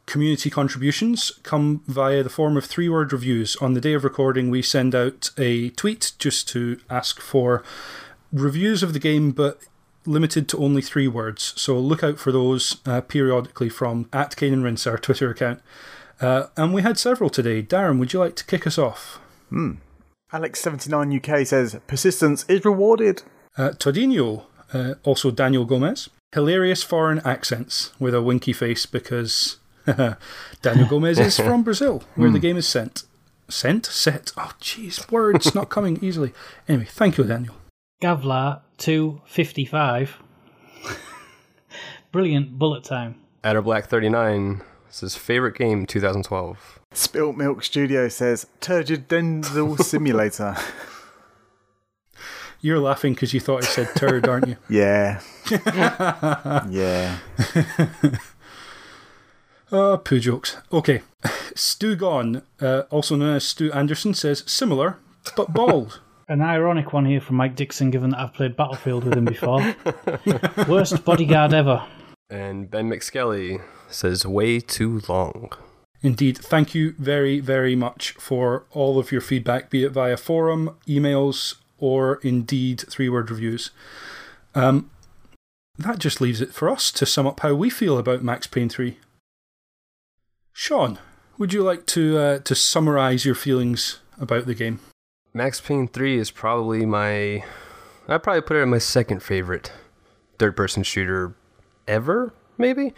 S1: community contributions come via the form of three word reviews. On the day of recording, we send out a tweet just to ask for reviews of the game, but limited to only three words. So look out for those uh, periodically from at Cane and Rinse, our Twitter account. Uh, and we had several today. Darren, would you like to kick us off?
S3: Hmm. Alex79UK says, Persistence is rewarded.
S1: Uh, Todinho, uh, also Daniel Gomez. Hilarious foreign accents with a winky face because [laughs] Daniel Gomez is [laughs] from Brazil, where the hmm. game is sent. Sent? Set. Oh, jeez, words not coming easily. Anyway, thank you, Daniel.
S4: Gavla 255. Brilliant bullet time.
S2: Adder Black 39 says favorite game 2012.
S3: Spilt Milk Studio says Turgid Denzel [laughs] Simulator.
S1: You're laughing because you thought I said turd, aren't you?
S3: Yeah. yeah.
S1: Uh, poo jokes. Okay. [laughs] Stu Gone, uh, also known as Stu Anderson, says similar, but bald. [laughs]
S4: An ironic one here from Mike Dixon, given that I've played Battlefield with him before. [laughs] Worst bodyguard ever.
S2: And Ben McSkelly says way too long.
S1: Indeed. Thank you very, very much for all of your feedback, be it via forum, emails, or indeed three word reviews. Um, that just leaves it for us to sum up how we feel about Max Payne 3. Sean, would you like to uh, to summarize your feelings about the game?
S2: Max Payne 3 is probably my. I'd probably put it in my second favorite third person shooter ever, maybe.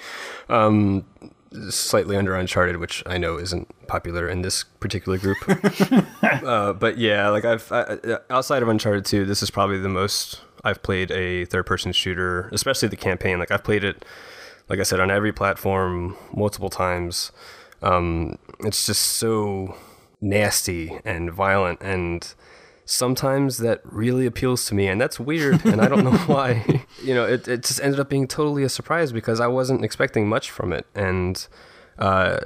S2: Um, slightly under Uncharted, which I know isn't popular in this particular group. [laughs] uh, but yeah, like I've I, outside of Uncharted 2, this is probably the most I've played a third person shooter, especially the campaign. Like I've played it like I said, on every platform multiple times. Um, it's just so nasty and violent and sometimes that really appeals to me and that's weird and i don't know [laughs] why you know it, it just ended up being totally a surprise because i wasn't expecting much from it and uh,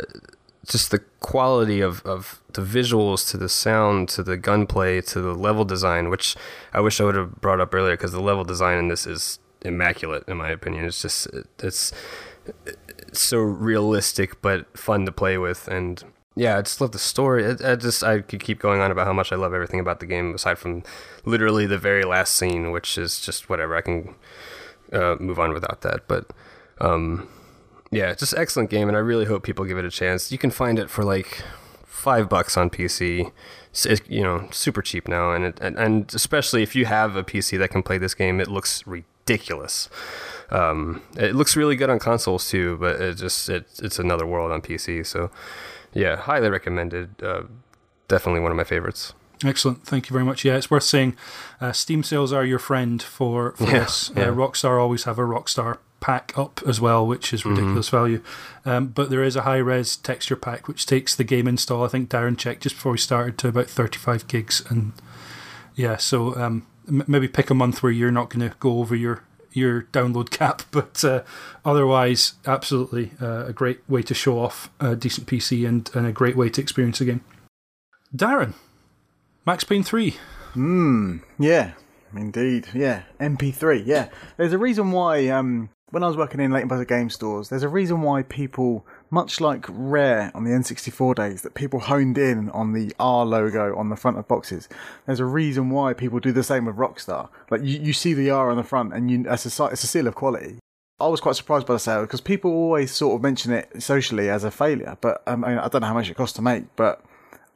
S2: just the quality of, of the visuals to the sound to the gunplay to the level design which i wish i would have brought up earlier because the level design in this is immaculate in my opinion. It's just it's, it's so realistic but fun to play with, and yeah, I just love the story. It, I just I could keep going on about how much I love everything about the game, aside from literally the very last scene, which is just whatever. I can uh, move on without that, but. Um, yeah, just excellent game, and I really hope people give it a chance. You can find it for like five bucks on PC. It's, you know, super cheap now, and, it, and and especially if you have a PC that can play this game, it looks ridiculous. Um, it looks really good on consoles too, but it just it, it's another world on PC. So, yeah, highly recommended. Uh, definitely one of my favorites.
S1: Excellent, thank you very much. Yeah, it's worth saying. Uh, Steam sales are your friend for, for yeah, this. Yeah. Uh, Rockstar always have a Rockstar pack up as well, which is mm-hmm. ridiculous mm-hmm. value. Um, but there is a high res texture pack which takes the game install. I think Darren checked just before we started to about thirty five gigs, and yeah, so um, maybe pick a month where you're not going to go over your your download cap, [laughs] but uh, otherwise, absolutely uh, a great way to show off a decent PC and, and a great way to experience the game. Darren, Max Payne 3.
S3: Hmm, yeah, indeed, yeah. MP3, yeah. There's a reason why um, when I was working in Leighton Buzzard game stores, there's a reason why people, much like Rare on the N64 days, that people honed in on the R logo on the front of boxes. There's a reason why people do the same with Rockstar. Like you, you see the R on the front, and you, it's a, it's a seal of quality. I was quite surprised by the sale because people always sort of mention it socially as a failure, but um, I, mean, I don't know how much it costs to make, but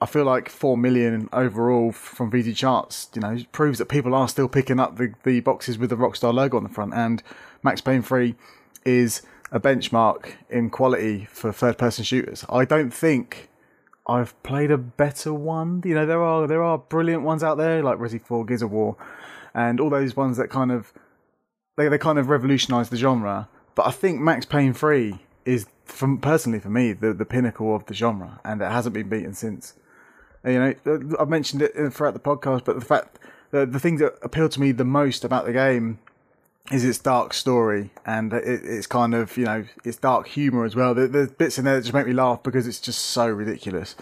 S3: I feel like four million overall from VGChartz, you know, proves that people are still picking up the, the boxes with the Rockstar logo on the front. And Max Payne 3 is a benchmark in quality for third person shooters. I don't think I've played a better one. You know, there are there are brilliant ones out there like Resi 4, Gears of War, and all those ones that kind of they they kind of revolutionised the genre. But I think Max Payne 3 is, from personally for me, the the pinnacle of the genre, and it hasn't been beaten since. You know, uh, I've mentioned it throughout the podcast, but the fact, the, the thing that appealed to me the most about the game is its dark story and it, it's kind of you know it's dark humor as well. There, there's bits in there that just make me laugh because it's just so ridiculous.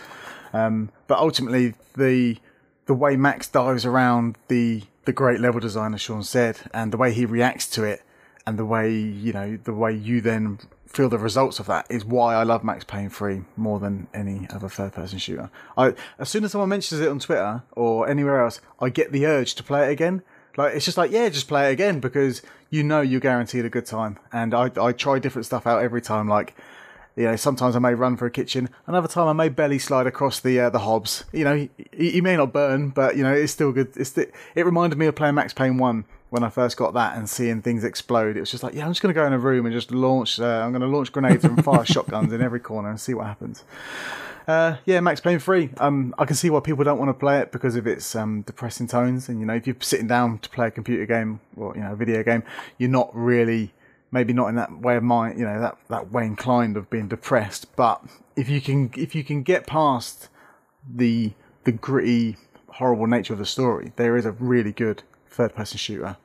S3: Um, but ultimately, the the way Max dives around the the great level design, as Sean said, and the way he reacts to it, and the way you know the way you then feel the results of that is why I love Max Payne 3 more than any other third person shooter. I as soon as someone mentions it on Twitter or anywhere else, I get the urge to play it again. Like it's just like yeah, just play it again because you know you're guaranteed a good time. And I I try different stuff out every time. Like you know, sometimes I may run for a kitchen. Another time I may belly slide across the uh, the hobs. You know, you, may not burn, but you know it's still good. It's it reminded me of playing Max Payne One when I first got that and seeing things explode. It was just like, yeah, I'm just going to go in a room and just launch. Uh, I'm going to launch grenades and fire [laughs] shotguns in every corner and see what happens. Uh, yeah, Max Payne 3. Um, I can see why people don't want to play it because of its um, depressing tones. And, you know, if you're sitting down to play a computer game or, you know, a video game, you're not really, maybe not in that way of mind, you know, that, that way inclined of being depressed. But if you can, if you can get past the, the gritty, horrible nature of the story, there is a really good third person shooter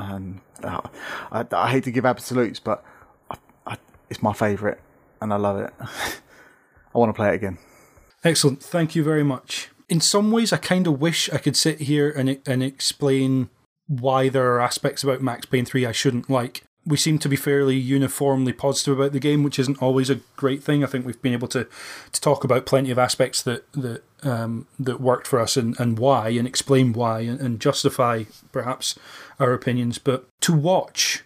S3: and uh, I, I, hate to give absolutes, but I, I, it's my favourite, and I love it. [laughs] I want to play it again.
S1: Excellent, thank you very much. In some ways, I kind of wish I could sit here and and explain why there are aspects about Max Payne 3 I shouldn't like we seem to be fairly uniformly positive about the game, which isn't always a great thing. I think we've been able to to talk about plenty of aspects that that um, that worked for us and, and why, and explain why, and, and justify perhaps our opinions. But to watch,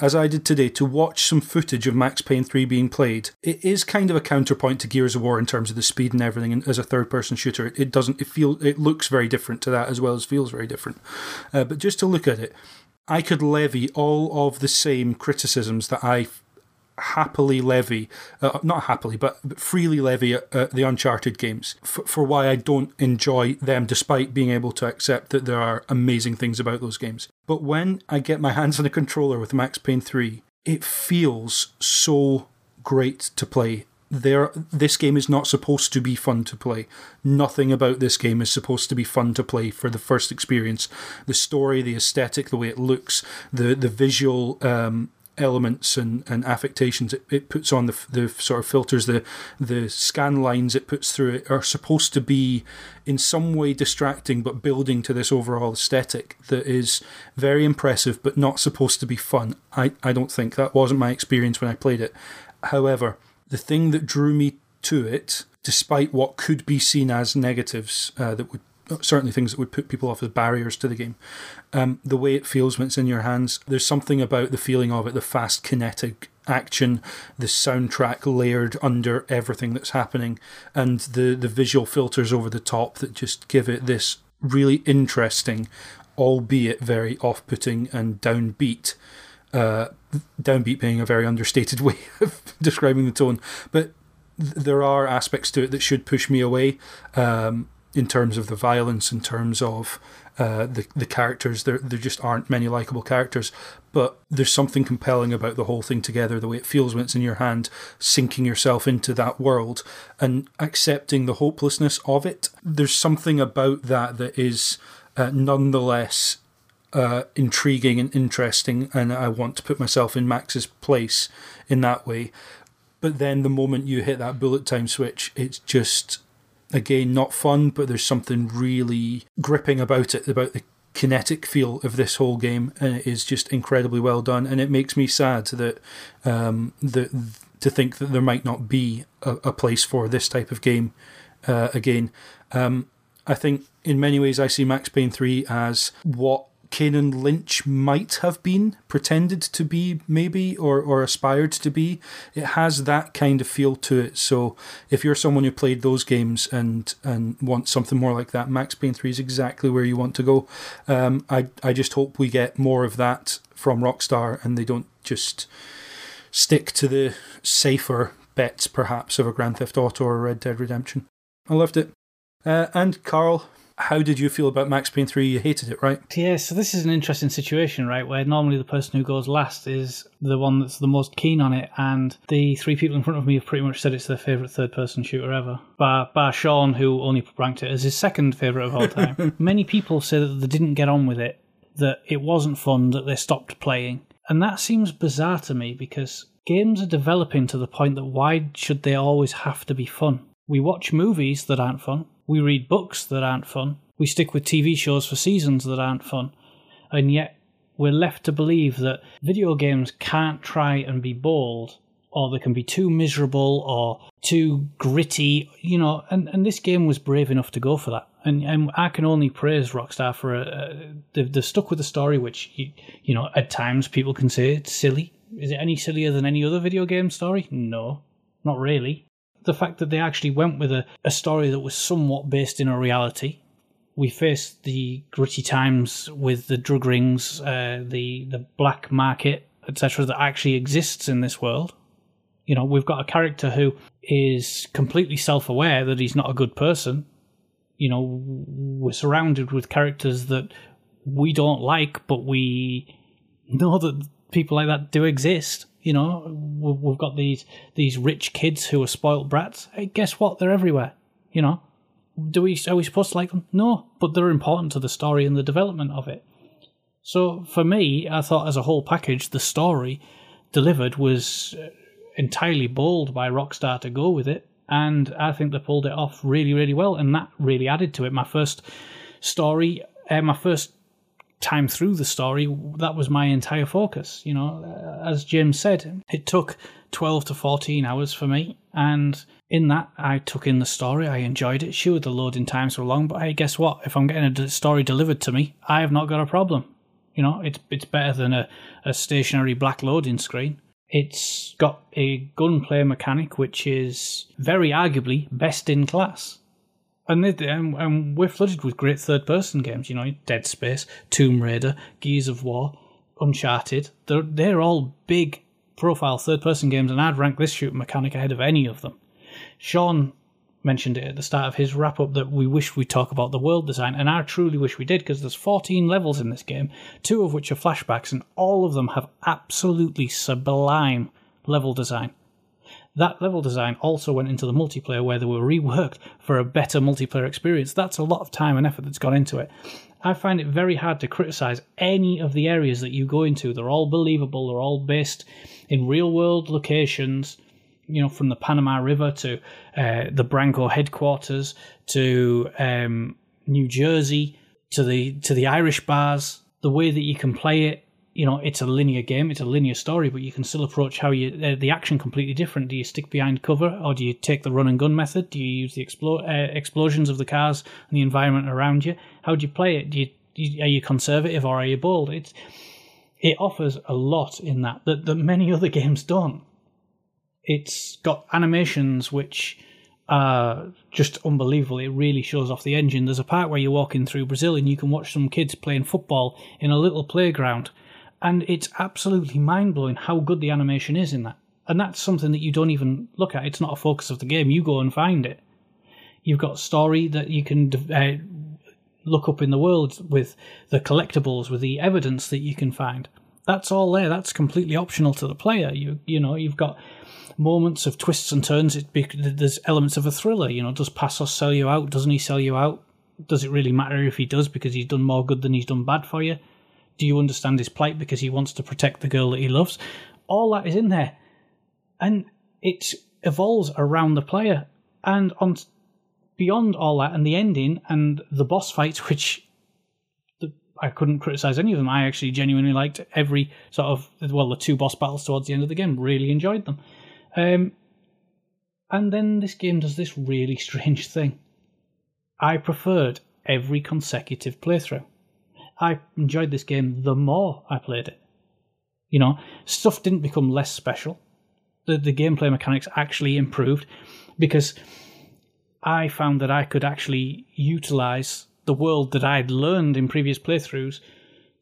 S1: as I did today, to watch some footage of Max Payne 3 being played, it is kind of a counterpoint to Gears of War in terms of the speed and everything. And as a third person shooter, it doesn't, it feel, it looks very different to that as well as feels very different. Uh, but just to look at it, I could levy all of the same criticisms that I happily levy, uh, not happily, but, freely levy uh, the Uncharted games for, for why I don't enjoy them, despite being able to accept that there are amazing things about those games. But when I get my [laughs] hands on a controller with Max Payne 3, it feels so great to play there this game is not supposed to be fun to play. Nothing about this game is supposed to be fun to play for the first experience. The story, the aesthetic, the way it looks, the the visual um, elements and, and affectations it, it puts on the the sort of filters, the the scan lines it puts through it are supposed to be in some way distracting, but building to this overall aesthetic that is very impressive, but not supposed to be fun. I I don't think that wasn't my experience when I played it. However the thing that drew me to it, despite what could be seen as negatives uh, that would certainly things that would put people off as barriers to the game. Um, the way it feels when it's in your hands, there's something about the feeling of it, the fast kinetic action, the soundtrack layered under everything that's happening, and the, the visual filters over the top that just give it this really interesting, albeit very off putting and downbeat uh, downbeat being a very understated [laughs] way of describing the tone, but th- there are aspects to it that should push me away um, in terms of the violence, in terms of uh, the the characters. There there just aren't many likable characters, but there's something compelling about the whole thing together. The way it feels when it's in your hand, sinking yourself into that world and accepting the hopelessness of it. There's something about that that is. Uh, nonetheless uh, intriguing and interesting, and I want to put myself in Max's place in that way. But then the moment you hit that bullet time switch, it's just again not fun, but there's something really gripping about it, about the kinetic feel of this whole game and it is just incredibly well done, and it makes me sad that um, the, to think that there might not be a, a place for this type of game uh, again. Um, I think in many ways I see Max Payne 3 as what Kane and Lynch might have been, pretended to be, maybe, or, or aspired to be. It has that kind of feel to it. So if you're someone who played those games and and want something more like that, Max Payne 3 is exactly where you want to go. Um, I, I just hope we get more of that from Rockstar and they don't just stick to the safer bets, perhaps, of a Grand Theft Auto or Red Dead Redemption. I loved it. Uh, and Karl, how did you feel about Max Payne 3? You hated it, right?
S4: Yeah, so this is an interesting situation, right? Where normally the person who goes last is the one that's the most keen on it, and the three people in front of me have pretty much said it's their favourite third person shooter ever. Bar, bar Sean, who only ranked it as his second favourite of all time. [laughs] Many people say that they didn't get on with it, that it wasn't fun, that they stopped playing. And that seems bizarre to me because games are developing to the point that why should they always have to be fun? We watch movies that aren't fun. We read books that aren't fun. We stick with TV shows for seasons that aren't fun. And yet, we're left to believe that video games can't try and be bold, or they can be too miserable or too gritty, you know. And, and this game was brave enough to go for that. And, and I can only praise Rockstar for a, a they've, they've stuck with the story, which, you, you know, at times people can say it's silly. Is it any sillier than any other video game story? No, not really the fact that they actually went with a, a story that was somewhat based in a reality. We faced the gritty times with the drug rings, uh, the the black market, etc., that actually exists in this world. You know, we've got a character who is completely self-aware that he's not a good person. You know, we're surrounded with characters that we don't like, but we know that people like that do exist. You know, we've got these these rich kids who are spoilt brats. Hey, guess what? They're everywhere. You know, do we are we supposed to like them? No, but they're important to the story and the development of it. So for me, I thought as a whole package, the story delivered was uh, entirely bold by Rockstar to go with it, and I think they pulled it off really, really well, and that really added to it. My first story, uh, my first time through the story, that was my entire focus. You know, uh, as Jim said, it took 12 to 14 hours for me. And in that, I took in the story. I enjoyed it. Sure, the loading times were long, but hey, guess what? If I'm getting a story delivered to me, I have not got a problem. You know, it's, it's better than a, a stationary black loading screen. It's got a gunplay mechanic which is very arguably best in class. And, and, and we're flooded with great third person games, you know, Dead Space, Tomb Raider, Gears of War, Uncharted. They're, they're all big profile third person games, and I'd rank this shooting mechanic ahead of any of them. Sean mentioned it at the start of his wrap up that we wish we'd talk about the world design, and I truly wish we did because there's 14 levels in this game, two of which are flashbacks, and all of them have absolutely sublime level design. That level design also went into the multiplayer where they were reworked for a better multiplayer experience. That's a lot of time and effort that's gone into it. I find it very hard to criticize any of the areas that you go into. They're all believable, they're all based in real world locations, you know, from the Panama River to uh, the Branco headquarters to um, New Jersey to the to the Irish bars. The way that you can play it you know it's a linear game it's a linear story but you can still approach how you uh, the action completely different. Do you stick behind cover or do you take the run and gun method? Do you use the explo- uh, explosions of the cars and the environment around you? How do you play it? Do you, do you, are you conservative or are you bold? It's it offers a lot in that that, that many [laughs] other games don't. It's got animations which are just unbelievable. It really shows off the engine. There's a part where you're walking through Brazil and you can watch some kids playing football in a little playground and it's absolutely mind blowing how good the animation is in that. And that's something that you don't even look at. It's not a focus of the game. You go and find it. You've got story that you can uh, look up in the world with the collectibles, with the evidence that you can find. That's all there. That's completely optional to the player. You you know you've got moments of twists and turns. It there's elements of a thriller. You know, does Passos sell you out? Doesn't he sell you out? Does it really matter if he does because he's done more good than he's done bad for you? Do you understand his plight because he wants to protect the girl that he loves? All that is in there. And it evolves around the player. And on beyond all that and the ending and the boss fights, [laughs] which I couldn't criticize any of them. I actually genuinely liked every sort of well, the two boss battles towards the end of the game. Really enjoyed them. Um, and then this game does this really [laughs] strange thing. I preferred every consecutive playthrough. I enjoyed this game the more I played it. You know, stuff didn't become less special. The the gameplay mechanics actually improved because I found that I could actually utilize the world that I'd learned in previous playthroughs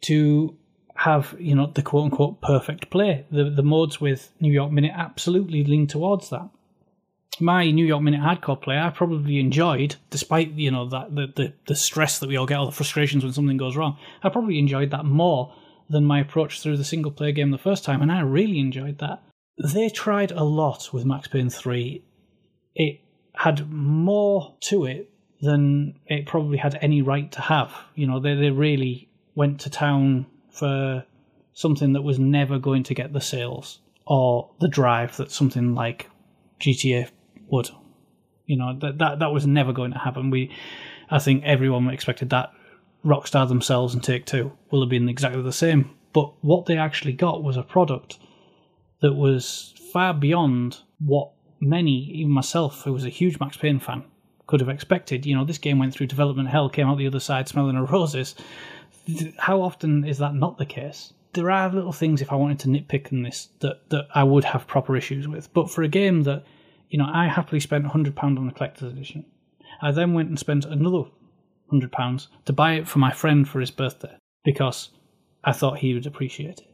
S4: to have, you know, the quote unquote perfect play. The the modes with New York Minute absolutely lean towards that. My New York Minute hardcore play I probably enjoyed, despite you know that the, the, the stress that we all get, all the frustrations when something goes wrong. I probably enjoyed that more than my approach through the single player game the first time, and I really enjoyed that. They tried a lot with Max Payne 3. It had more to it than it probably had any right to have. You know, they, they really went to town for something that was never going to get the sales or the drive that something like GTA would. You know, that that, that was never going to happen. We I think everyone expected that Rockstar themselves and Take Two will have been exactly the same. But what they actually got was a product that was far beyond what many, even myself, who was a huge Max Payne fan, could have expected. You know, this game went through development hell, came out the other side smelling of roses. How often is that not the case? There are little things, if I wanted to nitpick in this, that, that I would have proper issues with. But for a game that, you know, I happily spent £100 on the collector's edition, I then went and spent another £100 to buy it for my friend for his birthday because I thought he would appreciate it.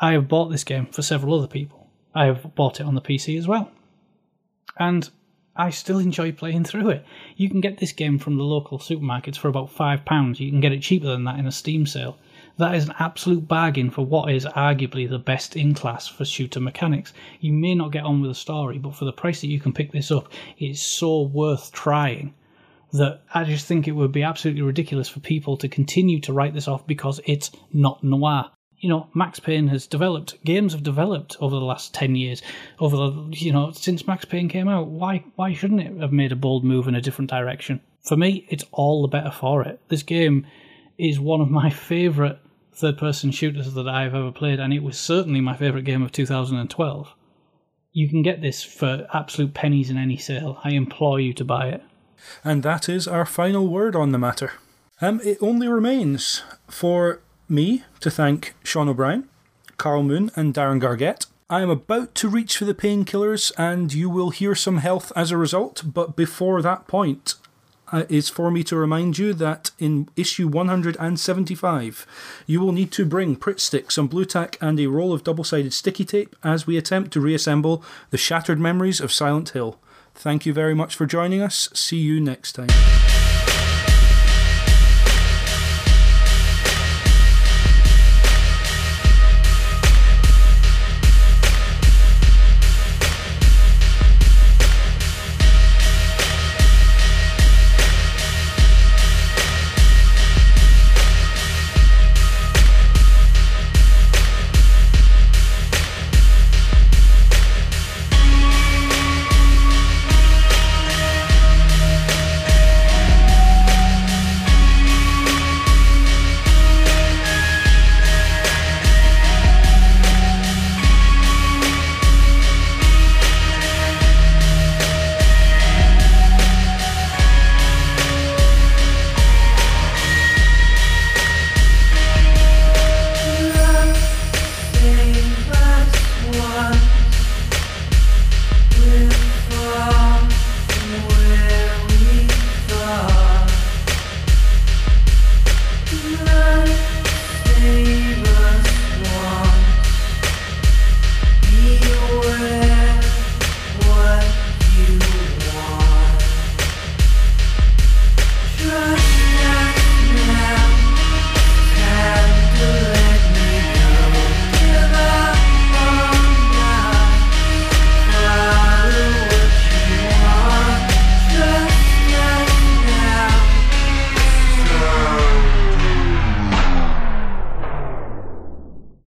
S4: I have bought this game for several other people. I have bought it on the PC as well. And I still enjoy playing through it. You can get this game from the local supermarkets for about £5. You can get it cheaper than that in a Steam sale. That is an absolute bargain for what is arguably the best in class for shooter mechanics. You may not get on with the story, but for the price that you can pick this up, it's so worth trying that I just think it would be absolutely ridiculous for people to continue to write this off because it's not noir. You know, Max Payne has developed, games have developed over the last 10 years, over the, you know, since Max Payne came out. Why, why shouldn't it have made a bold move in a different direction? For me, it's all the better for it. This game is one of my favourite third person shooters that I've ever played, and it was certainly my favourite game of 2012. You can get this for absolute pennies in any sale. I implore you to buy it.
S1: And that is our final word on the matter. Um, it only remains for me to thank Sean O'Brien, Karl Moon, and Darren Gargett. I am about to reach for the painkillers, and you will hear some health as a result. But before that point, uh, is for me to remind you that in issue 175, you will need to bring Pritt Stick, some Blu Tack, and a roll of double sided sticky tape as we attempt to reassemble the shattered memories of Silent Hill. Thank you very much for joining us. See you next time.